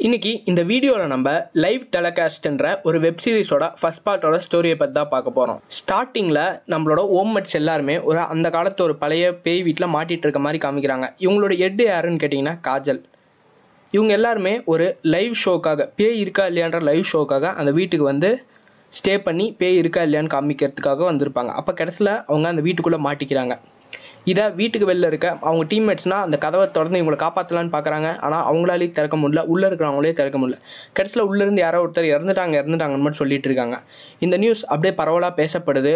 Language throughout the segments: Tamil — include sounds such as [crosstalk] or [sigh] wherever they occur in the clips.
இன்னைக்கு இந்த வீடியோவில் நம்ம லைவ் டெலகாஸ்ட்ன்ற ஒரு வெப் சீரிஸோட ஃபர்ஸ்ட் பார்ட்டோட ஸ்டோரியை பற்றி தான் பார்க்க போகிறோம் ஸ்டார்டிங்கில் நம்மளோட ஓம்மட்ஸ் எல்லாருமே ஒரு அந்த காலத்து ஒரு பழைய பேய் வீட்டில் மாட்டிகிட்டு இருக்க மாதிரி காமிக்கிறாங்க. இவங்களோட எட்டு யாருன்னு கேட்டிங்கன்னா காஜல். இவங்க எல்லாருமே ஒரு லைவ் ஷோக்காக பேய் இருக்கா இல்லையான்ற லைவ் ஷோக்காக அந்த வீட்டுக்கு வந்து ஸ்டே பண்ணி பேய் இருக்கா இல்லையான்னு காமிக்கிறதுக்காக வந்திருப்பாங்க. அப்போ கடைசியில் அவங்க அந்த வீட்டுக்குள்ளே மாட்டிக்கிறாங்க. இதை வீட்டுக்கு வெளில இருக்க அவங்க டீம்மேட்ஸ்னால் அந்த கதவை தொடர்ந்து இவங்களை காப்பாற்றலான்னு பார்க்குறாங்க ஆனால் அவங்களாலே திறக்க முடியல. உள்ளே இருக்கிறவங்களே திறக்க முடியல. கடைசியில் உள்ளேருந்து யாரோ ஒருத்தர் இறந்துட்டாங்க இறந்துட்டாங்கன்னு மட்டும் சொல்லிட்டு இருக்காங்க. இந்த நியூஸ் அப்படியே பரவலாக பேசப்படுது.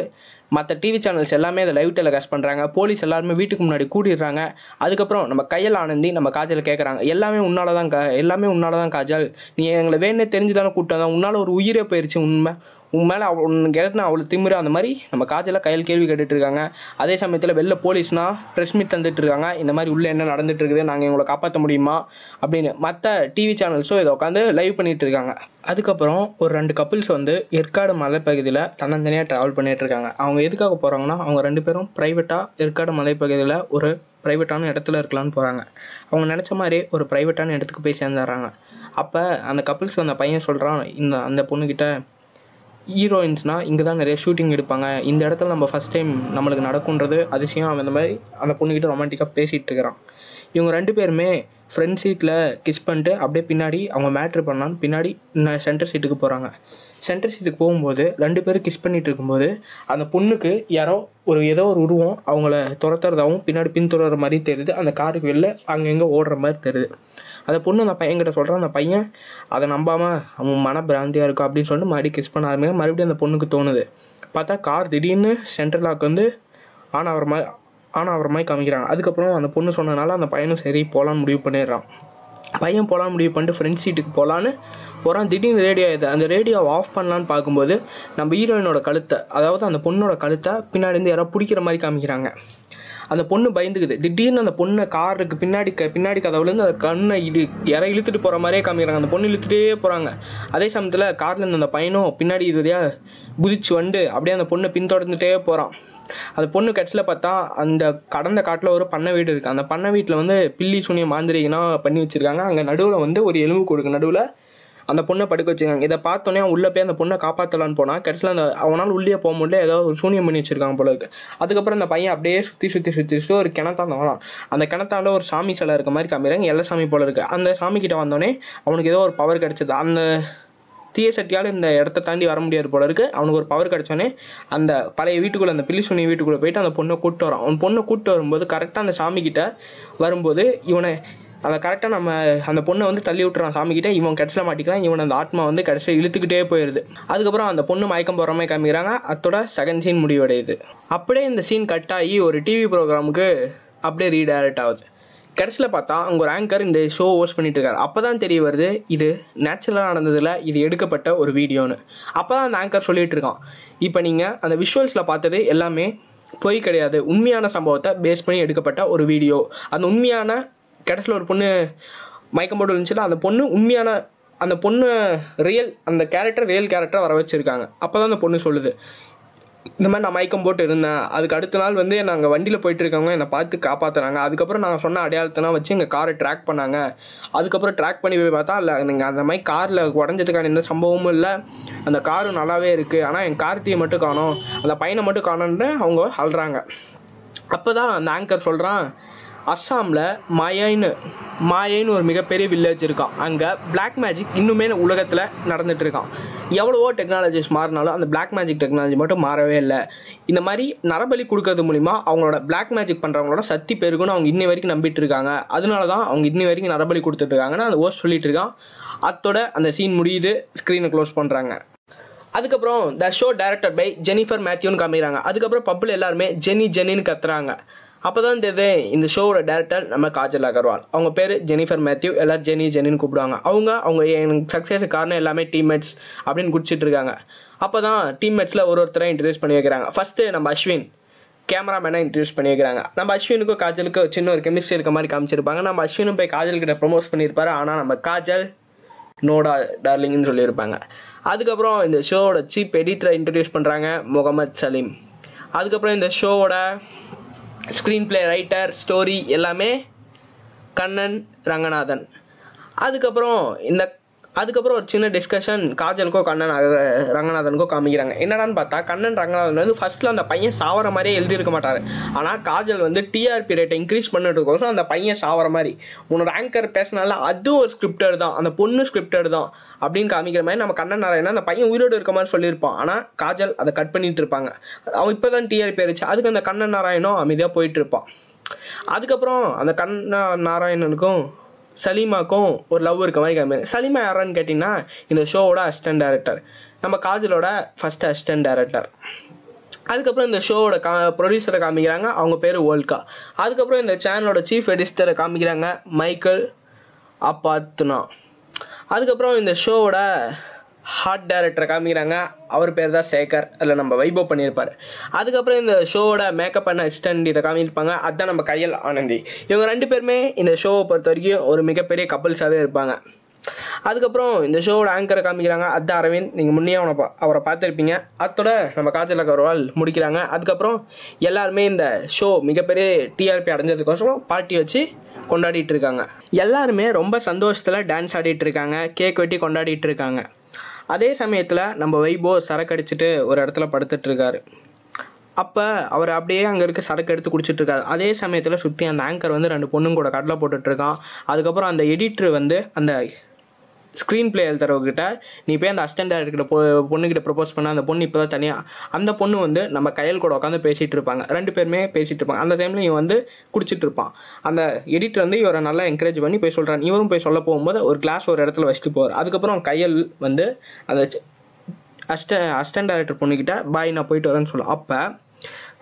மற்ற டிவி சேனல்ஸ் எல்லாமே இதை லைவ் டெலிகாஸ்ட் பண்ணுறாங்க போலீஸ் எல்லாருமே வீட்டுக்கு முன்னாடி கூடிடுறாங்க. அதுக்கப்புறம் நம்ம கையில் ஆனந்தி நம்ம காஜல் கேட்குறாங்க எல்லாமே உன்னால தான் கா எல்லாமே உன்னால தான் காஜல். நீ எங்களை வேணே தெரிஞ்சு தானே கூப்பிட்டு வந்தா. உன்னால ஒரு உயிரே போயிருச்சு உண்மை. உன் மேலே அவ உனக்கு இடத்துல அவ்வளோ திமிரு? அந்த மாதிரி நம்ம காஜெல்லாம் கையில் கேள்வி கேட்டுட்ருக்காங்க. அதே சமயத்தில் வெளில போலீஸ்னால் ப்ரெஸ் மீட் தந்துட்டு இருக்காங்க இந்த மாதிரி உள்ளே என்ன நடந்துட்டு இருக்குது நாங்கள் இவங்களை காப்பாற்ற முடியுமா? அப்படின்னு மற்ற டிவி சேனல்ஸும் இதை உட்காந்து லைவ் பண்ணிட்டு இருக்காங்க அதுக்கப்புறம் ஒரு ரெண்டு கப்பிள்ஸ் வந்து ஏற்காடு மலைப்பகுதியில் தன்னந்தனியாக ட்ராவல் பண்ணிகிட்ருக்காங்க இருக்காங்க அவங்க எதுக்காக போகிறாங்கன்னா அவங்க ரெண்டு பேரும் ப்ரைவேட்டாக ஏற்காடு மலைப்பகுதியில் ஒரு ப்ரைவேட்டான இடத்துல இருக்கலாம்னு போகிறாங்க அவங்க நினச்ச மாதிரி ஒரு ப்ரைவேட்டான இடத்துக்கு போய் சேர்ந்துடுறாங்க அப்போ அந்த கப்பிள்ஸ் அந்த பையன் சொல்கிறான் இந்த அந்த பொண்ணுக்கிட்ட ஹீரோயின்ஸ்னால் இங்கே தான் நிறைய ஷூட்டிங் எடுப்பாங்க. இந்த இடத்துல நம்ம ஃபஸ்ட் டைம் நம்மளுக்கு நடக்குன்றது அதிசயம். அவன் இந்த மாதிரி அந்த பொண்ணுக்கிட்ட ரொமான்டிக்காக பேசிகிட்டு இருக்கிறான். இவங்க ரெண்டு பேருமே ஃப்ரண்ட் சீட்டில் கிஸ் பண்ணிட்டு அப்படியே பின்னாடி அவங்க மேட்ரு பண்ணான்னு பின்னாடி சென்டர் சீட்டுக்கு போகிறாங்க சென்டர் சீட்டுக்கு போகும்போது ரெண்டு பேரும் கிஸ் பண்ணிட்டு இருக்கும்போது அந்த பொண்ணுக்கு யாரோ ஒரு ஏதோ ஒரு உருவம் அவங்கள துரத்துறதாகவும் பின்னாடி பின்தொடர்ற மாதிரி தெரியுது. அந்த காருக்கு வெளில அங்கங்கே ஓடுற மாதிரி தெரியுது. அந்த பொண்ணு அந்த பையன்கிட்ட சொல்கிறான் அந்த பையன் அதை நம்பாமல் அவன் மன பிராந்தியாக இருக்கும் அப்படின்னு சொல்லிட்டு மறுபடியும் கிஸ் பண்ண ஆரம்பிங்க மறுபடியும் அந்த பொண்ணுக்கு தோணுது. பார்த்தா கார் திடீர்னு சென்ட்ரல் லாக் வந்து ஆன் ஆகிற மாதிரி ஆன் ஆகிற மாதிரி காமிக்கிறாங்க அதுக்கப்புறம் அந்த பொண்ணு சொன்னதுனால அந்த பையனும் சரி போகலான்னு முடிவு பண்ணிடுறான். பையன் போகலான்னு முடிவு பண்ணிட்டு ஃப்ரெண்ட் சீட்டுக்கு போகலான்னு போகிறான் திடீர்னு ரேடியோ இது அந்த ரேடியோவை ஆஃப் பண்ணலான்னு பார்க்கும்போது நம்ம ஹீரோயினோட கழுத்தை அதாவது அந்த பொண்ணோட கழுத்தை பின்னாடி இருந்து யாரோ பிடிக்கிற மாதிரி காமிக்கிறாங்க. அந்த பொண்ணு பயந்துக்குது. திடீர்னு அந்த பொண்ணை காருக்கு பின்னாடி க பின்னாடி கதவுலேருந்து அந்த கண்ணை இடு இற இழுத்துட்டு போகிற மாதிரியே காமிக்கிறாங்க. அந்த பொண்ணு இழுத்துட்டே போகிறாங்க அதே சமயத்தில் காரில் இருந்த அந்த பையனும் பின்னாடி இதுவரையா குதிச்சு வந்து அப்படியே அந்த பொண்ணை பின்தொடர்ந்துட்டே போகிறான் அந்த பொண்ணு கட்சியில் பார்த்தா அந்த கடந்த காட்டில் ஒரு பண்ணை வீடு இருக்குது அந்த பண்ணை வீட்டில் வந்து பில்லி சூனிய மாந்திரிகனா பண்ணி வச்சுருக்காங்க. அங்கே நடுவில் வந்து ஒரு எலும்பு கொடுக்கு. நடுவில் அந்த பொண்ணை படுக்க வச்சிருக்காங்க இதை பார்த்தோன்னே அவன் உள்ளே போய் அந்த பொண்ணை காப்பாற்றலான்னு போனால் கடைசியில் அந்த அவனால் உள்ளே போக முடியல ஏதோ ஒரு சூனியம் பண்ணி வச்சிருக்காங்க போல இருக்கு. அதுக்கப்புறம் அந்த பையன் அப்படியே சுற்றி சுற்றி சுற்றி சுற்றி ஒரு கிணத்தாண்ட வரான் அந்த கிணத்தாண்ட ஒரு சாமி சிலை இருக்க மாதிரி காமிக்கிறாங்க எல்லா சாமி போல இருக்கு. அந்த சாமி கிட்ட வந்தோடனே அவனுக்கு ஏதோ ஒரு பவர் கிடைச்சது. அந்த தீய சக்தியால் இந்த இடத்த தாண்டி வர முடியாது போல இருக்கு. அவனுக்கு ஒரு பவர் கிடைச்சோன்னே அந்த பழைய வீட்டுக்குள்ளே அந்த பில்லி சுனி வீட்டுக்குள்ளே போயிட்டு அந்த பொண்ணை கூப்பிட்டு வரான். அவன் பொண்ணை கூப்பிட்டு வரும்போது கரெக்டாக அந்த சாமி கிட்ட வரும்போது இவனை அதை கரெக்டாக நம்ம அந்த பொண்ணை வந்து தள்ளி விட்டுறான். சாமிக்கிட்ட இவன் கடைசியில் மாட்டிக்கிறான். இவன் அந்த ஆத்மா வந்து கடைசியில் இழுத்துக்கிட்டே போயிடுது அதுக்கப்புறம் அந்த பொண்ணு மயக்கம் போகிற மாதிரி காமிக்கிறாங்க. அதோட செகண்ட் சீன் முடிவடையுது. அப்படியே இந்த சீன் கட் ஆகி ஒரு டிவி ப்ரோக்ராமுக்கு அப்படியே ரீடைரக்ட் ஆகுது. கடைசியில் பார்த்தா அங்கே ஒரு ஆங்கர் இந்த ஷோ ஹோஸ்ட் பண்ணிட்டு இருக்காரு. அப்போ தான் தெரிய வருது இது நேச்சுரலாக நடந்ததில் இது எடுக்கப்பட்ட ஒரு வீடியோன்னு அப்போ தான் அந்த ஆங்கர் சொல்லிட்டு இருக்கான். இப்போ நீங்கள் அந்த விஷுவல்ஸில் பார்த்தது எல்லாமே பொய் கிடையாது. உண்மையான சம்பவத்தை பேஸ் பண்ணி எடுக்கப்பட்ட ஒரு வீடியோ அந்த உண்மையான கடைசியில் ஒரு பொண்ணு மயக்கம் போட்டு இருந்துச்சுன்னா அந்த பொண்ணு உண்மையான அந்த பொண்ணு ரியல் அந்த கேரக்டர் ரியல் கேரக்டர் வர வச்சுருக்காங்க. அப்போ தான் அந்த பொண்ணு சொல்லுது இந்த மாதிரி நான் மயக்கம் போட்டு இருந்தேன். அதுக்கு அடுத்த நாள் வந்து நாங்கள் வண்டியில் போயிட்டு இருக்கவங்க என்னை பார்த்து காப்பாற்றுறாங்க அதுக்கப்புறம் நாங்கள் சொன்ன அடையாளத்தெல்லாம் வச்சு எங்கள் காரை ட்ராக் பண்ணாங்க. அதுக்கப்புறம் ட்ராக் பண்ணி போய் பார்த்தா இல்லை நீங்கள் அந்த மாதிரி காரில் உடஞ்சதுக்கான எந்த சம்பவமும் இல்லை. அந்த காரும் நல்லாவே இருக்குது ஆனால் என் கார்த்தியை மட்டும் காணோம். அந்த பையனை மட்டும் காணோன்னு அவங்க அழுறாங்க. அப்போ தான் அந்த ஆங்கர் சொல்கிறான் அஸ்ஸாமில் மயன்னு மாயைன்னு ஒரு மிகப்பெரிய வில்லேஜ் இருக்கான் அங்கே பிளாக் மேஜிக் இன்னுமே உலகத்தில் நடந்துட்டு இருக்கான். எவ்வளவோ டெக்னாலஜிஸ் மாறினாலும் அந்த பிளாக் மேஜிக் டெக்னாலஜி மட்டும் மாறவே இல்லை. இந்த மாதிரி நரபலி கொடுக்கறது மூலிமா அவங்களோட பிளாக் மேஜிக் பண்ணுறவங்களோட சக்தி பெருகுன்னு அவங்க இன்னி வரைக்கும் நம்பிட்டு இருக்காங்க. அதனால தான் அவங்க இன்னி வரைக்கும் நரபலி கொடுத்துட்டு இருக்காங்கன்னு அந்த ஓஸ் சொல்லிட்டு இருக்கான். அத்தோட அந்த சீன் முடியுது ஸ்க்ரீனை க்ளோஸ் பண்ணுறாங்க அதுக்கப்புறம் the show director by Jennifer மேத்யூன்னு காமிக்கிறாங்க. அதுக்கப்புறம் பப்பில் எல்லாருமே ஜெனி ஜெனின்னு கத்துறாங்க. அப்போ தான் தெரியுது இந்த ஷோவோட டேரக்டர் நம்ம காஜல் அகர்வால். அவங்க பேர் ஜெனிஃபர் மேத்யூ எல்லாரும் ஜெனி ஜெனின்னு கூப்பிடுவாங்க. அவங்க அவங்க எனக்கு சக்ஸஸ் காரணம் எல்லாமே டீம்மேட்ஸ் அப்படின்னு குடிச்சிட்டு இருக்காங்க. அப்போ தான் டீம்மேட்ஸில் ஒரு ஒருத்தரை இன்ட்ரடியூஸ் பண்ணி வைக்கிறாங்க. ஃபஸ்ட்டு நம்ம அஸ்வின் கேமராமேனாக இன்ட்ரடியூஸ் பண்ணி வைக்கிறாங்க. நம்ம அஸ்வினுக்கும் காஜலுக்கும் சின்ன ஒரு கெமிஸ்ட்ரி இருக்க மாதிரி காமிச்சிருப்பாங்க. நம்ம அஸ்வினும் போய் காஜல் கிட்ட ப்ரொமோட் பண்ணியிருப்பாரு. ஆனால் நம்ம காஜல் நோடா டார்லிங்னு சொல்லியிருப்பாங்க. அதுக்கப்புறம் இந்த ஷோவோட சீப் எடிட்டரை இன்ட்ரடியூஸ் பண்ணுறாங்க முகமது சலீம். அதுக்கப்புறம் இந்த ஷோவோட ஸ்க்ரீன் பிளே ரைட்டர் ஸ்டோரி எல்லாமே கண்ணன் ரங்கநாதன். அதுக்கப்புறம் இந்த அதுக்கப்புறம் ஒரு சின்ன டிஸ்கஷன் காஜலுக்கோ கண்ணன் ரங்கநாதனுக்கோ காமிக்கிறாங்க. என்னடான்னு பார்த்தா கண்ணன் ரங்கநாதன் வந்து ஃபர்ஸ்ட்ல அந்த பையன் சாவர மாதிரியே எழுதியிருக்க மாட்டாரு. ஆனால் காஜல் வந்து டிஆர்பி ரேட்டை இன்க்ரீஸ் பண்ணிட்டு அந்த பையன் சாவர மாதிரி. உன்னோட ஆங்கர் பேசினால அதுவும் ஒரு ஸ்கிரிப்டர் தான். அந்த பொண்ணு ஸ்கிரிப்டர் தான். அப்படின்னு காமிக்கிற மாதிரி நம்ம கண்ணன் நாராயணன் அந்த பையன் உயிரோடு இருக்க மாதிரி சொல்லியிருப்பான். ஆனால் காஜல் அதை கட் பண்ணிட்டு இருப்பாங்க. அவன் இப்போதான் டிஆர்பி ஆயிடுச்சு அதுக்கு அந்த கண்ணன் நாராயணும் அமைதியாக போயிட்டு இருப்பான். அதுக்கப்புறம் அந்த கண்ணா நாராயணனுக்கும் சலீமாக்கும் ஒரு லவ் இருக்க மாதிரி காமி சலீமா யாரான்னு கேட்டிங்கன்னா இந்த ஷோவோட அசிஸ்டன்ட் டேரக்டர் நம்ம காஜலோட ஃபர்ஸ்ட் அசிஸ்டன்ட் டேரக்டர் அதுக்கப்புறம் இந்த ஷோவோட கா ப்ரொடியூசரை காமிக்கிறாங்க. அவங்க பேர் ஓல்கா அதுக்கப்புறம் இந்த சேனலோட சீஃப் எடிட்டரை காமிக்கிறாங்க மைக்கேல் அப்பாத்துனா அதுக்கப்புறம் இந்த ஷோவோட ஹார்ட் டைரக்டரை காமிக்கிறாங்க. அவர் பேர் தான் சேகர். அதில் நம்ம வைபவ் பண்ணியிருப்பார். அதுக்கப்புறம் இந்த ஷோவோட மேக்கப் பண்ண அசிஸ்டன்ட் இதை காமியிருப்பாங்க அதுதான் நம்ம கையல் ஆனந்தி. இவங்க ரெண்டு பேருமே இந்த ஷோவை பொறுத்த வரைக்கும் ஒரு மிகப்பெரிய கப்பல்ஸாகவே இருப்பாங்க. அதுக்கப்புறம் இந்த ஷோவோட ஆங்கரை காமிக்கிறாங்க. அதான் அரவிந்த். நீங்கள் முன்னே அவனை அவரை பார்த்துருப்பீங்க. அத்தோட நம்ம காஜல் அகர்வால் முடிக்கிறாங்க. அதுக்கப்புறம் எல்லாருமே இந்த ஷோ மிகப்பெரிய டிஆர்பி அடைஞ்சதுக்கோசரம் பார்ட்டி வச்சு கொண்டாடிட்டு இருக்காங்க. எல்லாருமே ரொம்ப சந்தோஷத்தில் டான்ஸ் ஆடிட்டு இருக்காங்க. கேக் வெட்டி கொண்டாடிட்டு இருக்காங்க. அதே சமயத்தில் நம்ம வைபோ சரக்கு அடிச்சுட்டு ஒரு இடத்துல படுத்துட்டு இருக்காரு அப்போ அவர் அப்படியே அங்கே இருக்க சரக்கு எடுத்து குடிச்சிட்டு இருக்காரு அதே சமயத்தில் சுற்றி அந்த ஆங்கர் வந்து ரெண்டு பொண்ணுங்க கூட கடலை போட்டுட்ருக்கான் அதுக்கப்புறம் அந்த எடிட்டர் வந்து அந்த ஸ்க்ரீன் பிளே எழுதுறவகிட்ட நீ போய் அந்த அசிஸ்டன்ட் டேரக்டர் பொ பொண்ணுக்கிட்ட ப்ரப்போஸ் பண்ண அந்த பொண்ணு இப்போ தான் தனியாக அந்த பொண்ணு வந்து நம்ம கையல் கூட உட்காந்து பேசிகிட்டு இருப்பாங்க. ரெண்டு பேருமே பேசிகிட்டு இருப்பாங்க. அந்த டைமில் இவன் வந்து குடிச்சிட்டு இருப்பான். அந்த எடிட்டர் வந்து இவரை நல்லா என்கரேஜ் பண்ணி போய் சொல்கிறான் இவரும் போய் சொல்ல போகும்போது ஒரு கிளாஸ் ஒரு இடத்துல வச்சுட்டு போவார். அதுக்கப்புறம் கையல் வந்து அந்த அஸ்ட அஸ்டன் டேரக்டர் பொண்ணுக்கிட்ட பாய் நான் போயிட்டு வரேன்னு சொல்லுவோம் அப்போ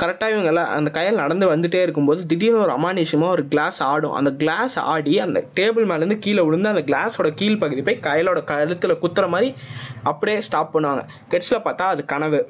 கரெக்டாக இவங்க எல்லாம் அந்த கையில் நடந்து வந்துட்டே இருக்கும்போது திடீர்னு ஒரு அமானுஷமாக ஒரு கிளாஸ் ஆடும். அந்த கிளாஸ் ஆடி அந்த டேபிள் மேலேருந்து கீழே விழுந்து அந்த கிளாஸோட கீழ் பகுதி போய் கையலோட கழுத்தில் குத்துற மாதிரி அப்படியே ஸ்டாப் பண்ணுவாங்க. கெட்ஸில் பார்த்தா அது கனவு.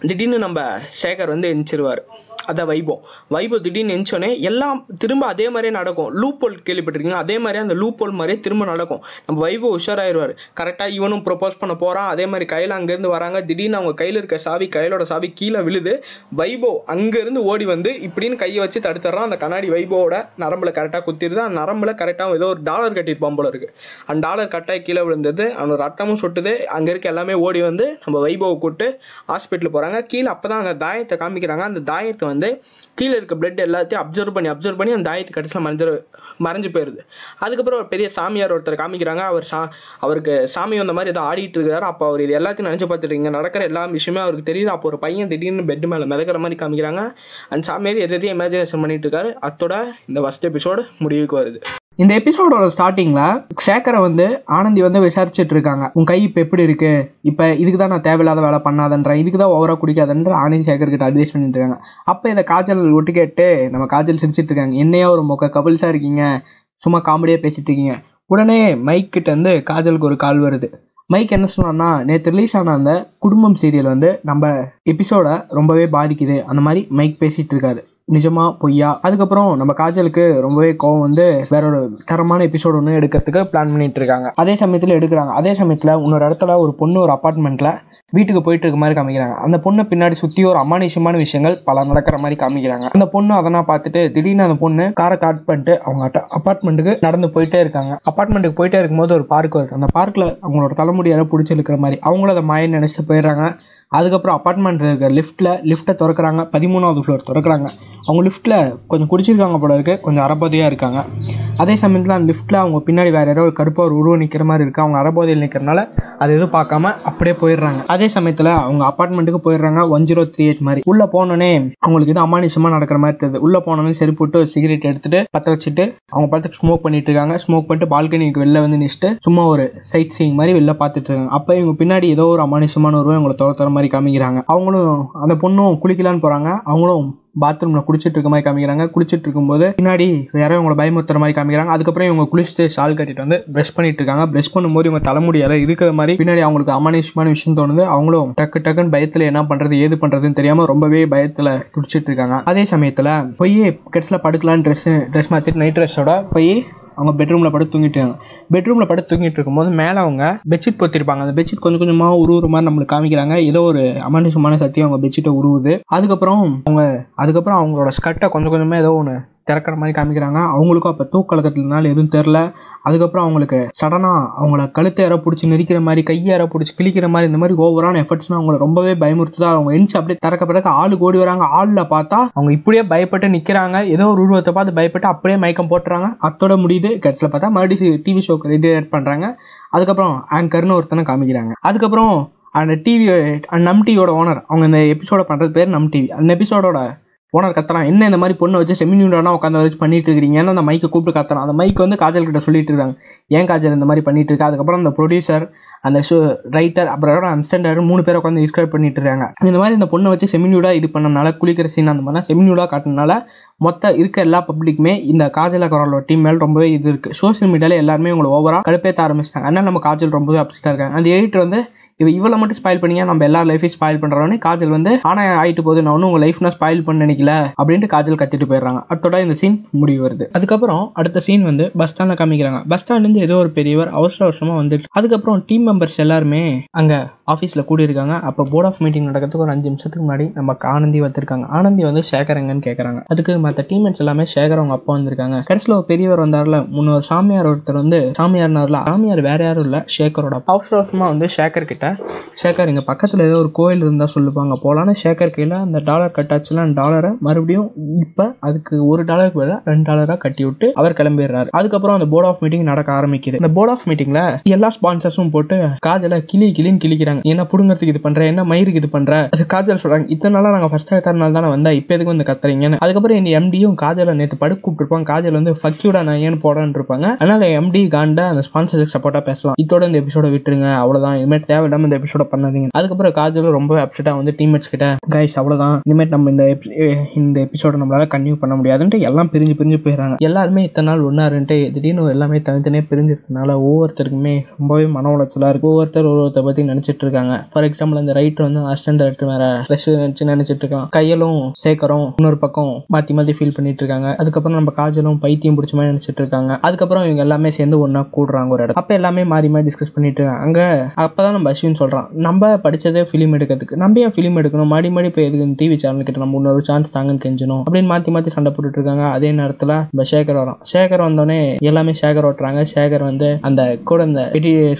திடீர்னு நம்ம சேகர் வந்து எந்திரிச்சிருவார். அதான் வைபோ. வைபோ திடீர்னு எந்திச்சோடனே எல்லாம் திரும்ப அதே மாதிரியே நடக்கும். லூப் போல் கேள்விப்பட்டிருக்கீங்க அதே மாதிரி அந்த லூப் போல் மாதிரியே திரும்ப நடக்கும். நம்ம வைபோ உஷாராயிருவார். கரெக்டாக இவனும் ப்ரொபோஸ் பண்ண போகிறான் அதே மாதிரி கையில் அங்கேருந்து வராங்க. திடீர்னு அவங்க கையில் இருக்க சாவி கையிலோட சாவி கீழே விழுது. வைபவ் அங்கேருந்து ஓடி வந்து இப்படின்னு கையை வச்சு தடுத்துறான் அந்த கண்ணாடி வைபவோட நரம்புல கரெக்டாக குத்திடுது. அந்த நரம்பில் கரெக்டாக ஏதோ ஒரு டாலர் கட்டியிருப்பான் போல இருக்கு. அந்த டாலர் கரெக்டாக கீழே விழுந்தது. அவனோட ரத்தமும் சொட்டுது. அங்கே இருக்க எல்லாமே ஓடி வந்து நம்ம வைபோவை கூப்பிட்டு ஹாஸ்பிட்டலுக்கு போகிறாங்க கீழே அப்போ தான் அந்த தாயத்தை காமிக்கிறாங்க. அந்த தாயத்தை வந்து கீழே இருக்க பிளட் எல்லாத்தையும் அப்சர்வ் பண்ணி அப்சர்வ் பண்ணி அந்த தாயத்து கடைசியில் மறைஞ்சு மறைஞ்சு போயிடுது அதுக்கப்புறம் ஒரு பெரிய சாமியார் ஒருத்தர் காமிக்கிறாங்க. அவர் சா அவருக்கு சாமி வந்த மாதிரி ஏதோ ஆடிட்டு இருக்காரு. அப்போ அவர் இது எல்லாத்தையும் நினச்சி பார்த்துட்டு இங்க நடக்கிற எல்லா விஷயமே அவருக்கு தெரியுது. அப்போ ஒரு பையன் திடீர்னு பெட் மேலே மிதக்கிற மாதிரி காமிக்கிறாங்க. அந்த சாமியார் எதையும் இமேஜினேஷன் பண்ணிட்டு இருக்காரு. அத்தோட இந்த ஃபஸ்ட் எபிசோடு முடிவுக்கு வருது. இந்த எபிசோடோட ஸ்டார்டிங்கில் சேகரை வந்து ஆனந்தி வந்து விசாரிச்சுட்டு இருக்காங்க. உன் கை இப்போ எப்படி இருக்கு? இப்போ இதுக்கு தான் நான் தேவையில்லாத வேலை பண்ணாதன்றேன். இதுக்கு தான் ஓவராக குடிக்காதன்ற ஆனந்தி சேகர் கிட்ட அட்வைஸ் பண்ணிட்டு இருக்காங்க. அப்போ இதை காஜல் ஒட்டு கேட்டு நம்ம காஜல் சிரிச்சிட்டு இருக்காங்க. என்னையா ஒரு மொக்க கபிள்ஸா இருக்கீங்க? சும்மா காமெடியாக பேசிட்டு இருக்கீங்க. உடனே மைக் கிட்ட இருந்து காஜலுக்கு ஒரு கால் வருது. மைக் என்ன சொன்னான்னா நேற்று ரிலீஸ் ஆன அந்த குடும்பம் சீரியல் வந்து நம்ம எபிசோட ரொம்பவே பாதிக்குது. அந்த மாதிரி மைக் பேசிட்டு இருக்காரு. நிஜமா பொய்யா? அதுக்கப்புறம் நம்ம காஜலுக்கு ரொம்பவே கோவம் வந்து வேற ஒரு தரமான எபிசோடு ஒன்று எடுக்கிறதுக்கு பிளான் பண்ணிட்டு இருக்காங்க அதே சமயத்தில் எடுக்கிறாங்க. அதே சமயத்தில் இன்னொரு இடத்துல ஒரு பொண்ணு ஒரு அப்பார்ட்மெண்ட்டில் வீட்டுக்கு போயிட்டு இருக்க மாதிரி காமிக்கிறாங்க. அந்த பொண்ணை பின்னாடி சுற்றி ஒரு அமானுஷமான விஷயங்கள் பல நடக்கிற மாதிரி காமிக்கிறாங்க. அந்த பொண்ணு அதெல்லாம் பார்த்துட்டு திடீர்னு அந்த பொண்ணு காரை காட் பண்ணிட்டு அவங்க அப்பார்ட்மெண்ட்டுக்கு நடந்து போயிட்டே இருக்காங்க. அப்பார்ட்மெண்ட்டுக்கு போயிட்டே இருக்கும்போது ஒரு பார்க் வருது அந்த பார்க்கில் அவங்களோட தலைமுடியால பிடிச்சிருக்கிற மாதிரி அவங்களும் அதை மாயன்னு நினச்சிட்டு போயிடுறாங்க. அதுக்கப்புறம் அப்பார்ட்மெண்ட் இருக்க லிஃப்ட்டில் லிஃப்ட்டை திறக்கிறாங்க. பதிமூணாவது ஃப்ளோர் திறக்கிறாங்க. அவங்க லிஃப்ட்டில் கொஞ்சம் குடிச்சிருக்காங்க போல இருக்கு. கொஞ்சம் அறபோதையாக இருக்காங்க. அதே சமயத்தில் அந்த லிஃப்ட்டில் அவங்க பின்னாடி வேற ஏதோ ஒரு கருப்பாக ஒரு உருவம் நிற்கிற மாதிரி இருக்கு. அவங்க அறபோதையில் நிற்கிறனால அது எதுவும் பார்க்காம அப்படியே போயிடுறாங்க. அதே சமயத்தில் அவங்க அப்பார்ட்மெண்ட்டுக்கு போயிடுறாங்க ஒன் ஜீரோ த்ரீ எயிட் மாதிரி. உள்ளே போனோடனே அவங்களுக்கு இது அமானுஷமாக நடக்கிற மாதிரி தெரியுது. உள்ளே போனோடனே சரி போட்டு சிகரெட் எடுத்துட்டு பத்த வச்சுட்டு அவங்க பார்த்து ஸ்மோக் பண்ணிட்டு இருக்காங்க. ஸ்மோக் பண்ணிட்டு பால்கனிக்கு வெளில வந்து நிச்சுட்டு சும்மா ஒரு சைட் சீயிங் மாதிரி வெளில பார்த்துட்டு இருக்காங்க. அப்போ இவங்க பின்னாடி ஏதோ ஒரு அமானுஷமான உருவம் இவங்களை துர மாதிரி மாதிரி காமிக்கிறாங்க. அவங்களும் அந்த பொண்ணும் குளிக்கலான்னு போறாங்க. அவங்களும் பாத்ரூம்ல குளிச்சிட்டு இருக்க மாதிரி காமிக்கிறாங்க. குளிச்சிட்டு இருக்கும்போது பின்னாடி யாரோ இவங்களை பயமுறுத்துற மாதிரி காமிக்கிறாங்க. அதுக்கப்புறம் இவங்க குளிச்சுட்டு ஷால் கட்டிட்டு வந்து ப்ரஷ் பண்ணிட்டு இருக்காங்க. ப்ரஷ் பண்ணும்போது இவங்க தலைமுடி யாரோ இருக்கிற மாதிரி பின்னாடி அவங்களுக்கு அமானுஷமான விஷயம் தோணுது. அவங்களும் டக்கு டக்குன்னு பயத்துல என்ன பண்றது ஏது பண்றதுன்னு தெரியாம ரொம்பவே பயத்துல துடிச்சிட்டு இருக்காங்க. அதே சமயத்துல போய் கெட்ஸ்ல படுக்கலான்னு ட்ரெஸ் ட்ரெஸ் மாத்திட்டு நைட் ட்ரெஸ்ஸோட போய் அவங்க பெட்ரூம்ல படுத்து தூங்கிட்டு இருக்காங்க பெட்ரூம்ல படுத்து தூங்கிட்டு இருக்கும்போது மேலே அவங்க பெட்ஷீட் பொத்திருப்பாங்க. அந்த பெட்ஷீட் கொஞ்சம் கொஞ்சமாக உருவுற மாதிரி நம்மளுக்கு காமிக்கிறாங்க. ஏதோ ஒரு அமானுஷமான சக்தி அவங்க பெட்ஷீட்டை உருவுது. அதுக்கப்புறம் அவங்க அதுக்கப்புறம் அவங்களோட ஸ்கர்ட்டை கொஞ்சம் கொஞ்சமாக ஏதோ ஒன்று திறக்கிற மாதிரி காமிக்கிறாங்க. அவங்களுக்கும் அப்போ தூக்கலக்கத்துலனால எதுவும் தெரில அதுக்கப்புறம் அவங்களுக்கு சடனாக அவங்கள கழுத்தை யாரோ பிடிச்சி நெரிக்கிற மாதிரி கையை யாரோ பிடிச்சி கிழிக்கிற மாதிரி இந்த மாதிரி ஓவரான எஃபர்ட்ஸ்னால் அவங்கள ரொம்பவே பயமுறுத்துதா. அவங்க எழுச்சி அப்படியே திறக்க பிறகு ஆள் ஓடி வராங்க. ஆளில் பார்த்தா அவங்க இப்படியே பயப்பட்டு நிற்கிறாங்க ஏதோ ஒரு உருவத்தை பார்த்து பயப்பட்டு அப்படியே மயக்கம் போட்டுறாங்க. அத்தோட முடியுது. கட்சியில் பார்த்தா மறுபடியும் டிவி ஷோக்கு ரெடியேட் பண்ணுறாங்க அதுக்கப்புறம் ஆங்கர்னு ஒருத்தனை காமிக்கிறாங்க. அதுக்கப்புறம் அந்த டிவி நம் டிவியோட ஓனர் அவங்க இந்த எபிசோட பண்ணுறது பேர் நம் டிவி அந்த எபிசோடோட ஓனர் கத்துறான் என்ன இந்த மாதிரி பொண்ணை வச்சு செமினியூடானா உட்காந்து வச்சு பண்ணிட்டு இருக்கிறீங்கன்னு அந்த மைக்கை கூப்பிட்டு கத்துறான் அந்த மைக் வந்து காஜல் கிட்ட சொல்லிட்டு இருக்காங்க. ஏன் காஜல் இந்த மாதிரி பண்ணிட்டு இருக்கா? அதுக்கப்புறம் அந்த ப்ரொடியூசர் அந்த ஷோ ரைட்டர் அப்புறம் அசிஸ்டன்ட் மூணு பேர் உட்காந்து டிஸ்கிரைப் பண்ணிட்டு இருக்காங்க. இந்த மாதிரி இந்த பொண்ணை வச்சு செமினியூடா இது பண்ணனால குளிக்கிற சீன் அந்த மாதிரி செமினியூடா காட்டினால மொத்த இருக்க எல்லா பப்ளிக்குமே இந்த காஜல் அகர்வாலோட டீம் மேல ரொம்பவே இது இருக்கு. சோஷியல் மீடியால எல்லாருமே உங்களை ஓவரா கடுப்பேற்ற ஆரம்பிச்சிட்டாங்க. அதனால நம்ம காஜல் ரொம்பவே அப்செட்டா இருக்காங்க. அந்த எடிட்டர் வந்து இவ இவ்வளோ மட்டும் ஸ்பாயில் பண்ணீங்க நம்ம எல்லா லைஃபையும் ஸ்பாயில் பண்றோன்னே காஜல் வந்து ஆனா ஆயிட்டு போது நான் ஒன்றும் உங்க லைஃப் நான் ஸ்பாயில் பண்ண நினைக்கல. அப்படின்ட்டு காஜல் கத்திட்டு போயிடுறாங்க. அத்தோட இந்த சீன் முடிவு வருது. அதுக்கப்புறம் அடுத்த சீன் வந்து பஸ் ஸ்டாண்ட்ல காமிக்கிறாங்க. பஸ் ஸ்டாண்ட்லேருந்து ஏதோ ஒரு பெரியவர் அவசர அவசரமா வந்துட்டு அதுக்கப்புறம் டீம் மெம்பர்ஸ் எல்லாருமே அங்க ஆஃபீஸில் கூடியிருக்காங்க. அப்போ போர்ட் ஆஃப் மீட்டிங் நடக்கிறதுக்கு ஒரு அஞ்சு நிமிஷத்துக்கு முன்னாடி நம்ம ஆனந்தி வந்திருக்காங்க. ஆனந்தி வந்து சேகர் எங்கன்னு கேட்குறாங்க அதுக்கு மற்ற டீம்மேட்ஸ் எல்லாமே சேகர் அவங்க அப்பா வந்திருக்காங்க. கடைசியில் ஒரு பெரியவர் வந்தார்ல முன்னொரு சாமியார் ஒருத்தர் வந்து சாமியார்னார்ல சாமியார் வேற யாரும் இல்லை சேகரோட அவசர அவசரமாக வந்து சேகர் கிட்ட ஷேகர் இங்கே பக்கத்தில் ஏதோ ஒரு கோயில் இருந்தால் சொல்லுவாங்க. போகலான்னு ஷேகர் கையில் அந்த டாலர் கட்டாச்சுலாம் டாலரை மறுபடியும் இப்போ அதுக்கு ஒரு டாலருக்கு பதிலாக ரெண்டு டாலராக கட்டி விட்டு அவர் கிளம்பிடுறாரு. அதுக்கப்புறம் அந்த போர்ட் ஆஃப் மீட்டிங் நடக்க ஆரம்பிக்குது. இந்த போர்ட் ஆஃப் மீட்டிங்கில் எல்லா ஸ்பான்சர்ஸும் போட்டு காஜலை கிளி கிளின்னு கிளிக்கிறாங்க. என்ன புடுங்கிறதுக்கு இது பண்ணுற என்ன மயிருக்கு இது பண்ணுற அது காஜல் சொல்கிறாங்க இத்தனை நாளாக நாங்கள் ஃபஸ்ட் எத்தனை நாள் தானே வந்தால் இப்போ எதுக்கு வந்து கத்துறீங்கன்னு. அதுக்கப்புறம் என் எம்டியும் காஜலை நேற்று படுக்க கூப்பிட்டுருப்பாங்க. காஜல் வந்து ஃபக்கியூடா நான் ஏன்னு போடான்னு இருப்பாங்க. அதனால் எம்டி காண்ட அந்த ஸ்பான்சருக்கு சப்போர்ட்டாக பேசலாம். இதோட இந்த எபிசோட விட்டுருங்க. அவ்வளோதான் இதுமாதிரி தேவையில்லாம இந்த எபிசோட பண்ணாதீங்க. அதுக்கப்புறம் காஜலும் ரொம்ப அப்செட்டா வந்து டீம்மேட்ஸ் கிட்ட கைஸ் அவ்வளவுதான். இனிமேட் நம்ம இந்த இந்த எபிசோட நம்மளால கன்டினியூ பண்ண முடியாதுன்ட்டு எல்லாம் பிரிஞ்சு பிரிஞ்சு போயிடுறாங்க. எல்லாருமே இத்தனை நாள் ஒன்னாருன்ட்டு திடீர்னு எல்லாமே தனித்தனியே பிரிஞ்சிருக்கனால ஒவ்வொருத்தருக்குமே ரொம்பவே மன உளைச்சலா இருக்கு. ஒவ்வொருத்தர் ஒருத்தர் பத்தி நினைச்சிட்டு இருக்காங்க. ஃபார் எக்ஸாம்பிள் அந்த ரைட்டர் வந்து அசிஸ்டன்ட் டைரக்டர் வேற ப்ரெஸ் நினைச்சு நினைச்சிட்டு இருக்கான். கையலும் சேகரும் இன்னொரு பக்கம் மாத்தி மாத்தி ஃபீல் பண்ணிட்டு இருக்காங்க. அதுக்கப்புறம் நம்ம காஜலும் பைத்தியம் பிடிச்ச மாதிரி நினைச்சிட்டு இருக்காங்க. அதுக்கப்புறம் இவங்க எல்லாமே சேர்ந்து ஒன்றா கூடுறாங்க ஒரு இடம் அப்ப எல்லாமே மாறி மாறி டிஸ்கஸ் பண்ணிட்டு இருக்காங்க. அங்க அப்பதான் நம்ம அஸ்வின் சொல்கிறான் நம்ம படிச்சதே ஃபிலிம் எடுக்கிறதுக்கு. நம்ம ஏன் ஃபிலிம் எடுக்கணும்? மாடி மாடி போய் எதுக்கு டிவி சேனல் கிட்ட நம்ம இன்னொரு சான்ஸ் தாங்கன்னு கெஞ்சணும் அப்படின்னு மாற்றி மாற்றி சண்டை போட்டுட்டு இருக்காங்க. அதே நேரத்தில் நம்ம சேகர் வரோம் சேகர் வந்தோடனே எல்லாமே சேகர் ஓட்டுறாங்க. சேகர் வந்து அந்த கூட இந்த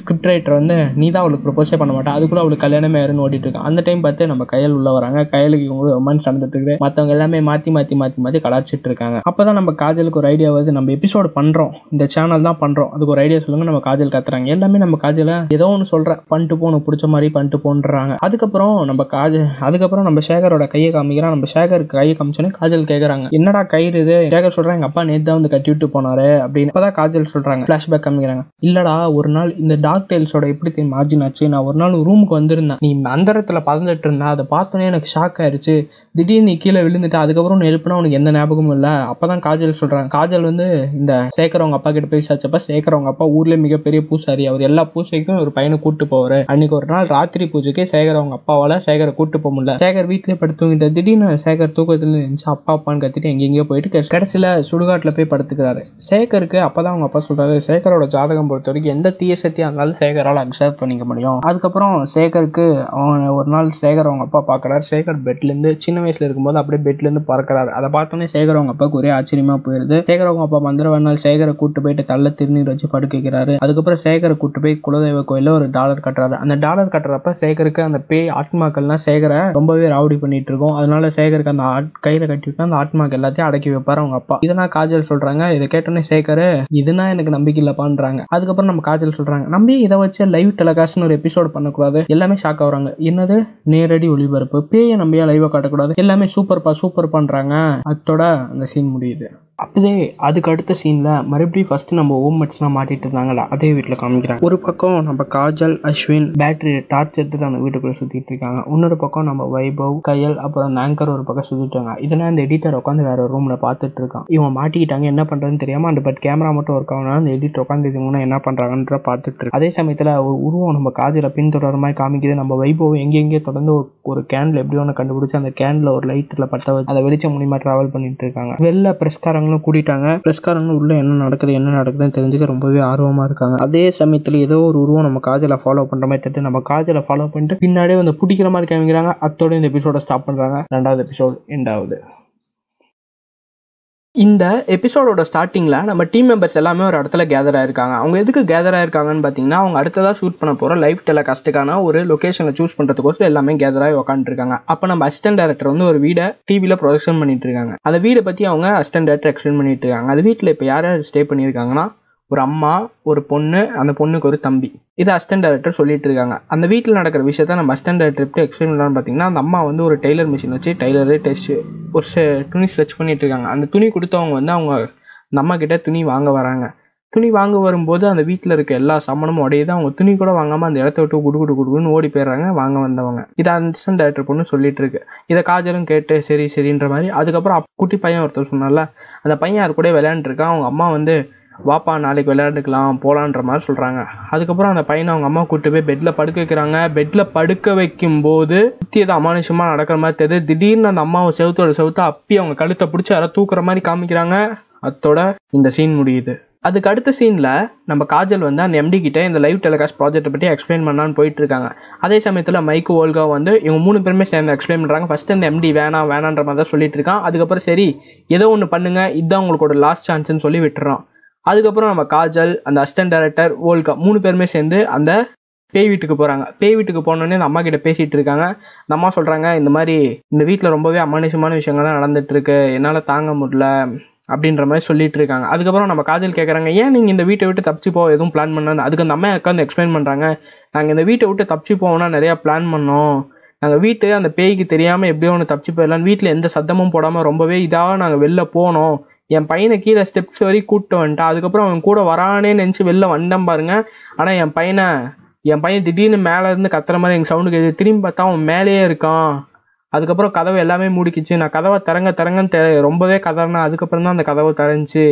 ஸ்கிரிப்ட் ரைட்டர் வந்து நீ தான் அவளுக்கு ப்ரொபோஸே பண்ண மாட்டேன் அதுக்குள்ள அவளுக்கு கல்யாணமே ஆயிருன்னு ஓடிட்டு இருக்கான். அந்த டைம் பார்த்து நம்ம கையில் உள்ள வராங்க. கையலுக்கு இவங்க ரொமான்ஸ் நடந்துட்டு இருக்கு எல்லாமே மாற்றி மாற்றி மாற்றி மாற்றி கலாச்சிட்டு இருக்காங்க. அப்போ தான் நம்ம காஜலுக்கு ஒரு ஐடியா வருது. நம்ம எபிசோடு பண்ணுறோம் இந்த சேனல் தான் பண்ணுறோம் அதுக்கு ஒரு ஐடியா சொல்லுங்க. நம்ம காஜல் கத்துறாங்க. எல்லாமே நம்ம காஜல ஏதோ ஒன்று சொல்கிறேன் பண்ணிட்டு போ உனக்கு பிடிச்ச மாதிரி பண்ணிட்டு போன்றாங்க. அதுக்கப்புறம் நம்ம காஜல் அதுக்கப்புறம் நம்ம சேகரோட கையை காமிக்கிறான் நம்ம சேகருக்கு கையை காமிச்சோன்னே காஜல் கேட்குறாங்க என்னடா கயிறு இது? சேகர் சொல்றாங்க எங்கள் அப்பா நேற்று தான் வந்து கட்டி விட்டு போனாரு. அப்படின்னு. அப்போ தான் காஜல் சொல்கிறாங்க ஃப்ளாஷ்பேக் காமிக்கிறாங்க. இல்லடா ஒரு நாள் இந்த டார்க் டெயில்ஸோட எப்படி தெரியும் மார்ஜின் ஆச்சு? நான் ஒரு நாள் ரூமுக்கு வந்திருந்தேன். நீ அந்தரத்தில் பறந்துட்டு இருந்தா அதை பார்த்தோன்னே எனக்கு ஷாக் ஆயிடுச்சு திடீர்னு நீ கீழே விழுந்துட்டு அதுக்கப்புறம் உன்னை எழுப்பினா உனக்கு எந்த ஞாபகமும் இல்லை. அப்போ தான் காஜல் சொல்கிறாங்க காஜல் வந்து இந்த சேகர் அவங்க அப்பா கிட்ட போய் விசாரிச்சப்ப சேகர் அவங்க அப்பா ஊர்லேயே மிகப்பெரிய பூசாரி. அவர் எல்லா பூஜைக்கும் ஒரு பையனை கூட்டு போவார். அன்னைக்கு ஒரு நாள் ராத்திரி பூஜைக்கு சேகர் அவங்க அப்பாவால் சேகரை கூட்டு போக முடியல. சேகர் வீட்டிலே படுத்துங்கிட்ட திடீர்னு சேகர் தூக்கத்தில் இருந்துச்சு அப்பா அப்பான்னு கத்திட்டு எங்கெங்கேயோ போயிட்டு கடைசியில் சுடுகாட்டில் போய் படுத்துக்கிறாரு. சேகருக்கு அப்பதான் அவங்க அப்பா சொல்றாரு சேகரோட ஜாதகம் பொறுத்த வரைக்கும் எந்த தீய சக்தியாக இருந்தாலும் சேகரால் அப்சர்வ் பண்ணிக்க முடியும். அதுக்கப்புறம் சேகருக்கு அவன் ஒரு நாள் சேகர் அவங்க அப்பா பார்க்குறாரு சேகர் பெட்லேருந்து சின்ன வயசில் இருக்கும்போது அப்படியே பெட்லேருந்து பறக்கிறாரு. அதை பார்த்தோன்னே சேகர் அவங்க அப்பாவுக்கு ஒரே ஆச்சரியமா போயிருது. சேகர் அவங்க அப்பா மந்திர நாள் சேகரை கூட்டு போயிட்டு தள்ள திருநீர் வச்சு படுக்க வைக்கிறாரு. அதுக்கப்புறம் சேகரை கூட்டு போய் குலதெய்வ கோயிலில் ஒரு டாலர் கட்டுறாரு. அந்த டாலர் கட்டுறப்ப சேகருக்கு அந்த பேய் ஆத்மாக்கள்லாம் சேகரை ரொம்பவே ராவடி பண்ணிட்டு இருக்கோம் அதனால சேகருக்கு அந்த ஆட்- கையில கட்டி விட்டு அந்த ஆத்மாக்கள் எல்லாத்தையும் அடக்கி வைப்பாரு அவங்க அப்பா. இதெல்லாம் காஜல் சொல்றாங்க. இதை கேட்டோன்னே சேகர் இதுனா எனக்கு நம்பிக்கை இல்லப்பான்றாங்க. அதுக்கப்புறம் நம்ம காஜல் சொல்றாங்க. நம்பி இதை வச்சு லைவ் டெலிகாஸ்ட்னு ஒரு எபிசோட் பண்ணக்கூடாது. எல்லாமே ஷாக் ஆகுறாங்க. என்னது? நேரடி ஒளிபரப்பு. பேயை நம்பியா லைவா காட்டக்கூடாது. எல்லாமே சூப்பர்ப்பா சூப்பர் பண்றாங்க. அதோட அந்த சீன் முடியுது. அப்படியே அதுக்கு அடுத்த சீனில் மறுபடியும் ஃபஸ்ட்டு நம்ம ஹோம் மேட்ஸ்லாம் மாட்டிட்டு இருந்தாங்கல்ல அதே வீட்டில் காமிக்கிறாங்க. ஒரு பக்கம் நம்ம காஜல் அஸ்வின் பேட்டரி டார்ச் எடுத்துட்டு அந்த வீட்டுக்குள்ளே சுற்றிட்டு இருக்காங்க. இன்னொரு பக்கம் நம்ம வைபவ் கையல் அப்புறம் ஆங்கர் ஒரு பக்கம் சுற்றிட்டு இருக்காங்க. இதெல்லாம் அந்த எடிட்டர் உட்காந்து வேற ஒரு பார்த்துட்டு இருக்கான். இவன் மாட்டிக்கிட்டாங்க என்ன பண்ணுறதுன்னு தெரியாமல் அந்த பட் கேமரா மட்டும் ஒர்க் ஆகணும் அந்த எடிட்டர் உட்காந்து இவங்க என்ன பண்ணுறாங்கன்ற பார்த்துட்டு இருக்கு அதே சமயத்தில் ஒரு உருவம் நம்ம காஜில் பின்தொடர மாதிரி காமிக்குது. நம்ம வைபவ் எங்கெங்கே தொடர்ந்து ஒரு- கேனில் எப்படி ஒன்று கண்டுபிடிச்சி அந்த கேனில் ஒரு லைட்டில் பட்ட அதை வெளிச்சம் மூலியமாக ட்ராவல் பண்ணிட்டு இருக்காங்க. வெளில பிரஸ்காரங்களும் கூட்டிட்டாங்க பிரஸ்காரங்களும் உள்ள என்ன நடக்குது என்ன நடக்குதுன்னு தெரிஞ்சுக்க ரொம்பவே ஆர்வமா இருக்காங்க. அதே சமயத்துல ஏதோ ஒரு உருவம் நம்ம காஜல ஃபாலோ பண்ற மாதிரி தெரிஞ்சு நம்ம காஜல ஃபாலோ பண்ணிட்டு பின்னாடியே வந்து பிடிக்கிற மாதிரி காமிக்கிறாங்க. அத்தோட இந்த எபிசோட ஸ்டாப் பண்றாங்க. ரெண்டாவது எபிசோட் எண்ட் ஆகுது. இந்த எபிசோடோட ஸ்டார்டிங்கில் நம்ம டீம் மெம்பர்ஸ் எல்லாமே ஒரு இடத்துல கேதர் ஆயிருக்காங்க. அவங்க எதுக்கு கேதர் ஆயிருக்காங்கன்னு பார்த்தீங்கன்னா அவங்க அடுத்ததாக ஷூட் பண்ண போகிற லைவ் டெலகாஸ்ட்டுக்கான ஒரு லொக்கேஷனை சூஸ் பண்ணுறதுக்கோசம் எல்லாமே கேதர் ஆகி உட்காந்துருக்காங்க அப்போ நம்ம அசிஸ்டன்ட் டேரக்டர் வந்து ஒரு வீடை டிவியில் ப்ரொடக்ஷன் பண்ணிட்டு இருக்காங்க. அந்த வீடை பற்றி அவங்க அசிஸ்டன்ட் டேரக்டர் எக்ஸ்பிளைன் பண்ணிட்டு இருக்காங்க. அந்த வீட்டில் இப்போ யார் யார் ஸ்டே பண்ணியிருக்காங்கன்னா ஒரு அம்மா ஒரு பொண்ணு அந்த பொண்ணுக்கு ஒரு தம்பி. இது அசிஸ்டன்ட் டேரக்டர் சொல்லிட்டு இருக்காங்க அந்த வீட்டில் நடக்கிற விஷயத்த நம்ம அசிஸ்டன்ட் டேரக்டர் எப்படி எக்ஸ்பிளைன் பண்ணலாம்னு பார்த்தீங்கன்னா அந்த அம்மா வந்து ஒரு டெய்லர் மிஷின் வச்சு டெய்லரு டெஸ்ட் ஒரு துணி ஸ்ட்ரெச் பண்ணிட்டு இருக்காங்க அந்த துணி கொடுத்தவங்க வந்து அவங்க அந்த அம்மா கிட்ட துணி வாங்க வராங்க. துணி வாங்க வரும்போது அந்த வீட்டில் இருக்க எல்லா சமணமும் உடையுது. அவங்க துணி கூட வாங்காமல் அந்த இடத்த விட்டு குடு குடு குடுன்னு ஓடி போயிடுறாங்க வாங்க வந்தவங்க. இதை அசிஸ்டன்ட் டேரக்டர் பொண்ணு சொல்லிட்டு இருக்கு இதை காஜலும் கேட்டு சரி சரின்ற மாதிரி. அதுக்கப்புறம் குட்டி பையன் ஒருத்தர் சொன்னால அந்த பையன் யார் கூட விளையாண்டுருக்கான் அவங்க அம்மா வந்து வாப்பா நாளைக்கு விளையாண்டுக்கலாம் போகலான்ற மாதிரி சொல்கிறாங்க அதுக்கப்புறம் அந்த பையனை அவங்க அம்மா கூப்பிட்டு போய் பெட்டில் படுக்க வைக்கிறாங்க. பெட்டில் படுக்க வைக்கும் போது ஏதோ அமானுஷமாக நடக்கிற மாதிரி தெரியுது. திடீர்னு அந்த அம்மாவை செவுத்தோட செவுத்த அப்பி அவங்க கழுத்தை பிடிச்சி யாரோ தூக்குற மாதிரி காமிக்கிறாங்க. அதோட இந்த சீன் முடியுது. அதுக்கு அடுத்த சீனில் நம்ம காஜல் வந்து அந்த எம்டி கிட்ட இந்த லைவ் டெலிகாஸ்ட் ப்ராஜெக்ட்டை பற்றி எக்ஸ்பிளைன் பண்ணான்னு போயிட்டு இருக்காங்க. அதே சமயத்தில் மைக்கு ஓல்கா வந்து இவங்க மூணு பேருமே சேர்ந்து எக்ஸ்பிளைன் பண்ணுறாங்க ஃபர்ஸ்ட் இந்த எம்டி வேணாம் வேணான்ற மாதிரி தான் சொல்லிட்டு இருக்கான். அதுக்கப்புறம் சரி ஏதோ ஒன்று பண்ணுங்க. இதுதான் உங்களுக்கோட லாஸ்ட் சான்ஸ்னு சொல்லி விட்டுறோம் அதுக்கப்புறம் நம்ம காஜல் அந்த அசிஸ்டன்ட் டைரக்டர் ஓல்கா மூணு பேருமே சேர்ந்து அந்த பேய் வீட்டுக்கு போகிறாங்க பேய் வீட்டுக்கு போனோடனே அந்த அம்மா கிட்ட பேசிட்டு இருக்காங்க. அந்த அம்மா சொல்கிறாங்க இந்த மாதிரி இந்த வீட்டில் ரொம்பவே அமானுஷமான விஷயங்கள்லாம் நடந்துட்டுருக்கு. என்னால் தாங்க முடியல அப்படின்ற மாதிரி சொல்லிட்டு இருக்காங்க. அதுக்கப்புறம் நம்ம காஜல் கேட்குறாங்க ஏன் நீங்கள் இந்த வீட்டை விட்டு தப்பிச்சு போக எதுவும் பிளான் பண்ணான்னு அதுக்கு அந்த அம்மா உட்காந்து எக்ஸ்பிளைன் பண்ணுறாங்க நாங்கள் இந்த வீட்டை விட்டு தப்பிச்சு போவோம்னா நிறையா பிளான் பண்ணோம். நாங்கள் வீட்டு அந்த பேய்க்கு தெரியாமல் எப்படியோ ஒன்று தப்பிச்சு போயிடலாம் வீட்டில் எந்த சத்தமும் போடாமல் ரொம்பவே இதாக நாங்கள் வெளில போனோம். என் பையனை கீழே ஸ்டெப்ஸ் வரைக்கும் கூப்பிட்டு வந்துட்டான். அதுக்கப்புறம் அவன் கூட வரானே நினச்சி வெளில வந்தேன் பாருங்க. ஆனால் என் பையனை என் பையன் திடீர்னு மேலே இருந்து கத்துற மாதிரி எங்கள் சவுண்டு கேட்டு திரும்பி பார்த்தா அவன் மேலேயே இருக்கான். அதுக்கப்புறம் கதவை எல்லாமே மூடிக்கிச்சு. நான் கதவை திறங்க திறங்கன்னு தெ ரொம்பவே கதறினேன். அதுக்கப்புறம் தான் அந்த கதவை திறந்துச்சு.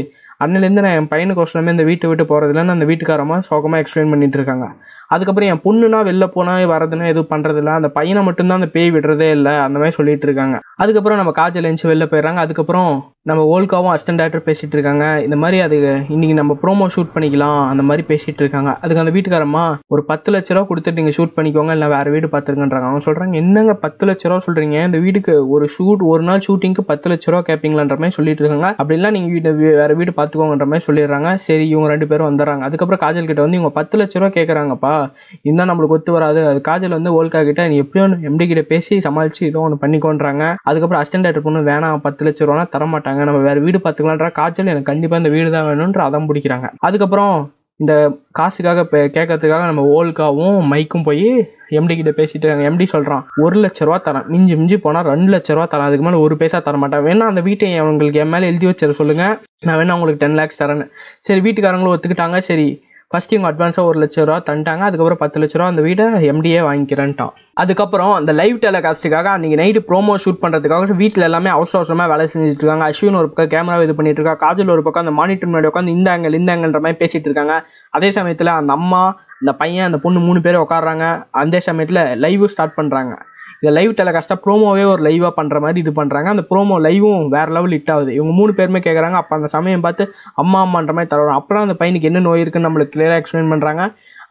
அன்னிலேருந்து நான் என் பையனுக்கு ஒருத்தமே இந்த வீட்டை விட்டு போகிறதுலன்னு அந்த வீட்டுக்காரமாக சோகமாக எக்ஸ்பிளைன் பண்ணிட்டு இருக்காங்க. அதுக்கப்புறம் என் பொண்ணுனா வெளில போனா வரதுன்னா எதுவும் பண்றதில்ல. அந்த பையனை மட்டும்தான் அந்த பேய் விடுறதே இல்லை. அந்த மாதிரி சொல்லிட்டு இருக்காங்க. அதுக்கப்புறம் நம்ம காஜல் எழுந்து வெளில போயிடுறாங்க. அதுக்கப்புறம் நம்ம ஓல்காவும் அசிஸ்டன்ட் டேரக்டர் பேசிட்டு இருக்காங்க. இந்த மாதிரி அது இன்னைக்கு நம்ம ப்ரோமோ ஷூட் பண்ணிக்கலாம். அந்த மாதிரி பேசிட்டு இருக்காங்க. அதுக்கு அந்த வீட்டுக்காரம்மா ஒரு பத்து லட்ச ரூபா கொடுத்துட்டு நீங்க ஷூட் பண்ணிக்கோங்க. இல்லை வேற வீடு பார்த்துருங்கன்றாங்க அவங்க சொல்றாங்க என்னங்க பத்து லட்ச ரூபா சொல்றீங்க? இந்த வீட்டுக்கு ஒரு ஷூட் ஒரு நாள் ஷூட்டிங்க்கு பத்து லட்ச ரூபா கேட்பீங்களான்ற மாதிரி சொல்லிட்டு இருக்காங்க. அப்படிலாம் நீங்க வீட்டை வேற வீடு பார்த்துக்கோங்கன்ற மாதிரி சொல்லிடுறாங்க. சரி இவங்க ரெண்டு பேரும் வந்துடுறாங்க. அதுக்கப்புறம் காஜல் கிட்ட வந்து இவங்க பத்து லட்ச ரூபா கேட்கறாங்கப்பா இருந்தால் நம்மளுக்கு ஒத்து வராது. அது காஜல் வந்து ஓல்கா கிட்ட நீ எப்படியோ எம்டி கிட்ட பேசி சமாளிச்சு ஏதோ ஒன்று பண்ணிக்கோன்றாங்க. அதுக்கப்புறம் அசிஸ்டன்ட் டேரக்டர் பொண்ணு வேணாம் பத்து லட்ச ரூபா தர மாட்டாங்க நம்ம வேற வீடு பார்த்துக்கலான்ற காஜல் எனக்கு கண்டிப்பாக இந்த வீடு தான் வேணும்ன்ற அடம் பிடிக்கிறாங்க. அதுக்கப்புறம் இந்த காசுக்காக பே- கேட்கறதுக்காக நம்ம ஓல்காவும் மைக்கும் போய் எம்டி கிட்ட பேசிட்டு இருக்காங்க. எம்டி சொல்கிறான் ஒரு லட்ச ரூபா தரேன். மிஞ்சி மிஞ்சி போனால் ரெண்டு லட்ச ரூபா தரேன். அதுக்கு மேலே ஒரு பைசா தர மாட்டேன். வேணா அந்த வீட்டை அவங்களுக்கு என் மேலே எழுதி வச்சிட சொல்லுங்கள் நான் வேணா உங்களுக்கு டென் லேக்ஸ் தரேன்னு. சரி வீட்டுக்காரங்களும் ஒத்துக்கிட்டாங்க. சரி ஃபர்ஸ்ட் இவங்க அட்வான்ஸாக ஒரு லட்ச ரூபா தந்துட்டாங்க அதுக்கப்புறம் பத்து லட்ச ரூபா அந்த வீடை எம்டிஏ வாங்கிக்கிறேன்ட்டான். அதுக்கப்புறம் அந்த லைவ் டெலிகாஸ்ட்டுக்காக அன்றைக்கி நைட்டு ப்ரோமோ ஷூட் பண்ணுறதுக்காக வீட்டில் எல்லாமே அவசர அவசரமாக வேலை செஞ்சுட்டு இருக்காங்க. அஸ்வின் ஒரு பக்கம் கேமரா இது பண்ணிட்டு இருக்கா காஜல் ஒரு பக்கம் அந்த மானிட்டர் முன்னாடி உட்காந்து இந்த ஆங்கிள் இந்த ஆங்கிள்ன்ற மாதிரி பேசிட்டு இருக்காங்க. அதே சமயத்தில் அந்த அம்மா அந்த பையன் அந்த பொண்ணு மூணு பேர் உட்காடுறாங்க அதே சமயத்தில் லைவ் ஸ்டார்ட் பண்ணுறாங்க இந்த லைவ் டெலிகாஸ்ட்டாக ப்ரோமோவே ஒரு லைவாக பண்ணுற மாதிரி இது பண்ணுறாங்க அந்த ப்ரோமோ லைவும் வேற லெவல் ஹிட் ஆகுது. இவங்க மூணு பேருமே கேட்குறாங்க அப்போ அந்த சமயம் பார்த்து அம்மா அம்மான்ற மாதிரி தருவாங்க அப்புறம் அந்த பையனுக்கு என்ன நோய் இருக்குன்னு நம்மளுக்கு கிளியராக எக்ஸ்பிளைன் பண்ணுறாங்க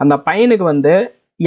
அந்த பையனுக்கு வந்து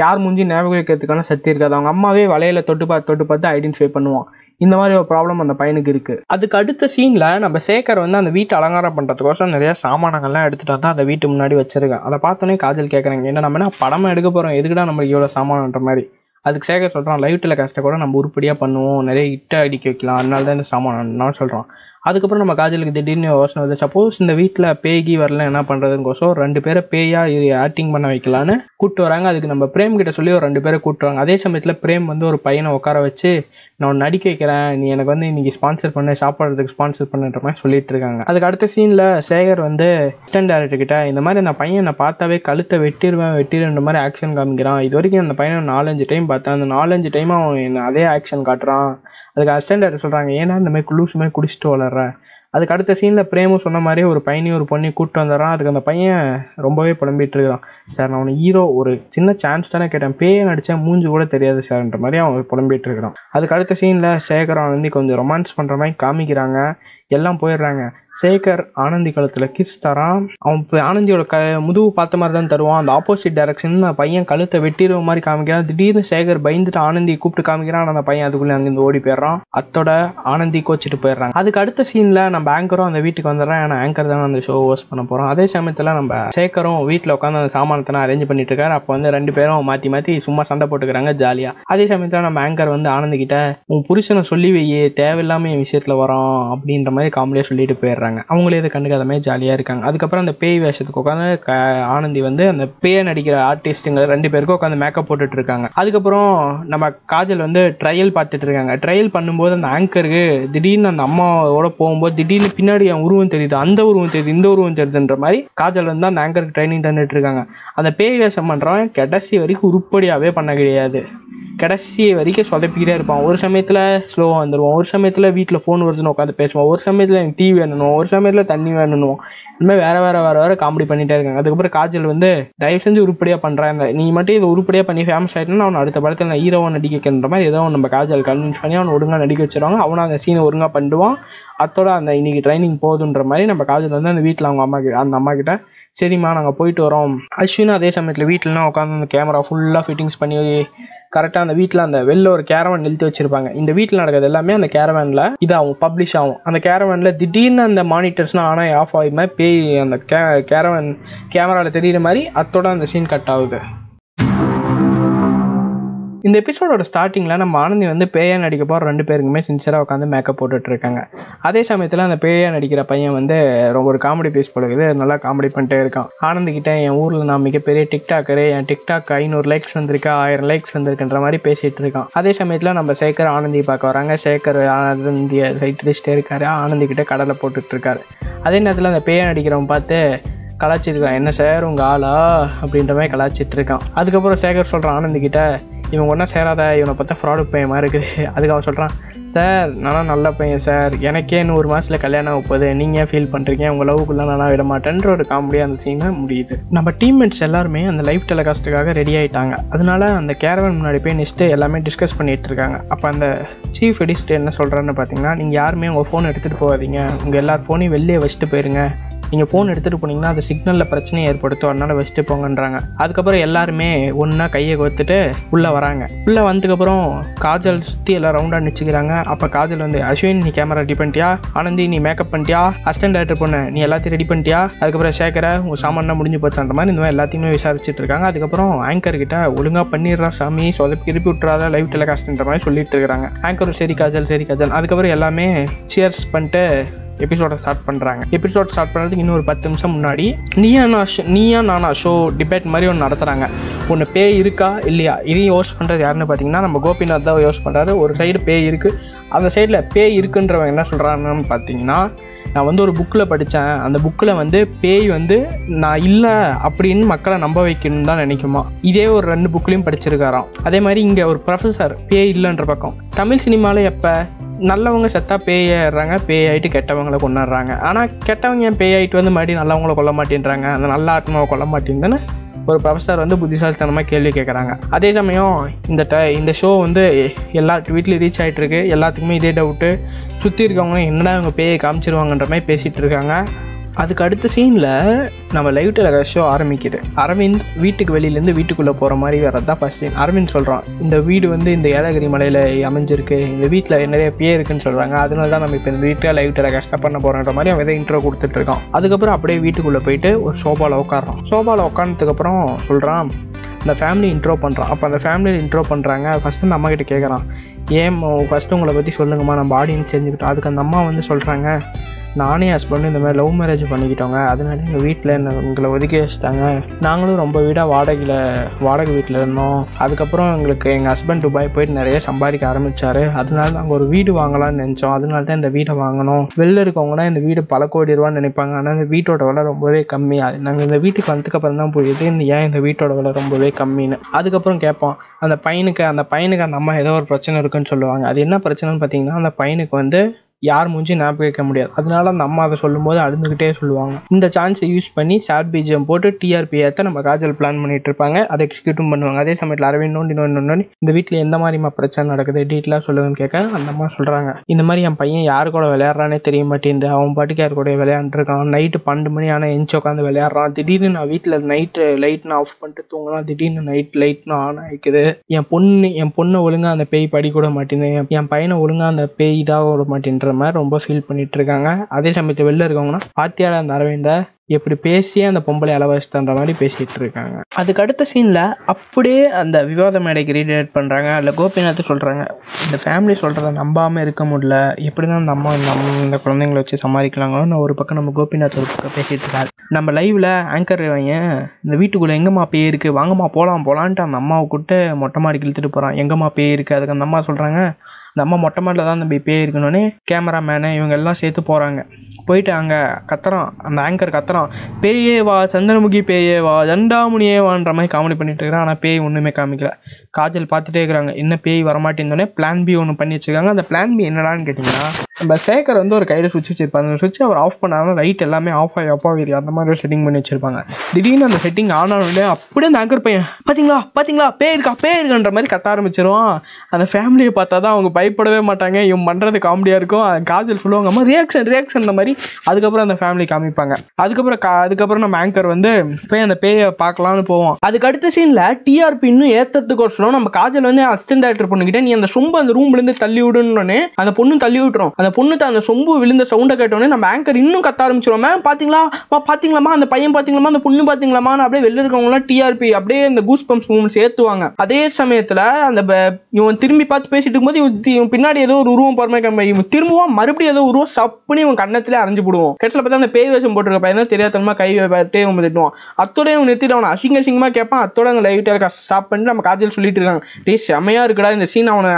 யார் முஞ்சி ஞாபகம் வைக்கிறதுக்கான சக்தி இருக்காது. அவங்க அம்மாவே வலையில தொட்டு பார்த்து தொட்டு பார்த்து ஐடென்டிஃபை பண்ணுவான். இந்த மாதிரி ஒரு ப்ராப்ளம் அந்த பையனுக்கு இருக்கு. அதுக்கு அடுத்த சீன்ல நம்ம சேகர் வந்து அந்த வீட்டை அலங்காரம் பண்ணுறதுக்கோசரம் நிறைய சாமானங்கள்லாம் எடுத்துட்டு வந்து அந்த வீட்டு முன்னாடி வச்சிருக்கேன். அதை பார்த்தோன்னே காஜல் கேட்குறாங்க என்ன நம்ம என்ன படமா எடுக்க போறோம்? எதுக்குடா நம்மளுக்கு இவ்வளோ சாமானன்ற மாதிரி. அதுக்கு சேகர் சொல்கிறான் லைவ் டெலிகாஸ்ட்டை கூட நம்ம உருப்படியாக பண்ணுவோம். நிறைய ஹிட் அடிக்க வைக்கலாம். அதனால தான் இந்த சாமான் நான் சொல்கிறான் அதுக்கப்புறம் நம்ம காஜலுக்கு திடீர்னு யோசனை வருது. சப்போஸ் இந்த வீட்டில் பேகி வரல என்ன பண்ணுறதுங்கோசம் ரெண்டு பேரை பேயா ஆக்டிங் பண்ண வைக்கலான்னு கூப்பிட்டு வராங்க. அதுக்கு நம்ம பிரேம் கிட்ட சொல்லி ஒரு ரெண்டு பேரை கூப்பிட்டு வராங்க. அதே சமயத்தில் பிரேம் வந்து ஒரு பையனை உட்கார வச்சு நான் உன்னை நடிக்க வைக்கிறேன். நீ எனக்கு வந்து இன்னைக்கு ஸ்பான்சர் பண்ண சாப்பிட்றதுக்கு ஸ்பான்சர் பண்ணுன்ற மாதிரி சொல்லிட்டு இருக்காங்க. அதுக்கு அடுத்த சீனில் சேகர் வந்து அசிஸ்டன்ட் டேரக்டர் கிட்ட இந்த மாதிரி நான் பையன் நான் பார்த்தாவே கழுத்தை வெட்டிடுவேன் வெட்டிடுன்ற மாதிரி ஆக்ஷன் காமிக்கிறான். இது வரைக்கும் அந்த பையனை நாலஞ்சு டைம் பார்த்தேன். அந்த நாலஞ்சு டைம் அவன் என்ன அதே ஆக்ஷன் காட்டுறான். அதுக்கு அசிஸ்டன்ட் டேரக்டர் சொல்கிறாங்க ஏன்னா இந்த மாதிரி குளூஸ் மாதிரி குடிச்சிட்டு வளர்ற? அதுக்கு அடுத்த சீனில் பிரேமும் சொன்ன மாதிரி ஒரு பையனையும் ஒரு பொண்ணையும் கூப்பிட்டு வந்துடுறான். அதுக்கு அந்த பையன் ரொம்பவே புலம்பிட்டு இருக்கிறான். சார் நான் உனக்கு ஹீரோ ஒரு சின்ன சான்ஸ் தானே கேட்டேன். பேய நடித்தா மூஞ்சி கூட தெரியாது சார்ன்ற மாதிரி அவன் புலம்பிட்டு இருக்கிறான். அதுக்கு அடுத்த சீனில் சேகர் அவன் வந்து கொஞ்சம் ரொமான்ஸ் பண்ணுற மாதிரி காமிக்கிறாங்க. எல்லாம் போயிடுறாங்க. சேகர் ஆனந்தி கழுத்தில் கிஸ் தரான். அவன் இப்போ ஆனந்தியோட க முதுகு பார்த்த மாதிரி தான் தருவான். அந்த ஆப்போசிட் டைரக்ஷன் அந்த பையன் கழுத்தை வெட்டிடுற மாதிரி காமிக்கிறான். திடீர்னு சேகர் பயந்துட்டு ஆனந்தி கூப்பிட்டு காமிக்கிறான். அந்த பையன் அதுக்குள்ளே அங்கேருந்து ஓடி போயிடுறான். அத்தோட ஆனந்தி கோச்சிட்டு போயிடுறாங்க. அதுக்கு அடுத்த சீனில் நம்ம ஆங்கரும் அந்த வீட்டுக்கு வந்துடுறேன். ஏன்னா ஆங்கர் தான் அந்த ஷோ ஹோஸ்ட் பண்ண போகிறோம் அதே சமயத்தில் நம்ம சேகரும் வீட்டில் உட்காந்து அந்த சாமானத்தை அரேஞ்ச் பண்ணிட்டு இருக்காரு. அப்போ வந்து ரெண்டு பேரும் மாற்றி மாற்றி சும்மா சண்டை போட்டுக்கிறாங்க ஜாலியாக அதே சமயத்தில் நம்ம ஆங்கர் வந்து ஆனந்தி கிட்ட உன் புருஷனை சொல்லி வையே தேவையில்லாமல் என் விஷயத்தில் வரோம் அப்படின்ற மாதிரி காமெடியாக சொல்லிட்டு போயிடுறாங்க. அவங்களே இதை கண்டுக்காத மாதிரி ஜாலியாக இருக்காங்க. அதுக்கப்புறம் அந்த பேய் வேஷத்துக்கு உட்காந்து க- ஆனந்தி வந்து அந்த பேயை நடிக்கிற ஆர்டிஸ்ட்டுங்க ரெண்டு பேருக்கும் உட்காந்து மேக்கப் போட்டுட்டு இருக்காங்க. அதுக்கப்புறம் நம்ம காஜல் வந்து ட்ரையல் பார்த்துட்டு இருக்காங்க. ட்ரையல் பண்ணும்போது அந்த ஆங்கருக்கு திடீர்னு அந்த அம்மாவோட போகும்போது திடீர்னு பின்னாடி என் உருவம் தெரியுது அந்த உருவம் தெரியுது இந்த உருவம் தெரியுதுன்ற மாதிரி காஜல் வந்து அந்த ஆங்கருக்கு ட்ரைனிங் தந்துட்டு இருக்காங்க. அந்த பேய் வேஷம் பண்ணுறவன் கடைசி வரைக்கும் உருப்படியாகவே பண்ண கிடையாது. கடைசி வரைக்கும் சொதப்பிக்கிட்டே இருப்பான். ஒரு சமயத்தில் ஸ்லோவாக வந்துடுவோம் ஒரு சமயத்தில் வீட்டில் ஃபோன் வருதுன்னு உட்காந்து பேசுவான். ஒரு சமயத்தில் எனக்கு டிவி வேணும் ஒரு சமயத்துல தண்ணி வேணும்னுவோம். இனிமேல் வேறு வேற வேற வேற வேற காமெடி பண்ணிட்டே இருக்காங்க. அதுக்கப்புறம் காஜல் வந்து தயவு செஞ்சு உருப்படியா பண்றேன் நீ மட்டும் இதை உருப்படியா பண்ணி ஃபேமஸ் ஆயிட்டுனா அவன் அடுத்த படத்துல நான் ஹீரோவை நடிக்க வைக்கின்ற மாதிரி ஏதோ நம்ம காஜல் கன்வின்ஸ் பண்ணி அவனை ஒழுங்கா நடிக்க வச்சிருவாங்க. அவனும் அந்த சீனை ஒழுங்கா பண்ணிடுவான் அத்தோட அந்த இன்னைக்கு ட்ரைனிங் போகுதுன்ற மாதிரி நம்ம காஜல் வந்து அந்த வீட்டில் அவங்க அம்மா கிட்ட அந்த அம்மா கிட்ட சரிம்மா நாங்கள் போயிட்டு வரோம். அஸ்வினும் அதே சமயத்தில் வீட்டிலலாம் உட்காந்து அந்த கேமரா ஃபுல்லாக ஃபிட்டிங்ஸ் பண்ணி கரெக்டாக அந்த வீட்டில் அந்த வெளில ஒரு கேரவன் நிறுத்தி வச்சிருப்பாங்க. இந்த வீட்டில் நடக்கிறது எல்லாமே அந்த கேரவனில் இதாகும் பப்ளிஷ் ஆகும். அந்த கேரவனில் திடீர்னு அந்த மானிட்டர்ஸ்லாம் ஆனால் ஆஃப் ஆகி மாதிரி பேய் அந்த கே கேரவன் கேமராவில் தெரியிற மாதிரி அத்தோட அந்த சீன் கட் ஆகுது. இந்த எபிசோடோட ஸ்டார்டிங்கில் நம்ம ஆனந்தி வந்து பேயா நடிக்க போகிற ரெண்டு பேருக்குமே சின்சியராக உட்காந்து மேக்கப் போட்டுட்டு இருக்காங்க. அதே சமயத்தில் அந்த பேயா நடிக்கிற பையன் வந்து ரொம்ப ஒரு காமெடி பேஸ் பழகுது நல்லா காமெடி பண்ணிட்டே இருக்கான். ஆனந்திக்கிட்ட என் ஊரில் நான் மிகப்பெரிய டிக்டாக்கரு என் டிக்டாக் ஐநூறு லைக்ஸ் வந்திருக்கா ஆயிரம் லைக்ஸ் வந்திருக்குன்ற மாதிரி பேசிகிட்டு இருக்கான். அதே சமயத்தில் நம்ம சேகர் ஆனந்தி பார்க்க வராங்க. சேகர் ஆனந்தியை சைட் அடிச்சுட்டே இருக்காரு. ஆனந்திக்கிட்ட கடலை போட்டுட்டு இருக்காரு. அதே நேரத்தில் அந்த பேயா நடிக்கிறவன் பார்த்து கலாச்சிருக்கான். என்ன சார் உங்கள் ஆளா? அப்படின்ற மாதிரி கலாச்சிட்டு இருக்கான் அதுக்கப்புறம் சேகர் சொல்கிறான் ஆனந்த் கிட்ட இவன் ஒன்றா சேராத இவனை பார்த்தா ஃப்ராடு பையன் மாதிரி இருக்குது. [laughs] அதுக்கு அவன் சொல்கிறான் சார் நானும் நல்ல பையன் சார். எனக்கே இன்னும் ஒரு மாதத்தில் கல்யாணம் ஆக போகுது. நீங்கள் ஏன் ஃபீல் பண்ணுறீங்க உங்கள் லவ்க்குள்ளே நானாக விட மாட்டேன்ற ஒரு காமெடியாக அந்த சீனை முடியுது. நம்ம டீம்மேட்ஸ் எல்லாருமே அந்த லைவ் டெலிகாஸ்ட்டுக்காக ரெடி ஆகிட்டாங்க அதனால அந்த கேரவன் முன்னாடி போய் நெக்ஸ்ட்டு எல்லாமே டிஸ்கஸ் பண்ணிகிட்டு இருக்காங்க. அப்போ அந்த சீஃப் எடிஸ்ட் என்ன சொல்கிறான்னு பார்த்தீங்கன்னா நீங்கள் யாருமே உங்கள் ஃபோன் எடுத்துகிட்டு போகாதீங்க. உங்கள் எல்லார் ஃபோனையும் வெளியே வச்சுட்டு போயிருங்க. நீங்கள் ஃபோன் எடுத்துகிட்டு போனீங்கன்னா அது சிக்னலில் பிரச்சனையை ஏற்படுத்தும். அதனால் வச்சுட்டு போங்கன்றாங்க. அதுக்கப்புறம் எல்லாருமே ஒன்றா கையை கோத்துட்டு உள்ளே வராங்க. உள்ளே வந்ததுக்கப்புறம் காஜல் சுற்றி எல்லாம் ரவுண்டாக நிச்சுக்கிறாங்க. அப்போ காஜல் வந்து அஸ்வின் நீ கேமரா ரெடி பண்ணிட்டியா? ஆனந்தி நீ மேக்கப் பண்ணிட்டியா? அசிஸ்டன்ட் டேரக்டர் பொண்ணு நீ எல்லாத்தையும் ரெடி பண்ணிட்டியா? அதுக்கப்புறம் சேகர உங்கள் சாமான் முடிஞ்சு போச்சான்ற மாதிரி இந்த மாதிரி எல்லாத்தையுமே விசாரிச்சுட்டு இருக்காங்க. அதுக்கப்புறம் ஆங்கர் கிட்ட ஒழுங்காக பண்ணிடுறா சாமி சொதப்பி திருப்பி விட்டுறாத லைவ் டெலிகாஸ்ட்ன்ற மாதிரி சொல்லிட்டு இருக்காங்க ஆங்கரும் சரி காஜல் சரி காஜல். அதுக்கப்புறம் எல்லாமே சியர்ஸ் பண்ணிட்டு எபிசோட ஸ்டார்ட் பண்ணுறாங்க எபிசோட் ஸ்டார்ட் பண்ணுறதுக்கு இன்னும் ஒரு பத்து நிமிஷம் முன்னாடி நீயா நான் show Neeya Naana show debate மாதிரி ஒன்று நடத்துகிறாங்க ஒன்று பேய் இருக்கா இல்லையா? இதையும் யோஸ் பண்ணுறது யாருன்னு பார்த்தீங்கன்னா நம்ம கோபிநாத் தான் யோஸ் பண்ணுறாரு ஒரு சைடு பேய் இருக்குது அந்த சைடில் பேய் இருக்குன்றவங்க என்ன சொல்கிறாங்கன்னு பார்த்தீங்கன்னா நான் வந்து ஒரு புக்கில் படித்தேன் அந்த புக்கில் வந்து பேய் வந்து நான் இல்லை அப்படின்னு மக்களை நம்ப வைக்கணும்னு தான் நினைக்குமா? இதே ஒரு ரெண்டு புக்லேயும் படிச்சிருக்காராம். அதே மாதிரி இங்கே ஒரு ப்ரொஃபஸர் பேய் இல்லைன்ற பக்கம். தமிழ் சினிமாவில் எப்போ? நல்லவங்க செத்தா பேய் ஆயிடுறாங்க பேய் ஆயிட்டு கெட்டவங்களை கொண்டாடுறாங்க ஆனால் கெட்டவங்க ஏன் பேய் ஆயிட்டு வந்து மறுபடியும் நல்லவங்களை கொல்ல மாட்டேன்றாங்க? அந்த நல்ல ஆத்மாவை கொல்ல மாட்டேங்குதுன்னு ஒரு ப்ரொஃபஸர் வந்து புத்திசாலித்தனமாக கேள்வி கேட்குறாங்க அதே சமயம் இந்த ட இந்த ஷோ வந்து எல்லா வீட்லேயும் ரீச் ஆகிட்டு இருக்கு எல்லாத்துக்குமே இதே டவுட்டு சுற்றி இருக்கவங்க என்னடா இவங்க பேயை காமிச்சிருவாங்கன்ற மாதிரி பேசிகிட்டு இருக்காங்க. அதுக்கு அடுத்த சீனில் நம்ம லைவ் டெலிகாஸ்ட் ஷோ ஆரம்பிக்குது. அரவிந்த் வீட்டுக்கு வெளியிலேருந்து வீட்டுக்குள்ளே போகிற மாதிரி வரது தான் ஃபஸ்ட் சீன் அரவிந்த் சொல்கிறான் இந்த வீடு வந்து இந்த ஏலகிரி மலையில் அமைஞ்சிருக்கு. இந்த வீட்டில் நிறைய பேர் இருக்குன்னு சொல்கிறாங்க அதனால தான் நம்ம இப்போ இந்த வீட்டில் லைவ் டெலிகாஸ்ட் பண்ண போகிறோன்ற மாதிரி அவன் எதை இன்ட்ரோ கொடுத்துட்ருக்கான் அதுக்கப்புறம் அப்படியே வீட்டுக்குள்ளே போயிட்டு ஒரு சோபாவில் உட்காடுறான் சோபாவில் உட்காந்ததுக்கப்புறம் சொல்கிறான் இந்த ஃபேமிலி இன்ட்ரோ பண்ணுறான் அப்போ அந்த ஃபேமிலியில் இன்ட்ரோ பண்ணுறாங்க ஃபஸ்ட்டு அந்த அம்மாக்கிட்ட கேட்குறான் ஏன் ஃபஸ்ட்டு உங்களை பற்றி சொல்லுங்கம்மா. நம்ம ஆடியன்ஸ் தெரிஞ்சுக்கிட்டோம். அதுக்கு அந்த அம்மா வந்து சொல்கிறாங்க நானே ஹஸ்பண்டும் இந்த மாதிரி லவ் மேரேஜ் பண்ணிக்கிட்டோங்க அதனால எங்கள் வீட்டில் என்ன எங்களை ஒதுக்கி வச்சுட்டாங்க. நாங்களும் ரொம்ப வீடாக வாடகையில் வாடகை வீட்டில் இருந்தோம். அதுக்கப்புறம் எங்களுக்கு எங்கள் ஹஸ்பண்ட் துபாய் போயிட்டு நிறைய சம்பாதிக்க ஆரம்பித்தார் அதனால நாங்கள் ஒரு வீடு வாங்கலாம்னு நினச்சோம். அதனால தான் இந்த வீடை வாங்கினோம். வெளில இருக்கவங்கன்னா இந்த வீடு பல கோடி ரூபான்னு நினைப்பாங்க. ஆனால் இந்த வீட்டோட விலை ரொம்பவே கம்மி. நாங்கள் இந்த வீட்டுக்கு வந்ததுக்கப்புறம் தான் புரியுது. இந்த ஏன் இந்த வீட்டோட விலை ரொம்பவே கம்மின்னு. அதுக்கப்புறம் கேட்போம். அந்த பையனுக்கு அந்த பையனுக்கு அந்த அம்மா ஏதோ ஒரு பிரச்சனை இருக்குன்னு சொல்லுவாங்க. அது என்ன பிரச்சனைன்னு பார்த்தீங்கன்னா அந்த பையனுக்கு வந்து யார் மூஞ்சி ஞாபகம் வைக்க முடியாது. அதனால அந்த அம்மா அதை சொல்லும்போது அழுந்துகிட்டே சொல்லுவாங்க. இந்த சான்ஸை யூஸ் பண்ணி ஷார்ட் பிஜிஎம் போட்டு டிஆர்பி ஏற்ற நம்ம காஜல் பிளான் பண்ணிட்டு இருப்பாங்க. அதை எக்ஸிக்யூட்டும் பண்ணுவாங்க. அதே சமயத்தில் அரவிந்த் நோண்டி நோண்டி நோண்டி இந்த வீட்டில் எந்த மாதிரிமா பிரச்சனை நடக்குது டீட்டெயிலாக சொல்லுங்கன்னு கேட்க அந்த அம்மா சொல்கிறாங்க இந்த மாதிரி என் பையன் யார் கூட விளையாடுறானே தெரிய மாட்டேங்குது. அவன் பாட்டுக்கு யார் கூட விளையாண்டுருக்கான் நைட்டு பன்னெண்டு மணி ஆனால் எஞ்சி உட்காந்து விளையாடுறான். திடீர்னு நான் வீட்டில் நைட்டு லைட்னு ஆஃப் பண்ணிட்டு தூங்கலாம் திடீர்னு நைட் லைட்னு ஆன் ஆகிக்குது என் பொண்ணு என் பொண்ணை ஒழுங்காக அந்த பேய் படிக்கூட கூட மாட்டேங்குது. என் பையனை ஒழுங்காக அந்த பேய் இதாக விட மாட்டேன்ற மாதிரி ரொம்ப ஃபீல் பண்ணிட்டு இருக்காங்க அதே சமயத்தில் வெளில இருக்கவங்கன்னா பாத்தியால அந்த அரவிந்த எப்படி பேசியே அந்த பொம்பளை அளவச்சுன்ற மாதிரி பேசிட்டு இருக்காங்க அதுக்கு அடுத்த சீனில் அப்படியே அந்த விவாத மேடைக்கு ரீடேட் பண்ணுறாங்க அதில் கோபிநாத் சொல்கிறாங்க இந்த ஃபேமிலி சொல்கிறத நம்பாமல் இருக்க முடியல. எப்படி தான் அந்த அம்மா நம்ம இந்த குழந்தைங்களை வச்சு சமாளிக்கலாங்களோ நான் ஒரு பக்கம் நம்ம கோபிநாத் ஒரு பக்கம் பேசிட்டு இருக்காரு. நம்ம லைவில் ஆங்கர் வையன் இந்த வீட்டுக்குள்ளே எங்கம்மா பேய் இருக்குது வாங்கம்மா போகலாம் போலான்ட்டு அந்த அம்மாவை கூப்பிட்டு மொட்டை மாடிக்கு இழுத்துட்டு போகிறான் எங்கம்மா பேய் இருக்கு? அதுக்கு அந்த அம்மா சொல்கிறாங்க இந்த அம்மா மொட்டை மாட்டில் தான் அந்த பேய் இருக்கணும்னு கேமராமேனு இவங்க எல்லாம் சேர்த்து போகிறாங்க போயிட்டு அங்கே கத்துறான். அந்த ஆங்கர் கத்துறான். பேயே வா சந்திரமுகி பேயே வா ஜண்டாமுனியே வான்ற மாதிரி காமெடி பண்ணிட்டு இருக்கிறான் ஆனால் பேய் ஒன்றுமே காமிக்கல. காஜல் பார்த்துட்டே இருக்கிறாங்க. என்ன பேய் வரமாட்டேன்னொடனே பிளான் பி ஒன்று பண்ணி வச்சிருக்காங்க. அந்த பிளான் பி என்னடான்னு கேட்டிங்கன்னா நம்ம சேகர் வந்து ஒரு கையில் சுவிட்ச் வச்சிருப்பாங்க அந்த சுவிட்ச் அவர் ஆஃப் பண்ணாமல் லைட் எல்லாமே ஆஃப் ஆகி அப்பா ஆகி அந்த மாதிரி ஒரு செட்டிங் பண்ணி வச்சிருப்பாங்க. திடீர்னு அந்த செட்டிங் ஆன் ஆனோடனே அப்படியே அந்த ஆங்கர் பையன் பார்த்தீங்களா பார்த்தீங்களா பேய் இருக்கா? பேய் இருக்கான்ற மாதிரி கத்த ஆரம்பிச்சிருவான். அந்த ஃபேமிலியை பார்த்தா தான் அவங்க பயப்படவே மாட்டாங்க. இவன் பண்ணுறது காமெடியாக இருக்கும். காஜல் சொல்லுவாங்க அம்மா ரியாக்ஷன் ரியாக்ஷன் மாதிரி. அதுக்கப்புறம் அந்த ஃபேமிலி காமிப்பாங்க. அதுக்கப்புறம் கா- அதுக்கப்புறம் நம்ம ஆங்கர் வந்து போய் அந்த பேயை பார்க்கலாம்னு போவோம். அதுக்கு அடுத்த சீனில் டிஆர்பி இன்னும் ஏத்ததுக்கோசரம் நம்ம காஜல் வந்து அசிஸ்டன்ட் டேரக்டர் பொண்ணுகிட்ட நீ அந்த சொம்பு அந்த ரூம்ல இருந்து தள்ளி விடுன்னு அந்த பொண்ணு தள்ளி விட்டுரும். அந்த பொண்ணு அந்த சொம்பு விழுந்த சவுண்டை கேட்டோடனே நம்ம ஆங்கர் இன்னும் கத்த ஆரம்பிச்சிடும் மேம் பாத்தீங்களா? மா பாத்தீங்களாமா அந்த பையன் பார்த்தீங்களாமா அந்த பொண்ணு பாத்தீங்களாமா அப்படியே வெளில இருக்கவங்களாம் டிஆர்பி அப்படியே இந்த கூஸ் பம்ப்ஸ் மூமெண்ட்ஸ் சேர்த்துவாங்க அதே சமயத்துல அந்த இவன் திரும்பி பார்த்து பேசிட்டு இருக்கும்போது இவன் பின்னாடி ஏதோ ஒரு உருவம் போற மாதிரி இவன் திரும்பவும் மறுபடியும் ஏதோ உருவம் சப்புன்னு இவன் கண்ணத்திலே அரைஞ்சு போடுவோம் கெட்டில் பார்த்தா அந்த பேய் வேஷம் போட்டிருக்க பையன் தான் தெரியாதனமா கை வைட்டே இவன் திட்டுவான். அத்தோட இவன் நிறுத்திட்டு அவனை அசிங்க அசிங்கமா கேட்பான். அத்தோட அந்த லைட்டாக ஸ்டாப் பண்ணிட்டு நம்ம காஜல் சொல்லிட்டு இருக்காங்க டேய் செமையா இருக்குடா இந்த சீன் அவனை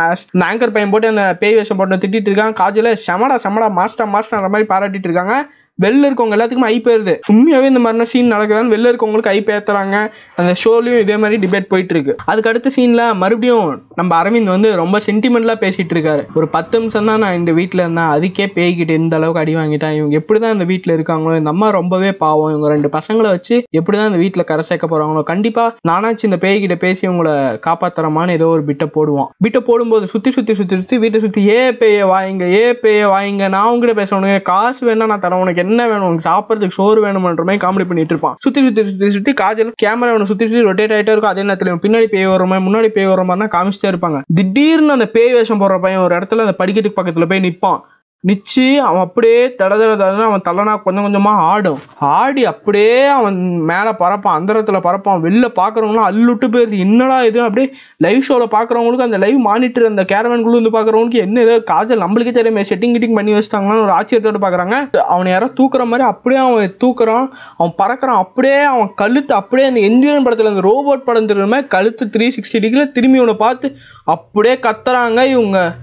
ஆங்கர் பையன் போட்டு அந்த பேய் வேஷம் போட்டு திட்டிட்டு இருக்கான். காஜல செமடா செமடா மாஸ்டா மாஸ்டர் மாதிரி பாராட்டிட்டு இருக்காங்க. வெளில இருக்கவங்க எல்லாத்துக்கும் ஐ பேருது உண்மையாவே இந்த மாதிரிலாம் சீன் நடக்குதான்னு வெளில இருக்கவங்களுக்கு ஐ பேத்துறாங்க அந்த ஷோலையும் இதே மாதிரி டிபேட் போயிட்டு இருக்கு அதுக்கு அடுத்த சீன்ல மறுபடியும் நம்ம அரவிந்த் வந்து ரொம்ப சென்டிமெண்ட்லாம் பேசிட்டு இருக்காரு. ஒரு பத்து நிமிஷம் தான் நான் இந்த வீட்டில் இருந்தேன். அதுக்கே பேய்கிட்டு இந்த அளவுக்கு அடி வாங்கிட்டேன்? இவங்க எப்படிதான் இந்த வீட்டில் இருக்காங்களோ? இந்த அம்மா ரொம்பவே பாவம். இவங்க ரெண்டு பசங்களை வச்சு எப்படிதான் இந்த வீட்டில் கரை சேர்க்க போறாங்களோ? கண்டிப்பா நானாச்சும் இந்த பேய்கிட்ட பேசி உங்களை காப்பாத்துறமான்னு ஏதோ ஒரு பிட்டை போடுவோம் பிட்டை போடும்போது சுத்தி சுத்தி சுத்தி சுத்தி வீட்டை சுத்தி ஏ பேய வாங்க ஏ பேய வாங்க நான் உங்ககிட்ட பேச உனக்கு காசு வேணா நான் தரேன் உனக்கு. என்ன வேணும்? உனக்கு சாப்பிட்றதுக்கு சோறு வேணுமன்ற மாதிரி காமெடி பண்ணிட்டு இருப்பான். சுத்தி சுத்தி சுத்தி சுத்தி காஜல் கேமரா ஒன்று சுத்தி சுத்தி ரொட்டேட் ஆகிட்டே இருக்கும். அதே நேரத்துல பின்னாடி பேய் வர மாதிரி முன்னாடி பேய் வர மாதிரினா காமிச்சிட்டே இருப்பாங்க. திடீர்னு அந்த பேய் வேஷம் போடுற பையன் ஒரு இடத்துல அந்த படிக்கட்டுக்கு பக்கத்துல போய் நிப்பான். நிச்சு அவன் அப்படியே தட தட தடன்னு அவன் தலைனா கொஞ்சம் கொஞ்சமா ஆடும். ஆடி அப்படியே அவன் மேல பறப்பான் அந்தரத்துல பறப்பான் வெளில பாக்குறவங்களும் அல்லுட்டு போயிருது. என்னடா இது? அப்படியே லைவ் ஷோல பாக்குறவங்களுக்கு அந்த லைவ் மானிட்டர் அந்த கேரவன்குள்ள வந்து பாக்குறவங்களுக்கு என்ன ஏதோ காஜல் நம்மளுக்கே தெரியுமே செட்டிங் கிட்டிங் பண்ணி வச்சிட்டாங்கன்னு ஒரு ஆச்சரியத்தோட பாக்குறாங்க. அவனை யாரோ தூக்குற மாதிரி அப்படியே அவன் தூக்குறான். அவன் பறக்குறான் அப்படியே அவன் கழுத்து அப்படியே அந்த எந்திரன் படத்துல அந்த ரோபோட் படம் திரும்ப கழுத்து த்ரீ சிக்ஸ்டி டிகிரில திரும்பி இவனை பார்த்து அப்படியே கத்துறாங்க இவங்க.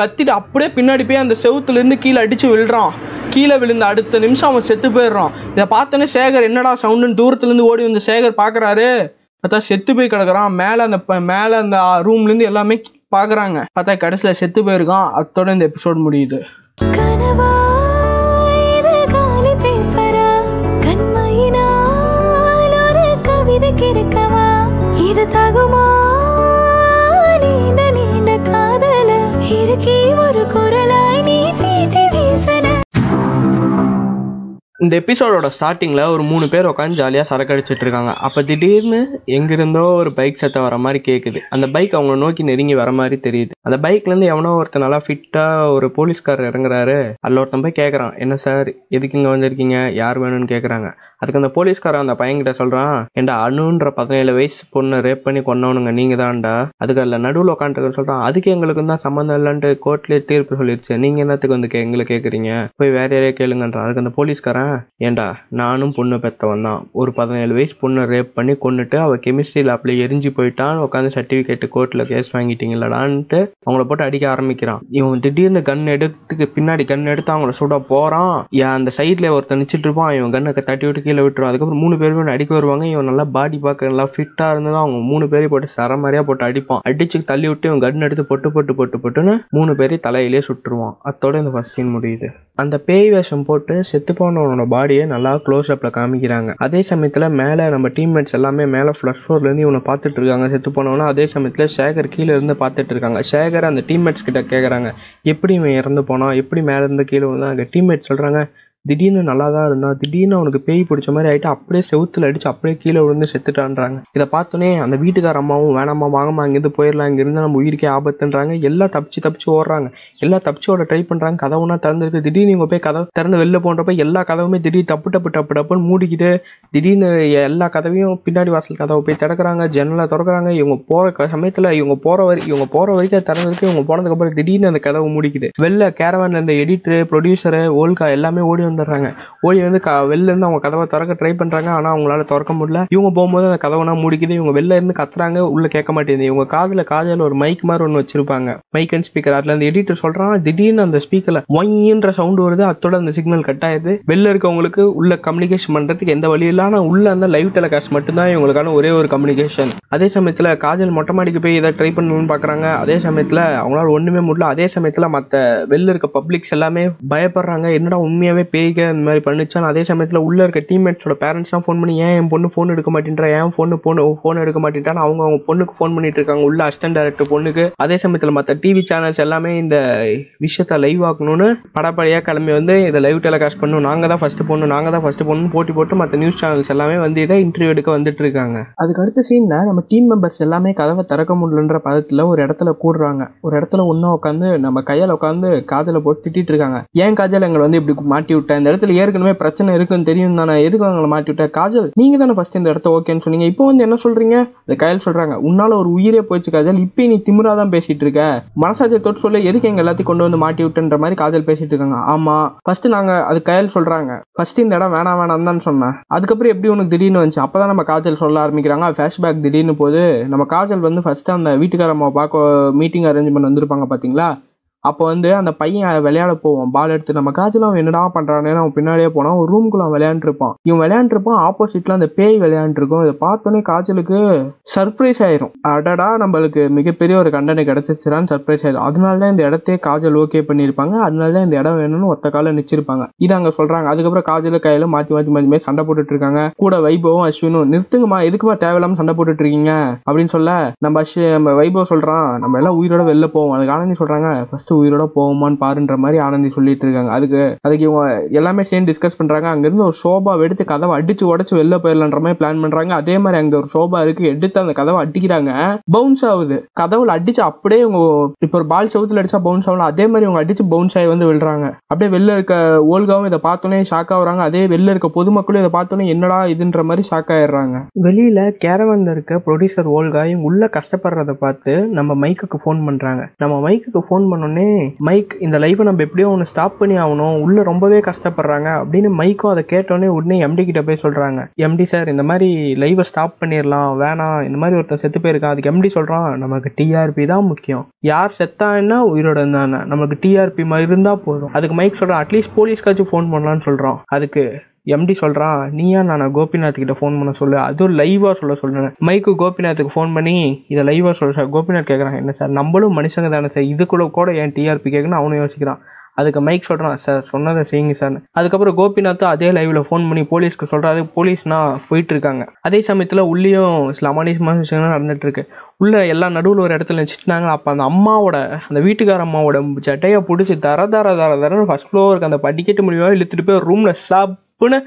கத்திட்டு அப்படியே பின்னாடி போய் அந்த செவுத்துல இருந்து கீழே அடித்து விழுறான். கீழே விழுந்த அடுத்த நிமிஷம் அவன் செத்து போயிடுறான். இதை பார்த்தோன்னே சேகர் என்னடா சவுண்டுன்னு தூரத்துலேருந்து ஓடி வந்து சேகர் பாக்குறாரு பார்த்தா செத்து போய் கிடக்குறான். மேலே அந்த மேலே அந்த ரூம்ல இருந்து எல்லாமே பாக்குறாங்க பார்த்தா கடைசியில செத்து போயிருக்கான். அத்தோட இந்த எபிசோட் முடியுது. இது தகுமா? இந்த எபிசோடோட ஸ்டார்டிங்கில் ஒரு மூணு பேர் உட்காந்து ஜாலியாக சரக்கு அடிச்சிட்டு இருக்காங்க. அப்போ திடீர்னு எங்கிருந்தோ ஒரு பைக் சத்தம் வர மாதிரி கேட்குது அந்த பைக் அவங்கள நோக்கி நெருங்கி வர மாதிரி தெரியுது. அந்த பைக்ல இருந்து எவனோ ஒருத்தன் நல்லா ஃபிட்டாக ஒரு போலீஸ்காரர் இறங்குறாரு. அதில் ஒருத்தன் போய் கேட்குறான் என்ன சார் எதுக்கு இங்க வந்திருக்கீங்க? யார் வேணும்னு கேட்குறாங்க அதுக்கு அந்த போலீஸ்காரன் அந்த பையன்கிட்ட சொல்றான் ஏண்டா அணுன்ற பதினேழு வயசு பொண்ணை ரேப் பண்ணி கொண்டவனுங்க நீங்க தான்டா அதுக்கு அதில் நடுவில் உட்காந்துருக்கன்னு சொல்றான் அதுக்கு எங்களுக்கு தான் சம்மந்தம் இல்லைன்ட்டு கோர்ட்லயே தீர்ப்பு சொல்லிருச்சு. நீங்க என்னத்துக்கு வந்து கே- எங்களை கேக்குறீங்க? போய் வேற யாரையே கேளுங்கன்றான். அதுக்கு அந்த போலீஸ்காரன் ஏண்டா நானும் பொண்ணு பெத்தவன் தான். ஒரு பதினேழு வயசு பொண்ணை ரேப் பண்ணி கொண்டுட்டு அவள் கெமிஸ்ட்ரி லேப்ல எரிஞ்சு போயிட்டான் உட்காந்து சர்டிஃபிகேட் கோர்ட்டில் கேஸ் வாங்கிட்டீங்களடான்ட்டு அவங்கள போட்டு அடிக்க ஆரம்பிக்கிறான். இவன் திடீர்னு கன் எடுத்துக்கு பின்னாடி கன் எடுத்து அவங்கள சுட போறான். ஏன் அந்த சைட்ல ஒருத்தன் நிச்சிட்டு இருப்பான் இவன் கண்ணை தட்டி விட்டு கீழே விட்டுரும். அதுக்கப்புறம் மூணு பேருமே அடிக்க வருவாங்க. இவன் நல்லா பாடி பார்க்க நல்லா ஃபிட்டாக இருந்தால் அவங்க மூணு பேரையும் போட்டு சரமாரியாக போட்டு அடிப்பான். அடிச்சு தள்ளி விட்டு இவன் கன் எடுத்து பொட்டு பொட்டு பொட்டு பொட்டுன்னு மூணு பேரையும் தலையிலே சுட்டுருவான். அத்தோட இந்த ஃபர்ஸ்ட் சீன் முடியுது. அந்த பேய் வேஷம் போட்டு செத்து போனவனோட பாடியை நல்லா க்ளோஸ் அப்ல காமிக்கிறாங்க. அதே சமயத்துல மேல நம்ம டீம்மேட்ஸ் எல்லாமே மேல ஃபிளஷ் ஃப்ளோர்லேருந்து இவனை பார்த்துட்டு இருக்காங்க. செத்து போனவனா அதே சமயத்துல சேகர் கீழே இருந்து பார்த்துட்டு இருக்காங்க. சேகர் அந்த டீம்மேட்ஸ் கிட்ட கேட்குறாங்க எப்படி இவன் இறந்து போனான்? எப்படி மேல இருந்து கீழே வந்தான்? அங்கே டீம்மேட் சொல்றாங்க திடீர்னு நல்லா தான் இருந்தான். திடீர்னு அவனுக்கு பேய் பிடிச்ச மாதிரி ஆயிட்டு அப்படியே செவுத்துல அடிச்சு அப்படியே கீழே விழுந்து செத்துட்டான்றாங்க. இதை பார்த்தோன்னே அந்த வீட்டுக்கார அம்மாவும் வேணாம்மா வாங்கம்மா இங்கேருந்து போயிடலாம். இங்கிருந்து நம்ம உயிருக்கே ஆபத்துன்றாங்க. எல்லாம் தப்பிச்சு தப்பிச்சு ஓடுறாங்க. எல்லாம் தப்பிச்சு ஓட ட்ரை பண்றாங்க. கதவுனா திறந்துருக்கு. திடீர்னு இவங்க போய் கதவு திறந்து வெளில போன்றப்ப எல்லா கதவுமே திடீர் தப்பு டப்பு டப்பு டப்புன்னு மூடிக்கிட்டு திடீர்னு எல்லா கதவையும் பின்னாடி வாசல் கதவை போய் திறக்கிறாங்க. ஜன்னலை திறக்கிறாங்க. இவங்க போற க- சமயத்துல இவங்க போற வரை இவங்க போற வரைக்கும் திறந்துருக்கு. இவங்க போனதுக்கு அப்புறம் திடீர்னு அந்த கதவு மூடிக்குது. வெளில கேரவான்ல இருந்த எடிட்டர் ப்ரொடியூசரு ஓல்கா எல்லாமே ஓடி வந்து வந்துடுறாங்க ஓடி வந்து க வெளிலேருந்து அவங்க கதவை திறக்க ட்ரை பண்றாங்க. ஆனால் அவங்களால திறக்க முடியல. இவங்க போகும்போது அந்த கதவைனா முடிக்குது. இவங்க வெளில இருந்து கத்துறாங்க. உள்ளே கேட்க மாட்டேங்குது. இவங்க காதில் காதில் ஒரு மைக் மாதிரி ஒன்று வச்சிருப்பாங்க. மைக் அண்ட் ஸ்பீக்கர் அதில் அந்த எடிட்டர் சொல்கிறான் திடீர்னு அந்த ஸ்பீக்கர்ல ஒய்ன்ற சவுண்டு வருது. அத்தோட அந்த சிக்னல் கட் ஆயிடுது. வெளில இருக்கவங்களுக்கு உள்ள கம்யூனிகேஷன் பண்ணுறதுக்கு எந்த வழியும் இல்லை. ஆனால் உள்ள அந்த லைவ் டெலிகாஸ்ட் மட்டும்தான் இவங்களுக்கான ஒரே ஒரு கம்யூனிகேஷன் அதே சமயத்தில் காஜல் மொட்டை மாடிக்கு போய் இதை ட்ரை பண்ணணும்னு பார்க்குறாங்க அதே சமயத்தில் அவங்களால ஒன்றுமே முடியல. அதே சமயத்தில் மற்ற வெளில இருக்க பப்ளிக்ஸ் எல்லாமே பயப்படுறாங்க. என்னடா உண்மையாகவே உண்மையாவே செய்க இந்த மாதிரி பண்ணிச்சான் அதே சமயத்தில் உள்ள இருக்க டீம்மேட்ஸோட பேரண்ட்ஸ்லாம் ஃபோன் பண்ணி ஏன் என் பொண்ணு ஃபோன் எடுக்க மாட்டேன்றா? ஏன் பொண்ணு பொண்ணு ஃபோன் எடுக்க மாட்டேன்றான்னு அவங்க அவங்க பொண்ணுக்கு ஃபோன் பண்ணிட்டு இருக்காங்க உள்ள அசிஸ்டன்ட் டேரக்டர் பொண்ணுக்கு. அதே சமயத்தில் மற்ற டிவி சேனல்ஸ் எல்லாமே இந்த விஷயத்த லைவ் ஆக்கணும்னு படப்படியாக கிளம்பி வந்து இதை லைவ் டெலிகாஸ்ட் பண்ணணும். நாங்க தான் ஃபஸ்ட்டு பொண்ணு நாங்க தான் ஃபஸ்ட்டு பொண்ணு போட்டி போட்டு மற்ற நியூஸ் சேனல்ஸ் எல்லாமே வந்து இதை இன்டர்வியூ எடுக்க வந்துட்டு இருக்காங்க. அதுக்கு அடுத்த சீனில் நம்ம டீம் மெம்பர்ஸ் எல்லாமே கதவை திறக்க முடியலன்ற பதத்தில் ஒரு இடத்துல கூடுறாங்க. ஒரு இடத்துல ஒன்றா உட்காந்து நம்ம கையில் உட்காந்து காதில் போட்டு திட்டிட்டு இருக்காங்க. ஏன் காஜல் எங்களை வந்து இப்படி மாட்டி விட்ட இந்த இடத்துல ஏற்கனவே பிரச்சனை இருக்குன்னு தெரியும் தானே எதுக்கு அவங்களை மாட்டி விட்ட? காஜல் நீங்க தானே ஃபர்ஸ்ட் இந்த இடத்த ஓகேன்னு சொன்னீங்க. இப்போ வந்து என்ன சொல்றீங்க? இந்த கையல் சொல்றாங்க உன்னால ஒரு உயிரே போயிடுச்சு காஜல் இப்போ நீ திமிரா தான் பேசிட்டு இருக்க. மனசாட்சியை தொட்டு சொல்ல எதுக்கு எங்க எல்லாத்தையும் கொண்டு வந்து மாட்டி விட்டுன்ற மாதிரி காஜல் பேசிட்டு இருக்காங்க. ஆமா ஃபர்ஸ்ட் நாங்க அது கையல் சொல்றாங்க. ஃபர்ஸ்ட் இந்த இடம் வேணாம் வேணாம் தான் சொன்னேன். அதுக்கப்புறம் எப்படி உனக்கு திடீர்னு வந்துச்சு? அப்பதான் நம்ம காஜல் சொல்ல ஆரம்பிக்கிறாங்க. ஃபேஷ்பேக் திடீர்னு போது நம்ம காஜல் வந்து ஃபர்ஸ்ட் அந்த வீட்டுக்காரம்மா பார்க்க மீட்டிங் அரேஞ்ச் பண்ண வந்திருப்பாங்க பாத்தீங்களா? அப்போ வந்து அந்த பையன் விளையாட போவான். பால் எடுத்து நம்ம காய்ச்சல் அவன் என்னடா பண்றானே? அவன் பின்னாடியே போனான் ஒரு ரூம்குள்ள அவன் விளையாண்டுருப்பான். இவன் விளையாண்டுருப்பான் ஆப்போசிட்ல அந்த பேய் விளையாண்டுருக்கும். இதை பார்த்தோன்னே காஜலுக்கு சர்ப்ரைஸ் ஆயிரும். அடடா நம்மளுக்கு மிகப்பெரிய ஒரு கண்டனை கிடைச்சிருச்சுடான்னு சர்ப்ரைஸ் ஆயிரும். அதனால தான் இந்த இடத்தையே காஜல் ஓகே பண்ணியிருப்பாங்க. அதனால தான் இந்த இடம் வேணும்னு ஒத்த கால நிச்சிருப்பாங்க. இது அங்க சொல்றாங்க. அதுக்கப்புறம் காஜல கையில மாத்தி மாத்தி மாத்தி மாத்தி சண்டை போட்டுட்டு இருக்காங்க. கூட வைபவும் அஸ்வினும் நிறுத்துங்கம்மா எதுக்குமா தேவையில்லாம சண்டை போட்டுட்டு இருக்கீங்க? அப்படின்னு சொல்ல நம்ம அஸ்வி நம்ம வைபவ் சொல்றான். நம்ம எல்லாம் உயிரோட வெளில போவோம். அதுக்கான சொல்றாங்க ஃபர்ஸ்ட் உயிரோட போவோமான்னு பாருன்ற மாதிரி ஆனந்தி சொல்லிட்டு இருக்காங்க. அதுக்கு அதுக்கு இவங்க எல்லாமே சேர்ந்து டிஸ்கஸ் பண்றாங்க. அங்கிருந்து ஒரு ஷோபா எடுத்து கதவை அடிச்சு உடச்சு வெளில போயிடலான்ற மாதிரி பிளான் பண்றாங்க. அதே மாதிரி அங்க ஒரு சோபா இருக்கு. எடுத்து அந்த கதவை அடிக்கிறாங்க. பவுன்ஸ் ஆகுது. கதவுல அடிச்சு அப்படியே இவங்க இப்போ ஒரு பால் செவுத்துல அடிச்சா பவுன்ஸ் ஆகலாம் அதே மாதிரி இவங்க அடிச்சு பவுன்ஸ் ஆகி வந்து விழுறாங்க. அப்படியே வெளில இருக்க ஓல்காவும் இதை பார்த்தோன்னே ஷாக் ஆகுறாங்க அதே வெளில இருக்க பொதுமக்களும் இதை பார்த்தோன்னே என்னடா இதுன்ற மாதிரி ஷாக் ஆயிடுறாங்க. வெளியில கேரவன்ல இருக்க ப்ரொடியூசர் ஓல்கா இவங்க உள்ள கஷ்டப்படுறத பார்த்து நம்ம மைக்குக்கு ஃபோன் பண்றாங்க. நம்ம மைக்குக்கு ஃபோன் பண்ணோடனே மைக் இந்த லைவை நம்ம எப்படியோ ஒன்று ஸ்டாப் பண்ணி ஆகணும். உள்ள ரொம்பவே கஷ்டப்படுறாங்க. அப்படின்னு மைக்கும் அதை கேட்டோடனே உடனே எம்டி கிட்ட போய் சொல்றாங்க. எம்டி சார் இந்த மாதிரி லைவை ஸ்டாப் பண்ணிடலாம் வேணாம். இந்த மாதிரி ஒருத்தன் செத்து போயிருக்கான். அதுக்கு எம்டி சொல்றான் நமக்கு டிஆர்பி தான் முக்கியம். யார் செத்தான்னா உயிரோட இருந்தானே. நமக்கு டிஆர்பி இருந்தா போதும். அதுக்கு மைக் சொல்றான் அட்லீஸ்ட் போலீஸ்க்காச்சும் ஃபோன் பண்ணலாம்னு சொல்றான். அதுக்கு எம்டி சொல்கிறான் நீயா நான் கோபிநாத் கிட்ட ஃபோன் பண்ண சொல்லு. அதுவும் லைவாக சொல்ல சொல்றேன். மைக்கு கோபிநாத்துக்கு ஃபோன் பண்ணி இதை லைவாக சொல்ல சார் கோபிநாத் கேட்கறான் என்ன சார் நம்மளும் மனுஷங்க தானே சார் இதுக்குள்ள கூட ஏன் டிஆர்பி கேட்குன்னு அவனும் யோசிக்கிறான். அதுக்கு மைக் சொல்கிறான் சார் சொன்னதை செய்யுங்க சார் அதுக்கப்புறம் கோபிநாத்தும் அதே லைவில் ஃபோன் பண்ணி போலீஸ்க்கு சொல்கிறாரு போலீஸ்னா போயிட்டு இருக்காங்க. அதே சமயத்தில் உள்ளேயும் சில அமானுஷமான விஷயங்கள் நடந்துட்டு உள்ள எல்லா நடுவில் ஒரு இடத்துல வச்சுட்டாங்க அப்போ அந்த அம்மாவோட அந்த வீட்டுக்கார அம்மாவோட சட்டையை பிடிச்சி தர தர தர தரன்னு ஃபர்ஸ்ட் ஃப்ளோருக்கு அந்த படிக்கட்டு முடிவாக இழுத்துட்டு போய் ரூமில் சாப் சப்புன்னு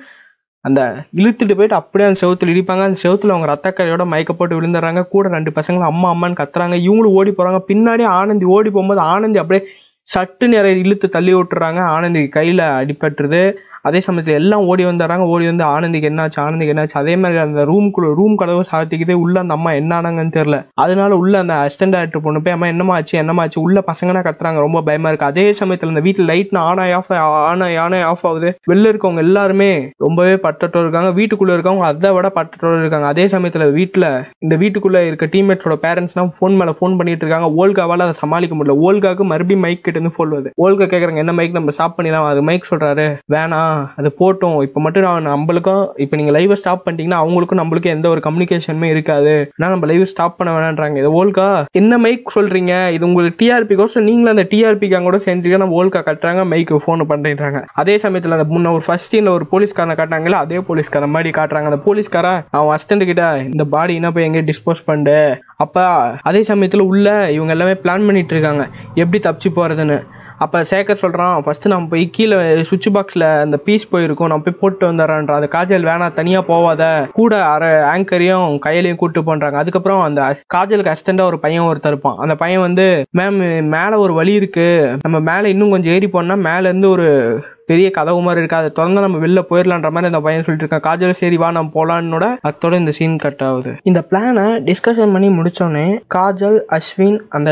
அந்த இழுத்துட்டு போயிட்டு அப்படியே அந்த செவுத்துல இடிப்பாங்க. அந்த செவுத்துல அவங்க ரத்தக்கரையோட மயக்க போட்டு விழுந்துடுறாங்க. கூட ரெண்டு பசங்களும் அம்மா அம்மான்னு கத்துறாங்க. இவங்களும் ஓடி போறாங்க. பின்னாடி ஆனந்தி ஓடி போகும்போது ஆனந்தி அப்படியே சட்டு நிறைய இழுத்து தள்ளி விட்டுறாங்க. ஆனந்தி கையில அடிபட்டுருது. அதே சமயத்தில் எல்லாம் ஓடி வந்துடுறாங்க ஓடி வந்து ஆனந்திக்கு என்னாச்சு ஆனந்திக்கு என்னாச்சு? அதே மாதிரி அந்த ரூம்குள்ள ரூம் கதவு சாத்திக்கிட்டே உள்ள அந்த அம்மா என்ன ஆனாங்கன்னு தெரியல. அதனால உள்ள அந்த அசிஸ்டன்ட் டேரக்டர் பொண்ணு போய் அம்மா என்னமா ஆச்சு? என்னமா ஆச்சு? உள்ள பசங்கன்னா கத்துறாங்க ரொம்ப பயமா இருக்கு. அதே சமயத்தில் இந்த வீட்டில் லைட் ஆன் ஆஃப் ஆன் ஆகி ஆன் ஆஃப் ஆகுது. வெளில இருக்கவங்க எல்லாருமே ரொம்பவே பட்டட்டோர் இருக்காங்க. வீட்டுக்குள்ள இருக்கவங்க அதை விட பட்டத்தோடு இருக்காங்க. அதே சமயத்தில் வீட்டில் இந்த வீட்டுக்குள்ள இருக்க டீம்மேட்ஸோட பேரண்ட்ஸ்லாம் ஃபோன் மேலே ஃபோன் பண்ணிட்டு இருக்காங்க. ஓல்காவால் அதை சமாளிக்க முடியல. ஓல்காக்கு மறுபடியும் மைக் கிட்ட இருந்து ஃபோன் வருது. ஓல்கா கேட்குறாங்க என்ன மைக் நம்ம ஸ்டாப் பண்ணிடலாம். அது மைக் சொல்றாரு. வேணாம். அது போட்டோம். இப்போ மட்டும் நான் நம்மளுக்கும் இப்போ நீங்கள் லைவை ஸ்டாப் பண்ணிட்டீங்கன்னா அவங்களுக்கும் நம்மளுக்கும் எந்த ஒரு கம்யூனிகேஷனுமே இருக்காது. ஆனால் நம்ம லைவ் ஸ்டாப் பண்ண வேணான்றாங்க. இது ஓல்கா என்ன மைக் சொல்கிறீங்க இது உங்களுக்கு டிஆர்பி கோசம் நீங்களும் அந்த டிஆர்பிக்காக கூட சேர்ந்துட்டு நம்ம ஓல்கா கட்டுறாங்க மைக்கு ஃபோன் பண்ணுறாங்க அதே சமயத்தில் அந்த முன்ன ஒரு ஃபர்ஸ்ட் சீனில் ஒரு போலீஸ்காரனை காட்டாங்கல்ல அதே போலீஸ்காரன் மாதிரி காட்டுறாங்க. அந்த போலீஸ்காரன் அவன் அசிஸ்டன்ட் கிட்ட இந்த பாடி என்ன போய் எங்கே டிஸ்போஸ் பண்ணு அப்போ அதே சமயத்தில் உள்ள இவங்க எல்லாமே பிளான் பண்ணிட்டு இருக்காங்க. எப்படி தப்பிச்சு போகிறதுன்னு அப்போ சேகர் சொல்கிறான் ஃபஸ்ட்டு நம்ம போய் கீழே சுவிட்ச் பாக்ஸில் அந்த பீஸ் போயிருக்கும் நான் போய் போட்டு வந்துடுறேன்றான். அந்த காஜல் வேணாம் தனியாக போவாத. கூட அரை ஆங்கரையும் கையிலையும் கூட்டு பண்ணுறாங்க அதுக்கப்புறம் அந்த காஜலுக்கு அசிஸ்டண்டா ஒரு பையன் ஒருத்தர் இருப்பான். அந்த பையன் வந்து மேம் மேலே ஒரு வழி இருக்குது நம்ம மேலே இன்னும் கொஞ்சம் ஏறி போனால் மேலேருந்து ஒரு பெரிய கதவு மாதிரி இருக்கு. அதை திறந்து நம்ம வெளில போயிடலான்ற மாதிரி அந்த பையன் சொல்லிட்டு இருக்கான். காஜல் சரி வா நம்ம போலான்னோட அத்தோட இந்த சீன் கட் ஆகுது. இந்த பிளானை டிஸ்கஷன் பண்ணி முடிச்சோடனே காஜல் அஸ்வின் அந்த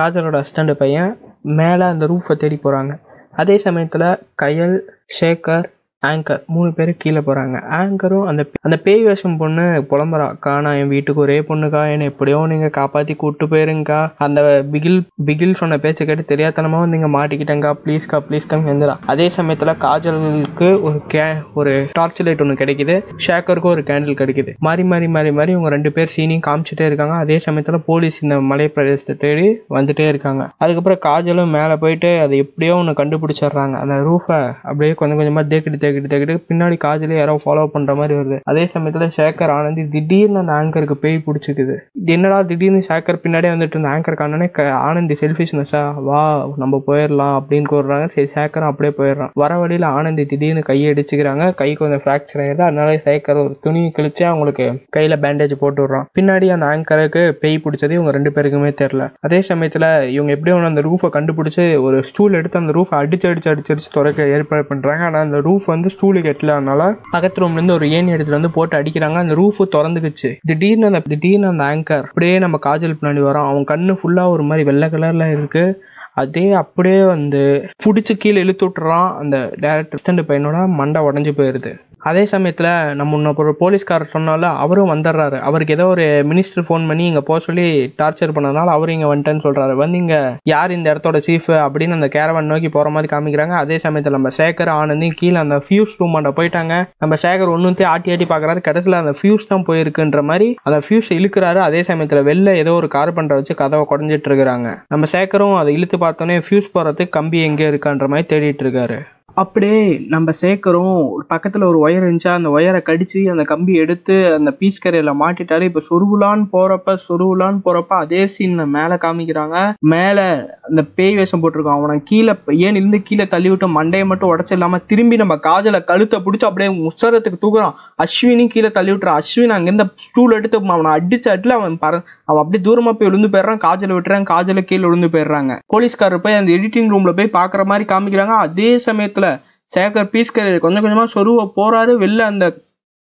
காஜலோட அசிஸ்டண்ட் பையன் மேலே அந்த ரூஃபை தேடி போகிறாங்க அதே சமயத்தில் கயல் ஷேகர் ஆங்கர் மூணு பேர் கீழே போகிறாங்க ஆங்கரும் அந்த அந்த பேய் வேஷம் பொண்ணு புலம்புறா. அக்கா நான் என் வீட்டுக்கு ஒரே பொண்ணுக்கா. என்னை எப்படியோ நீங்கள் காப்பாற்றி கூப்பிட்டு போயிருங்கக்கா. அந்த பிகில் பிகில் சொன்ன பேச்சை கேட்டு தெரியாதனமாக வந்து இங்கே மாட்டிக்கிட்டேங்க்கா ப்ளீஸ்க்கா ப்ளீஸ்க்கா எந்திரா அதே சமயத்தில் காஜலுக்கு ஒரு கே ஒரு டார்ச் லைட் ஒன்று கிடைக்குது. ஷேக்கருக்கும் ஒரு கேண்டில் கிடைக்குது. மாறி மாறி மாறி மாறி இவங்க ரெண்டு பேர் சீனியும் காமிச்சிட்டே இருக்காங்க. அதே சமயத்தில் போலீஸ் இந்த மலை பிரதேசத்தை தேடி வந்துட்டே இருக்காங்க. அதுக்கப்புறம் காஜலும் மேலே போயிட்டு அதை எப்படியோ ஒன்று கண்டுபிடிச்சிடுறாங்க. அந்த ரூஃபை அப்படியே கொஞ்சம் கொஞ்சமாக தேக்கிட்டு தேக்கிட்டு தேக்கிட்டு பின்னாடி காஜலே யாரோ ஃபாலோ பண்ணுற மாதிரி வருது. அதே சமயத்தில் ஷேக்கர் ஆனந்தி திடீர்னு அந்த ஆங்கருக்கு பேய் பிடிச்சிக்குது. இது என்னடா திடீர்னு ஷேக்கர் பின்னாடியே வந்துட்டு இருந்த ஆங்கர் காணனே ஆனந்தி செல்ஃபிஷ்னஸா வா நம்ம போயிடலாம் அப்படின்னு கூறுறாங்க. சரி சேகரும் அப்படியே போயிடுறான். வர வழியில் ஆனந்தி திடீர்னு கையை அடிச்சுக்கிறாங்க கை கொஞ்சம் ஃப்ராக்சர் ஆயிடுது அதனால ஷேக்கர் ஒரு துணி கிழிச்சு அவங்களுக்கு கையில் பேண்டேஜ் போட்டு விடுறான். பின்னாடி அந்த ஆங்கருக்கு பேய் பிடிச்சது இவங்க ரெண்டு பேருக்குமே தெரில அதே சமயத்தில் இவங்க எப்படியோ ஒன்று அந்த ரூஃபை கண்டுபிடிச்சு ஒரு ஸ்டூல் எடுத்து அந்த ரூஃபை அடிச்சு அடிச்சு அடிச்சு அடிச்சு துறக்க ஏற்பாடு பண்ணுறாங்க ஆனால் அந்த ரூஃப் வந்து ஸ்டூலுக்கு எட்டலனால பக்கத்து ரூம்ல இருந்து ஒரு ஏணி எடுத்துட்டு வந்து போட்டு அடிக்கிறாங்க. அந்த ரூஃப் திறந்துக்குச்சு. திடீர்னு அந்த திடீர்னு அந்த ஆங்கர் அப்படியே நம்ம காஜல் பின்னாடி வரோம். அவன் கண்ணு ஃபுல்லா ஒரு மாதிரி வெள்ளை கலர்ல இருக்கு. அதே அப்படியே வந்து பிடிச்சி கீழே இழுத்து விட்டுறான் அந்த டேரக்டர் பையனோட மண்டை உடஞ்சி போயிருது. அதே சமயத்தில் நம்ம இன்னும் ஒரு போலீஸ்காரர் சொன்னால அவரும் வந்துடுறாரு. அவருக்கு ஏதோ ஒரு மினிஸ்டர் ஃபோன் பண்ணி இங்கே போக சொல்லி டார்ச்சர் பண்ணதுனால அவரும் இங்கே வந்துட்டேன்னு சொல்கிறாரு வந்து இங்கே யார் இந்த இடத்தோட சீஃப் அப்படின்னு அந்த கேரவன் நோக்கி போகிற மாதிரி காமிக்கிறாங்க. அதே சமயத்தில் நம்ம சேகர் ஆனந்தி கீழே அந்த ஃபியூஸ் ரூமாண்ட போயிட்டாங்க. நம்ம சேகர் ஒன்றுத்தையும் ஆட்டி ஆட்டி பார்க்குறாரு கடைசியில் அந்த ஃபியூஸ் தான் போயிருக்குன்ற மாதிரி அந்த ஃபியூஸ் இழுக்கிறாரு. அதே சமயத்தில் வெளில ஏதோ ஒரு கார் பண்ணுற வச்சு கதவை குடஞ்சிட்டு இருக்கிறாங்க. நம்ம சேகரும் அதை இழுத்து பார்த்தோன்னே ஃபியூஸ் போகிறதுக்கு கம்பி எங்கே இருக்கான்ற மாதிரி தேடிட்டு இருக்காரு. அப்படியே நம்ம சேர்க்குறோம். பக்கத்தில் ஒரு ஒயர் இருந்துச்சா அந்த ஒயரை கடிச்சு அந்த கம்பி எடுத்து அந்த பீஸ் கரையில மாட்டிட்டாரு இப்போ சொருகுலான்னு போகிறப்ப சொருகுலான்னு போகிறப்ப அதே சீன் மேலே காமிக்கிறாங்க. மேலே அந்த பேய் வேஷம் போட்டிருக்கான். அவனை கீழே ஏன் இருந்து கீழே தள்ளி விட்டு மண்டையை மட்டும் உடச்சிடலாம திரும்பி நம்ம காஜலை கழுத்தை பிடிச்சி அப்படியே உசரத்துக்கு தூக்குறான். அஸ்வினும் கீழே தள்ளி விட்டுறான். அஸ்வின் அங்கேருந்து ஸ்டூல் எடுத்து அவனை அடிச்சு அடில அவன் பற அவன் அப்படியே தூரமா போய் விழுந்து போயிடுறான். காஜலை விட்டுறான் காஜலை கீழே விழுந்து போயிடுறாங்க. போலீஸ்காரர் போய் அந்த எடிட்டிங் ரூம்ல போய் பாக்குற மாதிரி காமிக்கிறாங்க. அதே சமயத்துல சேகர் பீஸ்கர் கொஞ்சம் கொஞ்சமாக சொருவ போகிறாரு வெளில அந்த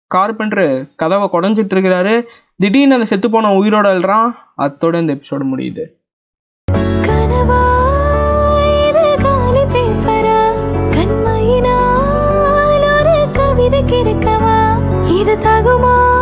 கார்பெண்டர் கதவை குடஞ்சிட்டு இருக்கிறாரு. திடீர்னு அந்த செத்து போன உயிரோட எழுறான் அத்தோட இந்த எபிசோடு முடியுது. இது தகுமா?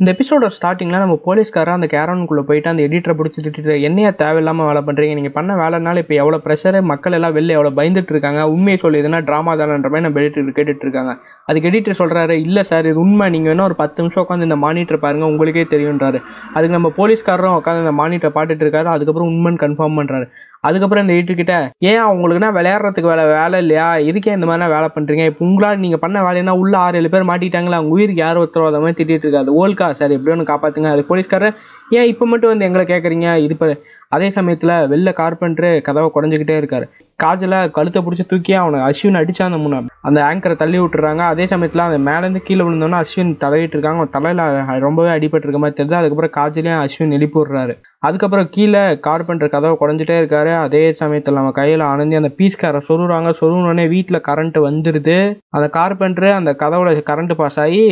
இந்த எபிசோட ஸ்டார்டிங்ல நம்ம போலீஸ்காரர் அந்த கேரனுக்குள்ளே போயிட்டு அந்த எடிட்டரை பிடிச்சி திட்டு என்னையா தேவையில்லாமல் வேலை பண்ணுறீங்க நீங்கள் பண்ண வேலைனால இப்போ எவ்வளோ ப்ரெஷரு மக்கள் எல்லாம் வெளில எவ்வளோ பயந்துட்டு இருக்காங்க? உண்மையை சொல்லி எதுனா ட்ராமா தானன்ற மாதிரி நம்ம எடிட்டர் கேட்டுட்டு இருக்காங்க. அதுக்கு எடிட்டர் சொல்கிறாரு இல்லை சார் இது உண்மை. நீங்கள் வேணால் ஒரு பத்து நிமிஷம் உட்காந்து இந்த மானிட்டர் பாருங்கள் உங்களுக்கே தெரியும்ன்றாரு. அதுக்கு நம்ம போலீஸ்காரரும் உட்காந்து இந்த மானிட்டர் பாட்டுட்டு இருக்காரு. அதுக்கப்புறம் உண்மைன்னு கன்ஃபார்ம் பண்ணுறாரு அதுக்கப்புறம் இந்த எடிட்டர் ஏன் அவங்களுக்குன்னா விளையாடுறதுக்கு வேலை வேலை இல்லையா? இதுக்கே இந்த மாதிரிலாம் வேலை பண்றீங்க? இப்போ உங்களால் நீங்க பண்ண வேலைன்னா உள்ள ஆறு ஏழு பேர் மாட்டிட்டாங்களா? அவங்க உயிருக்கு யாரும் அதை மாதிரி திட்டிட்டு இருக்காது. ஓல்கா சார் எப்படியோ ஒன்று காப்பாத்துங்க. அது போலீஸ்காரர் ஏன் இப்போ மட்டும் வந்து எங்களை கேட்குறீங்க இது இப்போ அதே சமயத்தில் வெளில கார்பெண்டர் கதவை குறைஞ்சிக்கிட்டே இருக்காரு. காஜலை கழுத்தை பிடிச்சி தூக்கி அவனை அஸ்வின் அடிச்சா அந்த முன்ன அந்த ஆங்கரை தள்ளி விட்டுறாங்க. அதே சமயத்தில் அந்த மேலேருந்து கீழே விழுந்தோன்னே அஸ்வின் தலையிட்டு இருக்காங்க. அவன் தலையில் ரொம்பவே அடிபட்டு இருக்க மாதிரி தெரியுது. அதுக்கப்புறம் காஜலையும் அஸ்வின் எழுப்பி விடுறாரு அதுக்கப்புறம் கீழே கார்பெண்டர் கதவை குறைஞ்சிட்டே இருக்காரு. அதே சமயத்தில் நம்ம கையில் அணைஞ்சி அந்த பீஸ்காரை சொருகுறாங்க. சொருகுனோடனே வீட்டில் கரண்ட் வந்துடுது அந்த கார்பெண்டர் அந்த கதவுல கரண்ட் பாஸ் ஆகி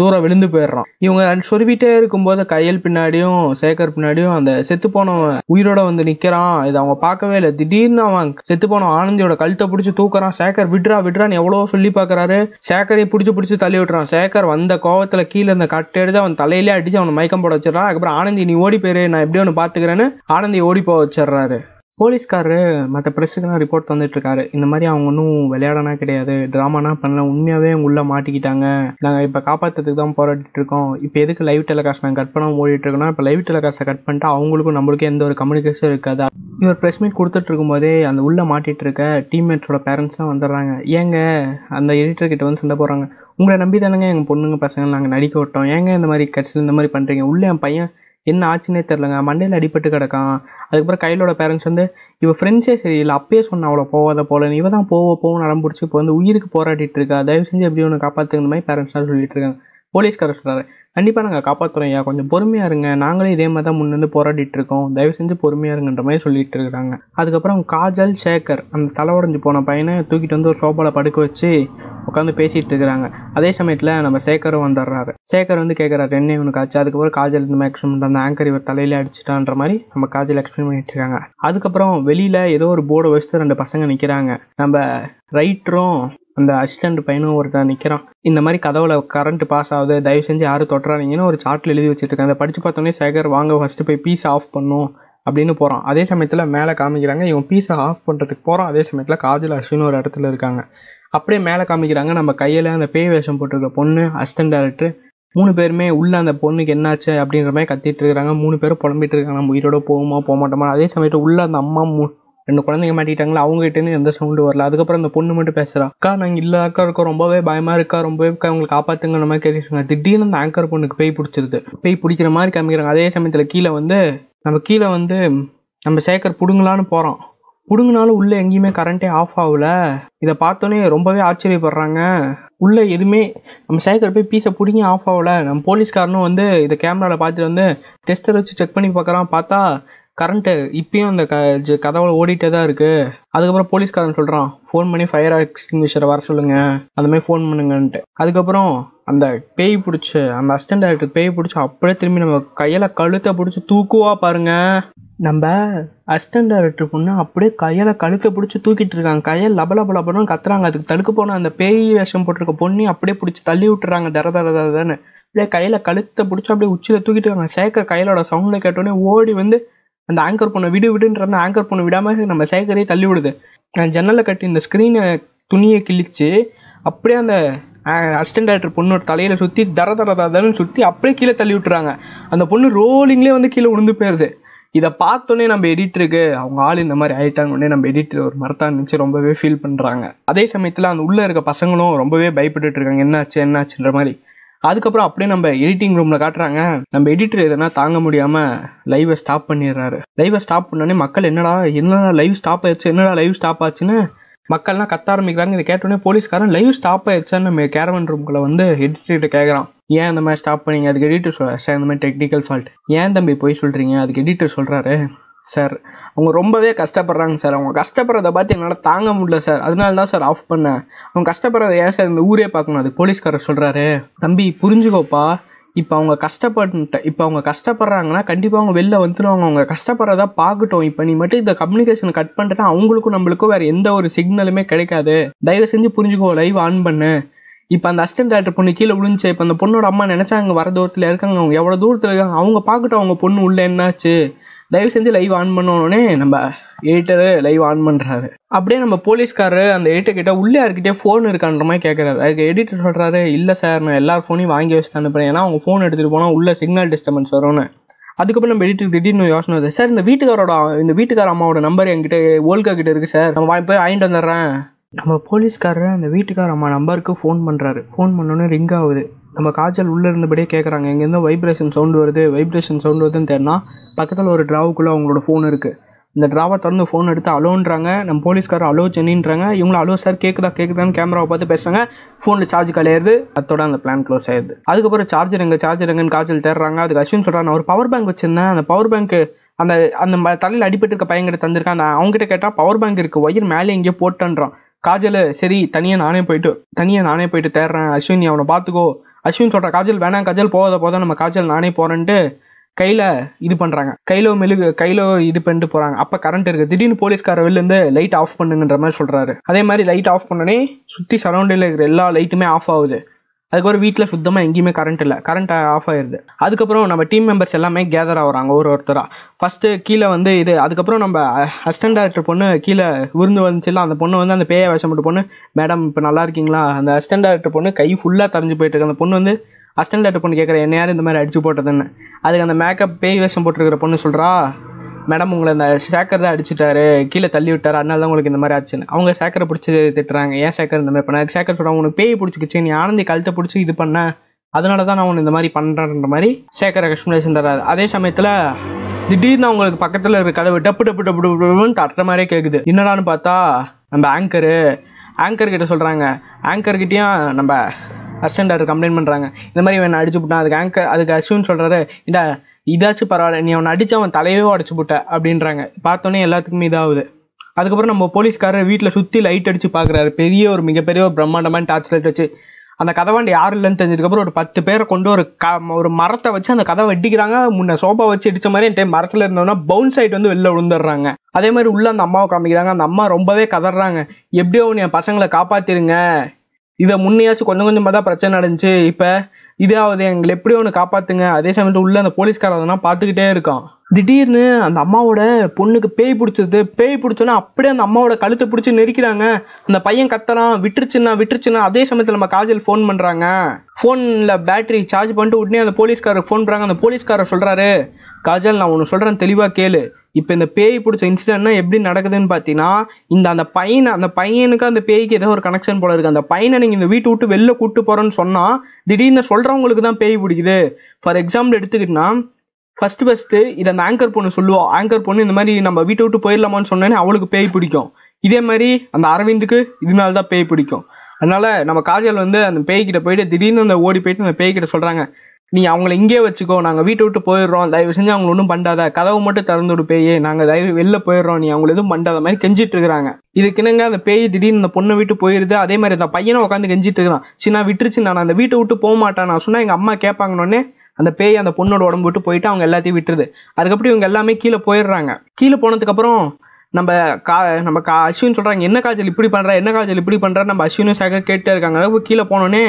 தூரம் விழுந்து போயிடுறான். இவங்க சொருவிட்டே இருக்கும்போது கையல் பின்னாடியும் சேகர் பின்னாடியும் அந்த செத்து போனவன் உயிரோட வந்து நிக்கிறான். இதை அவங்க பார்க்கவே இல்லை. திடீர்னு அவன் செத்து போன ஆனந்தியோட கழுத்தை பிடிச்சி தூக்குறான். சேகர் விடுறா விடுறான்னு எவ்வளவோ சொல்லி பார்க்கறாரு. சேகரை பிடிச்சி பிடிச்சி தள்ளி விட்டுறான். சேகர் வந்த கோவத்துல கீழே இருந்த கட்டை எடுத்து அவன் தலையிலே அடிச்சு அவனை மயக்கம் போட வச்சிடறான். அதுக்கப்புறம் ஆனந்தி நீ ஓடி போயிரு. நான் எப்படி ஒன்று பார்த்துக்கிறேன்னு ஆனந்தி ஓடி போக வச்சிடுறாரு. போலீஸ்காரரு மற்ற ப்ரெஸ்ஸுக்கெல்லாம் ரிப்போர்ட் தந்துட்டுருக்காரு. இந்த மாதிரி அவங்க ஒன்றும் விளையாடனா கிடையாது. ட்ராமானா பண்ணல. உண்மையாகவே உள்ளே மாட்டிக்கிட்டாங்க. நாங்கள் இப்போ காப்பாற்றுறதுக்கு தான் போராடிட்டு இருக்கோம் இப்போ எதுக்கு லைவ் டெலிகாஸ்ட் நாங்கள் கட் பண்ணாமல் ஓடிட்டுருக்கோம்னா இப்போ லைவ் டெலிகாஸ்ட்டை கட் பண்ணிட்டு அவங்களுக்கும் நம்மளுக்கும் எந்த ஒரு கம்யூனிகேஷன் இருக்காது? இவர் ப்ரெஸ் மீட் கொடுத்துட்டு இருக்கும்போதே அந்த உள்ளே மாட்டிகிட்டு இருக்க டீம்மேட்ஸோட பேரண்ட்ஸ்லாம் வந்துடுறாங்க. ஏங்க? அந்த எடிட்டர் கிட்ட வந்து சண்டை போடுறாங்க. உங்களை நம்பி தானேங்க எங்கள் பொண்ணுங்க பசங்க நாங்கள் நடிக்க விட்டோம். ஏங்க இந்த மாதிரி கட்சியில் இந்த மாதிரி பண்ணுறீங்க உள்ளே என் பையன் என்ன ஆச்சுன்னே தெரிலங்க மண்டையில் அடிபட்டு கிடக்கான். அதுக்கப்புறம் கையிலோட பேரண்ட்ஸ் வந்து இவள் ஃப்ரெண்ட்ஸே சரியில்லை. அப்பயே சொன்ன அவளை போகாத போல. இவ தான் போவ போவோம் நடம் பிடிச்சி இப்போ வந்து உயிருக்கு போராடிட்டு இருக்கா. தயவு செஞ்சு எப்படி ஒன்று காப்பாற்றுங்கிற மாதிரி பேரண்ட்ஸ்லாம் சொல்லிட்டு இருக்காங்க. போலீஸ்காரர் சொல்கிறாரு கண்டிப்பாக நாங்கள் காப்பாற்றுறோம் ஐயா. கொஞ்சம் பொறுமையாக இருங்க. நாங்களே இதே மாதிரி தான் முன்னிருந்து போராடிட்டு இருக்கோம். தயவு செஞ்சு பொறுமையாக இருங்கன்ற மாதிரி சொல்லிட்டு இருக்கிறாங்க. அதுக்கப்புறம் காஜல் சேகர் அந்த தலை உடஞ்சி போன பையனை தூக்கிட்டு வந்து ஒரு சோபாவில் படுக்க வச்சு உட்காந்து பேசிட்டு இருக்கிறாங்க. அதே சமயத்தில் நம்ம சேகரும் வந்துடுறாரு. சேகர் வந்து கேட்குறாரு என்ன இவனுக்கு ஆச்சு? அதுக்கப்புறம் காஜல் இந்த மாதிரி எக்ஸ்பிளைன் பண்ணுற அந்த ஆங்கர் இவர் தலையில அடிச்சிட்டான்ற மாதிரி நம்ம காஜல் எக்ஸ்பிளைன் பண்ணிட்டு இருக்காங்க. அதுக்கப்புறம் வெளியில ஏதோ ஒரு போர்டை வச்சுட்டு ரெண்டு பசங்க நிற்கிறாங்க நம்ம ரைட்டரும் அந்த அசிஸ்டன்ட் பையனும் ஒருத்தன் நிற்கிறான் இந்த மாதிரி கதவுல கரண்ட் பாஸ் ஆகுது. தயவு செஞ்சு யாரும் தொட்டுறாதீங்கன்னு ஒரு சார்ட்டில் எழுதி வச்சுட்டு இருக்காங்க அதை படிச்சு பார்த்தோன்னே சேகர் வாங்க ஃபஸ்ட்டு போய் பீஸ் ஆஃப் பண்ணும் அப்படின்னு போகிறான் அதே சமயத்தில் மேலே காமிக்கிறாங்க. இவன் பீஸை ஆஃப் பண்ணுறதுக்கு போகிறான் அதே சமயத்தில் காஜல் அஸ்வின் ஒரு இடத்துல இருக்காங்க. அப்படியே மேலே காமிக்கிறாங்க. நம்ம கையில் அந்த பேய் வேஷம் போட்டிருக்க பொண்ணு அசிஸ்டன்ட் டேரக்டர் மூணு பேருமே உள்ள அந்த பொண்ணுக்கு என்னாச்சு அப்படின்ற மாதிரி கத்திட்டு இருக்கிறாங்க. மூணு பேரும் புலம்பிட்டு இருக்காங்க. நம்ம உயிரோட போகுமா போக மாட்டோமா அதே சமயத்தில் உள்ள அந்த அம்மா மூ ரெண்டு குழந்தைங்க மாட்டிட்டாங்களா அவங்க கிட்ட எந்த சவுண்டு வரல. அதுக்கப்புறம் அந்த பொண்ணு மட்டும் பேசுறா. அக்கா நாங்க இல்ல. அக்கா இருக்கோம் ரொம்பவே பயமா இருக்கா? ரொம்பவே அக்கா காப்பாத்துங்க காப்பாத்துங்கிற மாதிரி கேட்டுருக்காங்க திடீர்னு அந்த ஆங்கர் பொண்ணுக்கு பேய் பிடிச்சிருது. பேய் பிடிக்கிற மாதிரி காமிக்கிறாங்க. அதே சமயத்துல கீழே வந்து நம்ம கீழே வந்து நம்ம சேகர் புடுங்கலான்னு போறோம் புடுங்கினாலும் உள்ள எங்கேயுமே கரண்டே ஆஃப் ஆகல. இதை பார்த்தோன்னே ரொம்பவே ஆச்சரியப்படுறாங்க. உள்ள எதுவுமே நம்ம சேகர் போய் பீஸை பிடிங்கி ஆஃப் ஆகல. நம்ம போலீஸ்காரனும் வந்து இதை கேமராவில் பார்த்துட்டு வந்து டெஸ்டர் வச்சு செக் பண்ணி பார்க்குறான். பார்த்தா கரண்ட்டு இப்பயும் அந்த க ஜ- கதவுல ஓடிட்டே தான் இருக்கு. அதுக்கப்புறம் போலீஸ்காரன் சொல்கிறான் ஃபோன் பண்ணி ஃபயர் எக்ஸ்டிங்விஷரை வர சொல்லுங்க. அந்த மாதிரி ஃபோன் பண்ணுங்கன்ட்டு. அதுக்கப்புறம் அந்த பேய் பிடிச்சி அந்த அசிஸ்டன்ட் டேரக்டர் பேய் பிடிச்சி அப்படியே திரும்பி நம்ம கையில் கழுத்தை பிடிச்சி தூக்குவா பாருங்க. நம்ம அசிஸ்டன்ட் டேரக்டர் பொண்ணு அப்படியே கையில் கழுத்தை பிடிச்சி தூக்கிட்டு இருக்காங்க. கையில் லப லப லபன்னு கத்துறாங்க. அதுக்கு தடுக்க போன அந்த பேய் வேஷம் போட்டிருக்க பொண்ணு அப்படியே பிடிச்சி தள்ளி விட்டுறாங்க. தர தர தரதான்னு அப்படியே கையில் கழுத்தை பிடிச்சி அப்படியே உச்சியில் தூக்கிட்டு இருக்காங்க. சேகர் கையிலோட சவுண்டில் கேட்டோடனே ஓடி வந்து அந்த ஆங்கர் பொண்ணை விடு விடுன்ற அந்த ஆங்கர் பொண்ணை விடாமல் நம்ம சேகரே தள்ளி விடுது நான் ஜன்னலை கட்டி இந்த ஸ்க்ரீனை துணியை கிழிச்சு அப்படியே அந்த அசிஸ்டன்ட் டேரக்டர் பொண்ணோட தலையில் சுற்றி தர தர தரன்னு சுற்றி அப்படியே கீழே தள்ளி விட்டுறாங்க. அந்த பொண்ணு ரோலிங்லேயே வந்து கீழே விழுந்து போயிருது. இதை பார்த்தோன்னே நம்ம எடிட்டருக்கு அவங்க ஆள் இந்த மாதிரி ஆயிட்டாங்கன்னே நம்ம எடிட்டர் ஒரு மரத்தான் நினச்சி ரொம்பவே ஃபீல் பண்ணுறாங்க அதே சமயத்தில் அந்த உள்ளே இருக்க பசங்களும் ரொம்பவே பயப்பட்டுட்டு இருக்காங்க. என்னாச்சு என்னாச்சுன்ற மாதிரி. அதுக்கப்புறம் அப்படியே நம்ம எடிட்டிங் ரூமில் காட்டுறாங்க. நம்ம எடிட்டர் எதனா தாங்க முடியாமல் லைவை ஸ்டாப் பண்ணிடுறாரு. லைவை ஸ்டாப் பண்ணோடனே மக்கள் என்னடா என்னடா லைவ் ஸ்டாப் ஆயிடுச்சு என்னடா லைவ் ஸ்டாப் ஆச்சுன்னு மக்கள்லாம் கத்த ஆரம்பிக்கிறாங்க. இதை கேட்டோடனே போலீஸ்காரன் லைவ் ஸ்டாப் ஆயிடுச்சான்னு நம்ம கேரவன் ரூம்குள்ள வந்து எடிட்டர்கிட்ட கேட்குறான் ஏன் இந்த மாதிரி ஸ்டாப் பண்ணீங்க? அதுக்கு எடிட்டர் சொல்ல சார் இந்த மாதிரி டெக்னிக்கல் ஃபால்ட் ஏன் தம்பி போய் சொல்கிறீங்க அதுக்கு எடிட்டர் சொல்கிறாரு சார் அவங்க ரொம்பவே கஷ்டப்படுறாங்க சார். அவங்க கஷ்டப்படுறத பார்த்து என்னால் தாங்க முடியல சார். அதனால தான் சார் ஆஃப் பண்ணேன். அவங்க கஷ்டப்படுறத ஏன் சார் இந்த ஊரே பார்க்கணும்? அது போலீஸ்காரர் சொல்கிறாரு தம்பி புரிஞ்சுக்கோப்பா. இப்போ அவங்க கஷ்டப்பட்டு இப்போ அவங்க கஷ்டப்படுறாங்கன்னா கண்டிப்பாக அவங்க வெளில வந்துடுவாங்க அவங்க கஷ்டப்படுறதா பார்க்கட்டும். இப்போ நீ மட்டும் இந்த கம்யூனிகேஷன் கட் பண்ணிட்டா அவங்களுக்கும் நம்மளுக்கும் வேறு எந்த ஒரு சிக்னலுமே கிடைக்காது. தயவு செஞ்சு புரிஞ்சுக்கோ லைவ் ஆன் பண்ணு. இப்போ அந்த அசிஸ்டன்ட் டேரக்டர் பொண்ணு கீழே விழுந்துச்சு. இப்போ அந்த பொண்ணோட அம்மா நினச்சாங்க வர தூரத்தில் இருக்காங்க. அவங்க எவ்வளோ தூரத்தில் இருக்காங்க? அவங்க பார்க்கட்டும் அவங்க பொண்ணு உள்ள என்னாச்சு? தயவு செஞ்சு லைவ் ஆன் பண்ணோடனே நம்ம எடிட்டரு லைவ் ஆன் பண்ணுறாரு அப்படியே நம்ம போலீஸ்காரரு அந்த எடிட்டர் கிட்ட உள்ளே யார்கிட்டே ஃபோன் இருக்கான்ற மாதிரி கேட்குறாரு அதுக்கு எடிட்டர் சொல்கிறாரு இல்லை சார் நான் எல்லார் ஃபோனையும் வாங்கி வச்சு அனுப்புறேன். ஏன்னா அவங்க ஃபோன் எடுத்துகிட்டு போனால் உள்ள சிக்னல் டிஸ்டர்பன்ஸ் வரும்னு. அதுக்கப்புறம் நம்ம எடிட்டருக்கு திடீர்னு யோசனை வருது சார் இந்த வீட்டுக்காரோட இந்த வீட்டுக்கார அம்மாவோட நம்பர் என்கிட்ட ஓல்கா கிட்ட இருக்கு சார் நம்ம போய் வாங்கிட்டு வந்துடுறேன். நம்ம போலீஸ்காரர் அந்த வீட்டுக்கார அம்மா நம்பருக்கு ஃபோன் பண்ணுறாரு ஃபோன் பண்ணோன்னே ரிங் ஆகுது. நம்ம காய்ச்சல் உள்ளே இருந்தபடியே கேட்குறாங்க எங்கேருந்தோ வைப்ரேஷன் சவுண்டு வருது. வைப்ரேஷன் சவுண்டு வருதுன்னு தெரினா பக்கத்தில் ஒரு ட்ராவுக்குள்ளே அவங்களோட ஃபோன் இருக்குது இந்த ட்ராவை திறந்து ஃபோன் எடுத்து அலோன்றாங்க நம்ம போலீஸ்காரர் அலோ சென்னின்றாங்க. இவங்களும் அலோ சார் கேட்குதா கேட்குதான்னு கேமராவை பார்த்து பேசுகிறாங்க ஃபோனில் சார்ஜ் கலையிறது. அதோட அந்த பிளான் க்ளோஸ் ஆயிடுது. அதுக்கப்புறம் சார்ஜர் எங்கே? சார்ஜர் எங்கன்னு காய்ச்சல் தேடுறாங்க. அதுக்கு அஸ்வின் சொல்கிறாங்க ஒரு பவர் பேங்க் வச்சுருந்தேன். அந்த பவர் பேங்க்கு அந்த அந்த ம- அடிபட்டு இருக்க பையன்கிட்ட தந்திருக்கான். அந்த அவங்ககிட்ட கேட்டால் பவர் பேங்க் இருக்குது ஒயர் மேலே எங்கேயோ போட்டுன்றான். காஜல் சரி தனியாக நானே போயிட்டு தனியாக நானே போயிட்டு தேடுறேன். அஸ்வினி அவனை பார்த்துக்கோ. அஸ்வின் சொல்கிற காஜல் வேணாம் காஜல் போகாத போதா நம்ம காஜல் நானே போகிறேன்ட்டு கையில் இது பண்ணுறாங்க கையிலோ மெழுகு கையிலோ இது பண்ணிட்டு போகிறாங்க அப்போ கரண்ட் இருக்குது திடீர்னு போலீஸ்கார வெளிலேருந்து லைட் ஆஃப் பண்ணுங்கன்ற மாதிரி சொல்கிறாரு அதே மாதிரி லைட் ஆஃப் பண்ணனே சுற்றி சரௌண்டிங்கில் இருக்கிற எல்லா லைட்டுமே ஆஃப் ஆகுது. அதுக்கப்புறம் வீட்டில் சுத்தமாக எங்கேயுமே கரண்ட் இல்லை. கரண்ட் ஆஃப் ஆயிடுது அதுக்கப்புறம் நம்ம டீம் மெம்பர்ஸ் எல்லாமே கேதர் ஆகுறாங்க ஒரு ஒருத்தராக ஃபஸ்ட்டு கீழே வந்து இது அதுக்கப்புறம் நம்ம அசிஸ்டன்ட் டேரக்டர் பொண்ணு கீழே விருந்து வந்துச்சுல அந்த பொண்ணு வந்து அந்த பேய வேஷம் போட்டு பொண்ணு மேடம் இப்போ நல்லா இருக்கீங்களா? அந்த அசிஸ்டன்ட் டேரக்டர் பொண்ணு கை ஃபுல்லாக தரைஞ்சு போயிட்டு இருக்கு. அந்த பொண்ணு வந்து அசிஸ்டன்ட் டேரக்டர் பொண்ணு கேட்குற என்ன யார் இந்த மாதிரி அடிச்சு போட்டதுன்னு. அதுக்கு அந்த மேக்கப் பேய் வேஷம் போட்டிருக்கிற பொண்ணு சொல்கிறா மேடம் உங்களை இந்த சேக்கர் தான் அடிச்சிட்டாரு கீழே தள்ளி விட்டாரு அதனால தான் உங்களுக்கு இந்த மாதிரி ஆச்சுன்னு. அவங்க சேக்கரை பிடிச்சி திட்டுறாங்க. ஏன் சேக்கர் இந்த மாதிரி பண்ண? சேக்கர் சொல்கிறாங்க உனக்கு பேய் பிடிச்சிக்கிச்சு நீ ஆனந்தி கழுத்தை பிடிச்சி இது பண்ண. அதனால தான் நான் உன்னை இந்த மாதிரி பண்ணுறேன்ற மாதிரி சேக்கர் எக்ஸ்பிளேஷன் தராது அதே சமயத்தில் திடீர்னு அவங்களுக்கு பக்கத்தில் இருக்கிற கதவு டப்பு டப்பு டப்பு டப்புன்னு தட்டுற மாதிரியே கேட்குது என்னடான்னு பார்த்தா நம்ம ஆங்கரு ஆங்கர் கிட்ட சொல்கிறாங்க ஆங்கர்கிட்டேயும் நம்ம அசிஸ்டன்ட் கம்ப்ளைண்ட் பண்ணுறாங்க இந்த மாதிரி வேணா அடிச்சு விட்டான் அதுக்கு ஆங்கர் அதுக்கு அஸ்வின் சொல்கிறாரு இந்த இதாச்சும் பரவாயில்ல நீ அவனை அடிச்சு அவன் தலையவே உடச்சு போட்ட அப்படின்றாங்க. பார்த்தோன்னே எல்லாத்துக்குமே இதாகுது. அதுக்கப்புறம் நம்ம போலீஸ்காரர் வீட்டில் சுற்றி லைட் அடிச்சு பார்க்குறாரு பெரிய ஒரு மிகப்பெரிய ஒரு பிரம்மாண்டமான டார்ச் லைட் வச்சு. அந்த கதவாண்டி யாரும் இல்லைன்னு தெரிஞ்சதுக்கப்புறம் ஒரு பத்து பேரை கொண்டு ஒரு க ஒரு மரத்தை வச்சு அந்த கதவை வெட்டிக்கிறாங்க. முன்ன சோபா வச்சு அடிச்ச மாதிரி என் டைம் மரத்தில் இருந்தோம்னா பவுன்ஸ் ஆகிட்டு வந்து வெளில விழுந்துடுறாங்க. அதே மாதிரி உள்ள அந்த அம்மாவை காமிக்கிறாங்க. அந்த அம்மா ரொம்பவே கதறாங்க. எப்படியோ உன் என் பசங்களை காப்பாத்திருங்க. இதை முன்னையாச்சும் கொஞ்சம் கொஞ்சமாக தான் பிரச்சனை நடந்துச்சு. இப்போ இதாவது எங்களை எப்படி ஒன்று காப்பாத்துங்க. அதே சமயத்தில் உள்ள அந்த போலீஸ்காரன் அதெல்லாம் பார்த்துக்கிட்டே இருக்கான். திடீர்னு அந்த அம்மாவோட பொண்ணுக்கு பேய் பிடிச்சது பேய் பிடிச்சோன்னா அப்படியே அந்த அம்மாவோட கழுத்தை பிடிச்சி நெரிக்கிறாங்க. அந்த பையன் கத்தறான் விட்டுருச்சுன்னா விட்டுருச்சுன்னா அதே சமயத்தில் நம்ம காஜல் ஃபோன் பண்ணுறாங்க ஃபோனில் பேட்டரி சார்ஜ் பண்ணிட்டு உடனே அந்த போலீஸ்காரருக்கு ஃபோன் பண்ணுறாங்க அந்த போலீஸ்காரர் சொல்கிறாரு காஜல் நான் ஒன்று சொல்கிறேன் தெளிவாக கேளு. இப்போ இந்த பேய் பிடிச்ச இன்சிடென்ட்னா எப்படி நடக்குதுன்னு பார்த்தீங்கன்னா இந்த அந்த பையனை அந்த பையனுக்கு அந்த பேய்க்கு ஏதோ ஒரு கனெக்ஷன் போல இருக்குது அந்த பையனை நீங்கள் இந்த வீட்டை விட்டு வெளில கூட்டு போகிறோன்னு சொன்னால் திடீர்னு சொல்கிறவங்களுக்கு தான் பேய் பிடிக்குது. ஃபார் எக்ஸாம்பிள் எடுத்துக்கிட்டோன்னா ஃபஸ்ட்டு ஃபஸ்ட்டு இதை அந்த ஆங்கர் பொண்ணு சொல்லுவோம் ஆங்கர் பொண்ணு இந்த மாதிரி நம்ம வீட்டை விட்டு போயிடலாமான்னு சொன்னோன்னே அவளுக்கு பேய் பிடிக்கும். இதே மாதிரி அந்த அரவிந்துக்கு இதனால தான் பேய் பிடிக்கும். அதனால நம்ம காஜல் வந்து அந்த பேய்கிட்ட போயிட்டு திடீர்னு அந்த ஓடி போயிட்டு அந்த பேய்கிட்ட சொல்கிறாங்க நீ அவங்கள இங்கே வச்சுக்கோ நாங்கள் வீட்டை விட்டு போயிடுறோம் தயவு செஞ்சு அவங்க ஒன்றும் பண்ணாத கதவு மட்டும் திறந்து விடு பேயே. நாங்கள் தயவு வெளில போயிடுறோம் நீ அவங்கள எதுவும் பண்ணாத மாதிரி கெஞ்சிட்டு இருக்கிறாங்க. இதுக்குனுங்க அந்த பேய் திடீர்னு இந்த பொண்ணை விட்டு போயிருது? அதே மாதிரி அந்த பையனை உட்காந்து கெஞ்சிட்டு இருக்கிறான். சின்ன விட்டுருச்சு நான் அந்த வீட்டை விட்டு போக மாட்டேன். நான் சொன்னால் எங்கள் அம்மா கேட்பாங்கன்னொடனே அந்த பேய் அந்த பொண்ணோட உடம்பு விட்டு போயிட்டு அவங்க எல்லாத்தையும் விட்டுருது. அதுக்கப்புறம் இவங்க எல்லாமே கீழே போயிடுறாங்க. கீழே போனதுக்கப்புறம் நம்ம கா நம்ம கா அஸ்வின் சொல்கிறாங்க என்ன காய்ச்சல் இப்படி பண்ணுற என்ன காய்ச்சல் இப்படி பண்ணுறா நம்ம அஸ்வினும் சேகர் கேட்டே இருக்காங்க. கீழே போனோன்னே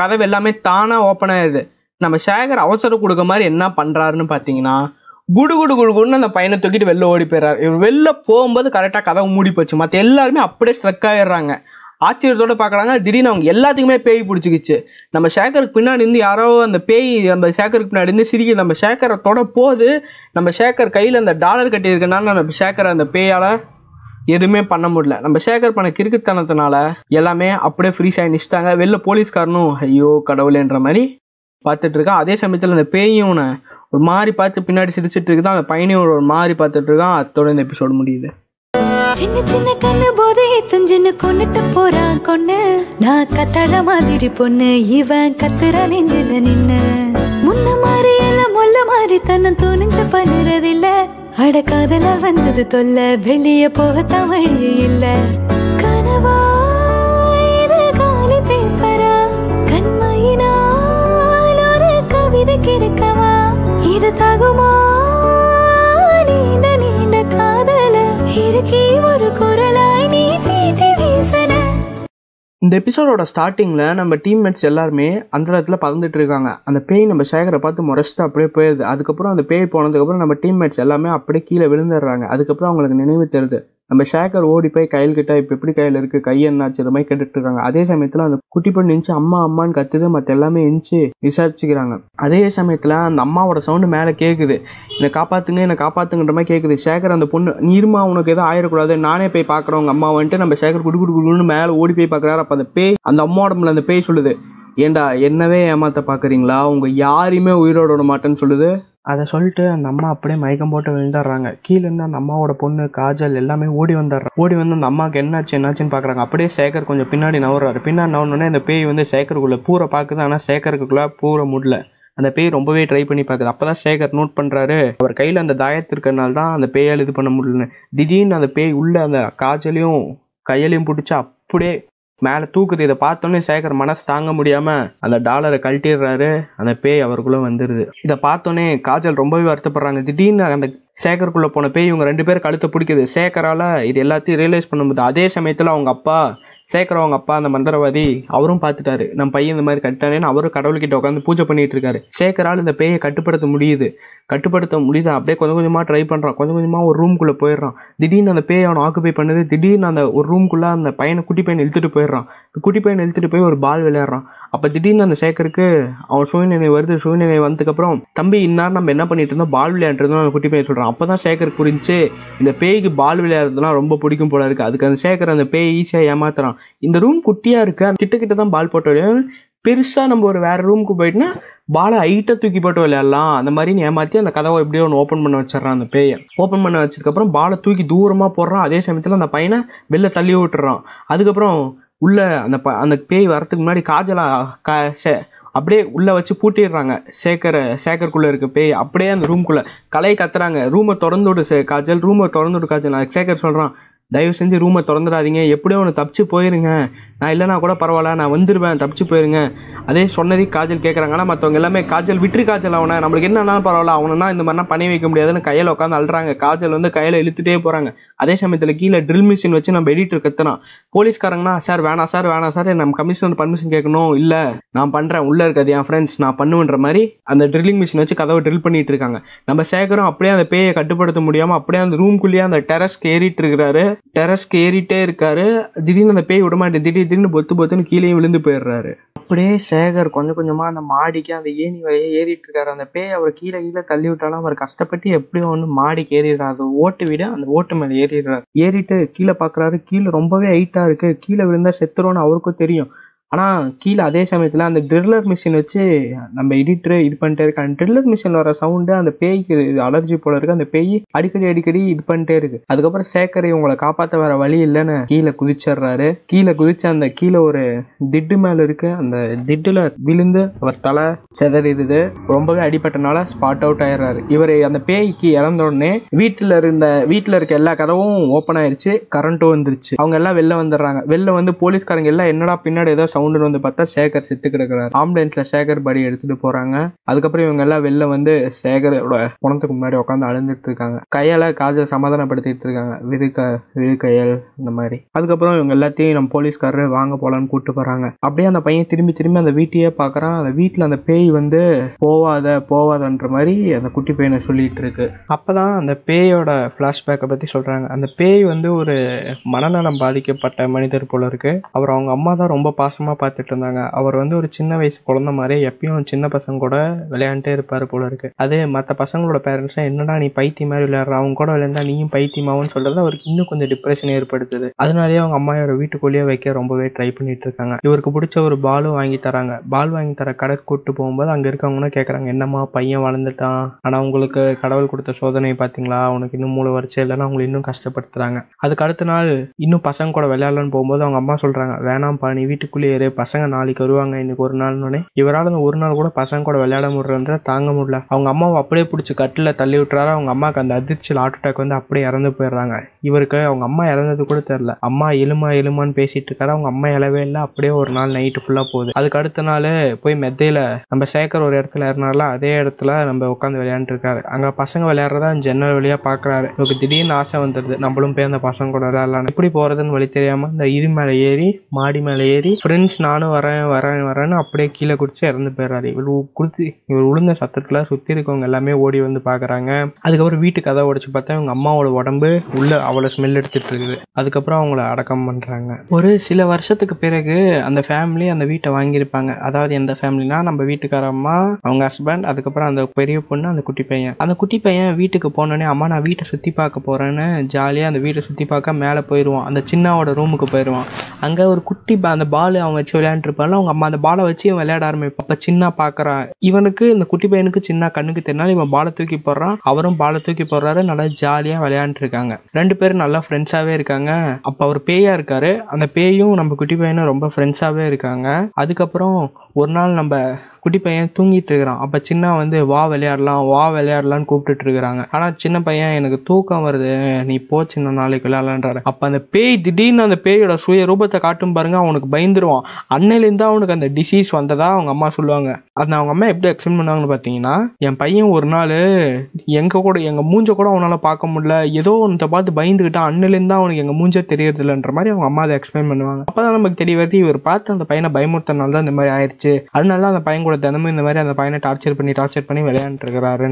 கதவு எல்லாமே தானாக ஓப்பன் ஆயிடுது நம்ம சேகர் அவசரம் கொடுக்க மாதிரி என்ன பண்ணுறாருன்னு பார்த்தீங்கன்னா குடு குடு குடு குடுன்னு அந்த பையனை தூக்கிட்டு வெளில ஓடி போயிடுறாரு. இவர் வெளில போகும்போது கரெக்டாக கதவு மூடி போச்சு. மற்ற எல்லாருமே அப்படியே ஸ்ட்ரக் ஆயிடுறாங்க. ஆச்சரியத்தோட பார்க்குறாங்க திடீர்னு அவங்க எல்லாத்துக்குமே பேய் பிடிச்சிக்கிச்சு. நம்ம சேகருக்கு பின்னாடி இருந்து யாரோ அந்த பேய் நம்ம சேகருக்கு பின்னாடி இருந்து சிரிக்க நம்ம சேகரை தொட போது நம்ம சேகர் கையில் அந்த டாலர் கட்டி இருக்கனால நம்ம சேகர் அந்த பேயால் எதுவுமே பண்ண முடியல. நம்ம சேகர் பண்ண கிறுக்குத்தனத்தினால எல்லாமே அப்படியே ஃப்ரீஸ் ஆகி நிச்சிட்டாங்க. வெளில போலீஸ்காரனும் ஐயோ கடவுளேன்ற மாதிரி பார்த்துட்டு இருக்கான் அதே சமயத்தில் அந்த பேயும் ஒரு மாதிரி பார்த்து பின்னாடி சிரிச்சிட்டு இருக்குதான் அந்த பையனையும் ஒரு மாதிரி பார்த்துட்டு இருக்கான் அத்தோட இந்த எபிசோடு முடியுது. சின்ன சின்ன கண்ணு போதே துஞ்சுன்னு கொண்டுட்டு போறான் கொன்னு. நான் கத்தழ மாதிரி பொண்ணு இவன் கத்துற நெஞ்சில நின்னு. முன்ன மாதிரி எல்லாம் மொல்ல மாதிரி தன்னை துணிஞ்சு பண்ணுறதில்ல. அட காதல வந்தது தொல்ல வெளிய போகத்தான் வழியே இல்ல. கனவா இது தகுமா? நீண்ட நீண்ட காதல. இருக்கி ஒரு குரலாய் நீ தீட்டி வீசன. இந்த எபிசோடோட ஸ்டார்டிங்கில் நம்ம டீம்மேட்ஸ் எல்லாருமே அந்த இடத்துல பறந்துட்டு இருக்காங்க. அந்த பேய் நம்ம சேகரை பார்த்து முறைச்சிட்டு அப்படியே போயிடுது அதுக்கப்புறம் அந்த பேய் போனதுக்கப்புறம் நம்ம டீம்மேட்ஸ் எல்லாமே அப்படியே கீழே விழுந்துடுறாங்க. அதுக்கப்புறம் அவங்களுக்கு நினைவு தருது. நம்ம ஷேக்கர் ஓடி போய் கையில் கிட்ட இப்போ எப்படி கையில் இருக்குது கை என்னாச்சு இதை மாதிரி கேட்டுட்டு இருக்காங்க. அதே சமயத்தில் அந்த குட்டி பொண்ணு நினச்சி அம்மா அம்மான்னு கத்துது. மற்ற எல்லாமே எஞ்சி விசாரிச்சுக்கிறாங்க. அதே சமயத்தில் அந்த அம்மாவோட சவுண்டு மேலே கேட்குது என்னை காப்பாத்துங்க என்னை காப்பாத்துங்கன்ற மாதிரி கேட்குது சேகர் அந்த பொண்ணு நீர்மா உனக்கு எதுவும் ஆயிடக்கூடாது. நானே போய் பார்க்குறவங்க உங்கள் அம்மா வந்துட்டு நம்ம சேகர் குடு குடு குடுன்னு மேலே ஓடி போய் பார்க்குறாரு. அப்போ அந்த பேய் அந்த அம்மா உடம்புல அந்த பேய் சொல்லுது. ஏண்டா என்னவே ஏமாத்த பார்க்குறீங்களா? உங்கள் யாரையுமே உயிரோட விட மாட்டேன்னு சொல்லுது. அதை சொல்லிட்டு அந்த அம்மா அப்படியே மயக்கம் போட்டு விழுந்துடுறாங்க. கீழேருந்து அந்த அம்மாவோட பொண்ணு காஜல் எல்லாமே ஓடி வந்துடுறாங்க. ஓடி வந்து அந்த அம்மாவுக்கு என்னாச்சு என்னாச்சுன்னு பார்க்குறாங்க. அப்படியே சேகர் கொஞ்சம் பின்னாடி நவர்றாரு பின்னாடி நவுனோடனே அந்த பேய் வந்து சேகருக்குள்ளே பூரை பார்க்குது. ஆனால் சேகருக்குள்ளே பூரை முடியல அந்த பேய் ரொம்பவே ட்ரை பண்ணி பார்க்குது. அப்போ தான் சேகர் நோட் பண்ணுறாரு அவர் கையில் அந்த தாயத்து தான் அந்த பேயால் இது பண்ண முடியலன்னு. திடீர்னு அந்த பேய் உள்ள அந்த காஜலையும் கையிலையும் பிடிச்சி அப்படியே மேலே தூக்குது. இதை பார்த்தோன்னே சேகர் மனசு தாங்க முடியாமல் அந்த டாலரை கழட்டிடுறாரு. அந்த பேய் அவருக்குள்ளே வந்துடுது இதை பார்த்தோன்னே காஜல் ரொம்பவே வருத்தப்படுறாங்க. திடீர்னு அந்த சேகருக்குள்ளே போன பேய் இவங்க ரெண்டு பேரும் கழுத்தை பிடிக்குது. சேகரால் இது எல்லாத்தையும் ரியலைஸ் பண்ணும்போது அதே சமயத்தில் அவங்க அப்பா சேகர் அவங்க அப்பா அந்த மந்திரவாதி அவரும் பார்த்துட்டாரு. நம்ம பையன் இந்த மாதிரி கட்டானேன்னு அவரும் கடவுள்கிட்ட உட்காந்து பூஜை பண்ணிட்டு இருக்காரு. சேகரால் இந்த பேயை கட்டுப்படுத்த முடியுது. கட்டுப்படுத்த முடியுது? அப்படியே கொஞ்சம் கொஞ்சமாக ட்ரை பண்ணுறான் கொஞ்சம் கொஞ்சமாக ஒரு ரூம்குள்ளே போயிடுறான். திடீர்னு அந்த பேய் அவனை ஆக்குபை பண்ணுது. திடீர்னு அந்த ஒரு ரூம்குள்ளே அந்த பையனை குட்டி பையனை இழுத்துட்டு போயிடுறான். குட்டி பையனை இழுத்துட்டு போய் ஒரு பால் விளையாடுறான். அப்போ திடீர்னு அந்த சேகருக்கு அவன் சூழ்நிலை வருது. சூழ்நிலை வந்ததுக்கப்புறம் தம்பி இன்னார் நம்ம என்ன பண்ணிட்டு இருந்தோம்? பால் விளையாண்டுருந்தோம் அந்த குட்டி பையன் அப்போ தான் சேகர் புரிஞ்சு இந்த பேய்க்கு பால் விளையாடுறதுலாம் ரொம்ப பிடிக்கும் போல இருக்குது அதுக்கு அந்த சேகர் அந்த பேய் ஈஸியாக ஏமாத்துறான். இந்த ரூம் குட்டியாக இருக்கு. அந்த கிட்ட கிட்ட தான் பால் போட்டு விளையாடு பெருசாக நம்ம ஒரு வேறு ரூமுக்கு போயிட்டுனா பாலை ஹைட்டாக தூக்கி போட்டு விளையாடலாம். அந்த மாதிரி ஏமாத்தி அந்த கதவை எப்படியோ ஒன்று ஓப்பன் பண்ண வச்சிடறான் அந்த பேயை. ஓப்பன் பண்ண வச்சதுக்கப்புறம் பாலை தூக்கி தூரமாக போடுறான். அதே சமயத்தில் அந்த பையனை வெளில தள்ளி விட்டுறான். அதுக்கப்புறம் உள்ள அந்த ப அந்த பேய் வரதுக்கு முன்னாடி காஜலா கா சே- அப்படியே உள்ளே வச்சு பூட்டிடுறாங்க. சேகர் சேகருக்குள்ளே இருக்க பேய் அப்படியே அந்த ரூம்குள்ள கலையை கத்துறாங்க. ரூமை திறந்து விடு சே- காஜல். ரூமை திறந்து விடு காஜல். சேகர் சொல்கிறான் தயவு செஞ்சு ரூமை திறந்துடாதீங்க. எப்படியோ ஒன்று தப்பிச்சு போயிருங்க. நான் இல்லைனா கூட பரவாயில்ல நான் வந்துடுவேன் தப்பிச்சு போயிருங்க. அதே சொன்னதே காஜல் கேட்குறாங்க ஆனால் மற்றவங்க எல்லாமே காஜல் விட்டு காஜல் அவனை. நம்மளுக்கு என்னன்னாலும் பரவாயில்ல அவனா இந்த மாதிரிலாம் பண்ணி வைக்க முடியாதுன்னு கையில் உட்காந்து அழுறாங்க. காஜல் வந்து கையில் இழுத்துட்டே போகிறாங்க அதே சமயத்தில் கீழே ட்ரில் மிஷின் வச்சு நம்ம எடிட்டர் கத்துறான். போலீஸ்காரங்கன்னா சார் வேணாம் சார் வேணாம் சார் நம்ம கமிஷனர் பர்மிஷன் கேட்கணும். இல்லை நான் பண்ணுறேன் உள்ளே இருக்காது என் ஃப்ரெண்ட்ஸ் நான் பண்ணுவேன்ற மாதிரி அந்த ட்ரில்லிங் மிஷின் வச்சு கதவை ட்ரில் பண்ணிட்டு இருக்காங்க. நம்ம சேகரும் அப்படியே அந்த பேயை கட்டுப்படுத்த முடியாமல் அப்படியே அந்த ரூம்குள்ளேயே அந்த டெரஸ்க்கு ஏறிட்டு இருக்கிறாரு. டெரஸ்க்கு ஏறிட்டே இருக்காரு. திடீர்னு அந்த பேய் விட மாட்டேன் திடீர் திடீர்னு பொத்து பொத்துன்னு கீழே விழுந்து போயிடுறாரு. அப்படியே சேகர் கொஞ்சம் கொஞ்சமா அந்த மாடிக்கு அந்த ஏணி வழியே ஏறிட்டு இருக்காரு. அந்த பேய் அவர் கீழே கீழே தள்ளி விட்டாலும் அவர் கஷ்டப்பட்டு எப்படியும் ஒன்று மாடிக்கு ஏறிடுறாரு. அது ஓட்டு விட அந்த ஓட்டு மேலே ஏறிடுறாரு. ஏறிட்டு கீழே பாக்குறாரு. கீழே ரொம்பவே ஹைட்டா இருக்கு. கீழே விழுந்தா செத்துரும்னு அவருக்கும் தெரியும். ஆனால் கீழே அதே சமயத்தில் அந்த ட்ரில்லர் மிஷின் வச்சு நம்ம எடிட்டர் இது பண்ணிட்டே இருக்காங்க ட்ரில்லர் மிஷின் வர சவுண்டு அந்த பேய்க்கு அலர்ஜி போல இருக்கு அந்த பேய் அடிக்கடி அடிக்கடி இது பண்ணிட்டே இருக்கு. அதுக்கப்புறம் சேகர் உங்களை காப்பாற்ற வேற வழி இல்லைன்னு கீழே குதிச்சிடுறாரு. கீழே குதிச்சு அந்த கீழே ஒரு திட்டு மேலே இருக்கு. அந்த திட்டுல விழுந்து அவர் தலை செதறிடுது. ரொம்பவே அடிபட்டனால ஸ்பாட் அவுட் ஆயிடுறாரு. இவர் அந்த பேய்க்கு இறந்த உடனே வீட்டில் இருந்த வீட்டில் இருக்க எல்லா கதவும் ஓப்பன் ஆயிருச்சு. கரண்ட்டும் வந்துருச்சு. அவங்க எல்லாம் வெளில வந்துடுறாங்க. வெளில வந்து போலீஸ்காரங்க எல்லாம் என்னடா பின்னாடி ஏதோ சவுண்டு வந்து பார்த்தா சேகர் செத்து கிடக்குறாரு ஆம்புலன்ஸ்ல சேகர் படி எடுத்துட்டு போறாங்க. அதுக்கப்புறம் இவங்க எல்லாம் வெளில வந்து சேகரோட குணத்துக்கு முன்னாடி உட்காந்து அழுந்துட்டு இருக்காங்க. கையால காஜை சமாதானப்படுத்திட்டு இருக்காங்க. விதுக்க விதுக்கையல் இந்த மாதிரி. அதுக்கப்புறம் இவங்க எல்லாத்தையும் நம்ம போலீஸ்காரர் வாங்க போலான்னு கூப்பிட்டு போறாங்க. அப்படியே அந்த பையன் திரும்பி திரும்பி அந்த வீட்டையே பாக்குறான். அந்த வீட்டுல அந்த பேய் வந்து போவாத போவாதன்ற மாதிரி அந்த குட்டி பையனை சொல்லிட்டு இருக்கு. அப்பதான் அந்த பேயோட பிளாஷ்பேக்கை பத்தி சொல்றாங்க. அந்த பேய் வந்து ஒரு மனநலம் பாதிக்கப்பட்ட மனிதர் போல இருக்கு. அவர் அவங்க அம்மா தான் ரொம்ப பாசமா பார்த்துட்டு இருந்தாங்க. அவர் வந்து ஒரு சின்ன வயசு குழந்த மாதிரி எப்பயும் சின்ன பசங்க கூட விளையாண்டே இருப்பார் போல இருக்கு. அதே மற்ற பசங்களோட பேரண்ட்ஸ் என்னடா நீ பைத்தியம் மாதிரி விளையாடுற? அவங்க கூட விளையாண்டா நீயும் பைத்தியமாவும் சொல்றது அவருக்கு இன்னும் கொஞ்சம் டிப்ரெஷன் ஏற்படுத்துது. அதனாலேயே அவங்க அம்மா இவரை வீட்டுக்குள்ளேயே வைக்க ரொம்பவே ட்ரை பண்ணிட்டு இருக்காங்க. இவருக்கு பிடிச்ச ஒரு பாலும் வாங்கி தராங்க. பால் வாங்கி தர கடைக்கு கூட்டு போகும்போது அங்கே இருக்கவங்களும் கேட்குறாங்க என்னம்மா பையன் வளர்ந்துட்டான். ஆனால் உங்களுக்கு கடவுள் கொடுத்த சோதனை பார்த்தீங்களா? அவனுக்கு இன்னும் மூளை வரிச்சை இல்லைன்னா அவங்களை இன்னும் கஷ்டப்படுத்துறாங்க. அதுக்கு அடுத்த நாள் இன்னும் பசங்க கூட விளையாடலான்னு போகும்போது அவங்க அம்மா சொல்றாங்க வேணாம்ப்பா நீ வீட்டுக்குள்ளேயே இரு பசங்க நாளைக்கு வருவாங்க இன்னைக்கு ஒரு நாள்னு இவரால் அந்த ஒரு நாள் கூட பசங்க கூட விளையாட முடியலன்ற தாங்க முடியல. அவங்க அம்மாவை அப்படியே பிடிச்சி கட்டில தள்ளி விட்டுறாரு. அவங்க அம்மாவுக்கு அந்த அதிர்ச்சியில் ஹார்ட் அட்டாக் வந்து அப்படியே இறந்து போயிடுறாங்க. இவருக்கு அவங்க அம்மா இறந்தது கூட தெரியல. அம்மா எலுமா எலுமான்னு பேசிட்டு இருக்காரு. அவங்க அம்மா இழவே இல்லை. அப்படியே ஒரு நாள் நைட்டு ஃபுல்லா போகுது. அதுக்கு அடுத்த நாள் போய் மெத்தையில நம்ம சேகர் ஒரு இடத்துல ஏறினால அதே இடத்துல நம்ம உட்காந்து விளையாண்டுருக்காரு அங்கே அங்க பசங்க விளையாடுறதா ஜன்னல் வழியா பார்க்குறாரு இவருக்கு திடீர்னு ஆசை வந்துடுது. நம்மளும் போய் அந்த பசங்க கூட விளையாடலாம் எப்படி போறதுன்னு வழி தெரியாம இந்த இது மேலே ஏறி மாடி மேலே ஏறி ஃப்ரெண்ட்ஸ் நானும் வரேன் வரேன் வரேன்னு அப்படியே கீழே குடிச்சு இறந்து போயிடுறாரு. இவர் குடுத்து இவர் விழுந்த சத்தத்துல சுத்தி இருக்கவங்க எல்லாமே ஓடி வந்து பாக்குறாங்க. அதுக்கப்புறம் வீட்டு கதை உடைச்சு பார்த்தா இவங்க அம்மாவோட உடம்பு உள்ள அவ்வளோ ஸ்மெல் எடுத்துட்டு இருக்குது. அதுக்கப்புறம் அவங்கள அடக்கம் பண்ணுறாங்க ஒரு சில வருஷத்துக்கு பிறகு அந்த ஃபேமிலி அந்த வீட்டை வாங்கியிருப்பாங்க. அதாவது எந்த ஃபேமிலினா நம்ம வீட்டுக்கார அம்மா அவங்க ஹஸ்பண்ட் அதுக்கப்புறம் அந்த பெரிய பொண்ணு அந்த குட்டி பையன். அந்த குட்டி பையன் வீட்டுக்கு போனோடனே அம்மா நான் வீட்டை சுற்றி பார்க்க போகிறேன்னு ஜாலியாக அந்த வீட்டை சுற்றி பார்க்க மேலே போயிடுவான் அந்த சின்னாவோட ரூமுக்கு போயிடுவான் அங்கே ஒரு குட்டி பா அந்த பால் அவன் வச்சு விளையாண்டுருப்பான்ல அவங்க அம்மா அந்த பாலை வச்சு இவன் விளையாட ஆரம்பிப்பான். அப்போ சின்ன பார்க்குறான் இவனுக்கு இந்த குட்டி பையனுக்கு சின்ன கண்ணுக்கு தெரினாலும் இவன் பாலை தூக்கி போடுறான். அவரும் பாலை தூக்கி போடுறாரு நல்லா ஜாலியாக விளையாண்டுருக்காங்க. ரெண்டு பேரும் நல்லா ஃப்ரெண்ட்ஸாகவே இருக்காங்க. அப்போ அவர் பேயா இருக்காரு. அந்த பேயும் நம்ம குட்டி பையனும் ரொம்ப ஃப்ரெண்ட்ஸாகவே இருக்காங்க. அதுக்கப்புறம் ஒரு நாள் நம்ம குட்டி பையன் தூங்கிட்டு இருக்கிறான். அப்போ சின்ன வந்து வா விளையாடலாம் வா விளையாடலாம்னு கூப்பிட்டுட்டு இருக்கிறாங்க. ஆனால் சின்ன பையன் எனக்கு தூக்கம் வருது. நீ போ சின்ன நாளைக்கு விளையாடலான்றாரு. அப்போ அந்த பேய் திடீர்னு அந்த பேயோட சுய ரூபத்தை காட்டும் பாருங்க அவனுக்கு பயந்துருவான். அன்னையிலேருந்து அவனுக்கு அந்த டிசீஸ் வந்ததா அவங்க அம்மா சொல்லுவாங்க. அதை அவங்க அம்மா எப்படி எக்ஸ்பிளைன் பண்ணாங்கன்னு பார்த்தீங்கன்னா என் பையன் ஒரு நாள் எங்கள் கூட எங்கள் மூஞ்ச கூட அவனால் பார்க்க முடியல. ஏதோ ஒன்றத்தை பார்த்து பயந்துக்கிட்டான் அன்னிலேருந்து தான் அவனுக்கு எங்கள் மூஞ்ச தெரியறதில்லைன்ற மாதிரி அவங்க அம்மா அதை எக்ஸ்பிளைன் பண்ணுவாங்க. அப்பதான் நமக்கு தெரிய வருது இவர் பார்த்து அந்த பையனை பயமுறுத்தனால தான் இந்த மாதிரி ஆயிடுச்சு அதனால அந்த பையன் கூட தினமும் இந்த மாதிரி அந்த பையனை டார்ச்சர் பண்ணி டார்ச்சர் பண்ணி விளையாண்டுட்டு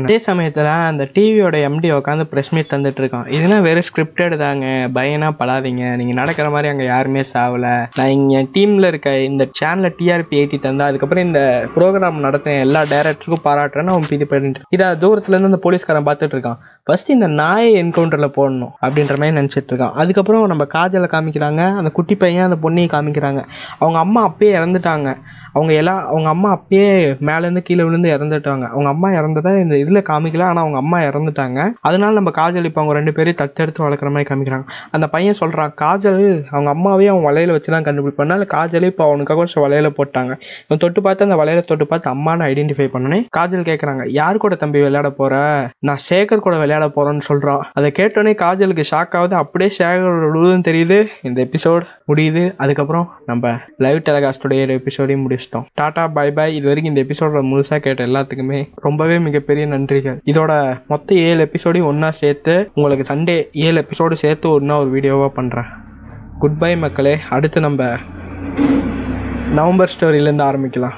அதே சமயத்தில் அந்த டிவியோட எம்டி உட்காந்து ப்ரெஸ் மீட் தந்துட்டு இருக்கான் இதெல்லாம் வெறும் ஸ்கிரிப்டட் தாங்க. பயனா படாதீங்க. நீங்க நடக்கிற மாதிரி அங்க யாருமே சாவல. நான் இங்க டீம்ல இருக்க இந்த சேனல்ல டிஆர்பி ஏத்தி தந்தா அதுக்கப்புறம் இந்த ப்ரோக்ராம் நடத்தின எல்லா டேரக்டருக்கும் பாராட்டுறேன்னு அவன் இது பண்ணிட்டு இதை தூரத்துல இருந்து அந்த போலீஸ்காரன் பார்த்துட்டு இருக்கான் ஃபர்ஸ்ட் இந்த நாயை என்கவுண்டரில் போடணும் அப்படின்ற மாதிரி நினச்சிட்டு இருக்கான் அதுக்கப்புறம் நம்ம காஜலை காமிக்கிறாங்க. அந்த குட்டி பையன் அந்த பொண்ணையும் காமிக்கிறாங்க. அவங்க அம்மா அப்பயே இறந்துட்டாங்க. அவங்க எல்லாம் அவங்க அம்மா அப்பயே மேலேருந்து கீழே விழுந்து இறந்துட்டாங்க. அவங்க அம்மா இறந்ததை இந்த இதில் காமிக்கல ஆனால் அவங்க அம்மா இறந்துட்டாங்க. அதனால நம்ம காஜல் இப்போ அவங்க ரெண்டு பேரையும் தத்தெடுத்து வளர்க்குற மாதிரி காமிக்கிறாங்க. அந்த பையன் சொல்கிறான் காஜல் அவங்க அம்மாவே அவன் வலையில வச்சு தான் கண்டுபிடிப்பான். அதனால காஜலே இப்போ அவனுக்காக கொஞ்சம் வலையில போட்டாங்க. இவன் தொட்டு பார்த்து அந்த வலையில தொட்டு பார்த்து அம்மான்னு ஐடென்டிஃபை பண்ணனே காஜல் கேட்குறாங்க யார் கூட தம்பி விளையாட போற? நான் சேகர் கூட விளையாட போறேன்னு சொல்கிறான் அதை கேட்டோடனே காஜலுக்கு ஷாக் ஆகுது. அப்படியே சேகரோட உழுதுன்னு தெரியுது. இந்த எபிசோட் முடியுது. அதுக்கப்புறம் நம்ம லைவ் டெலிகாஸ்டோடைய எபிசோடையும் முடிச்சிட்டோம். டாடா பை பை இது வரைக்கும் இந்த எபிசோட முழுசாக கேட்ட எல்லாத்துக்குமே ரொம்பவே மிகப்பெரிய நன்றிகள். இதோட மொத்த ஏழு எபிசோடையும் ஒன்றா சேர்த்து உங்களுக்கு சண்டே ஏழு எபிசோடு சேர்த்து ஒன்றா ஒரு வீடியோவாக பண்ணுறேன் குட் பை மக்களே. அடுத்து நம்ம நவம்பர் ஸ்டோரியிலேருந்து ஆரம்பிக்கலாம்.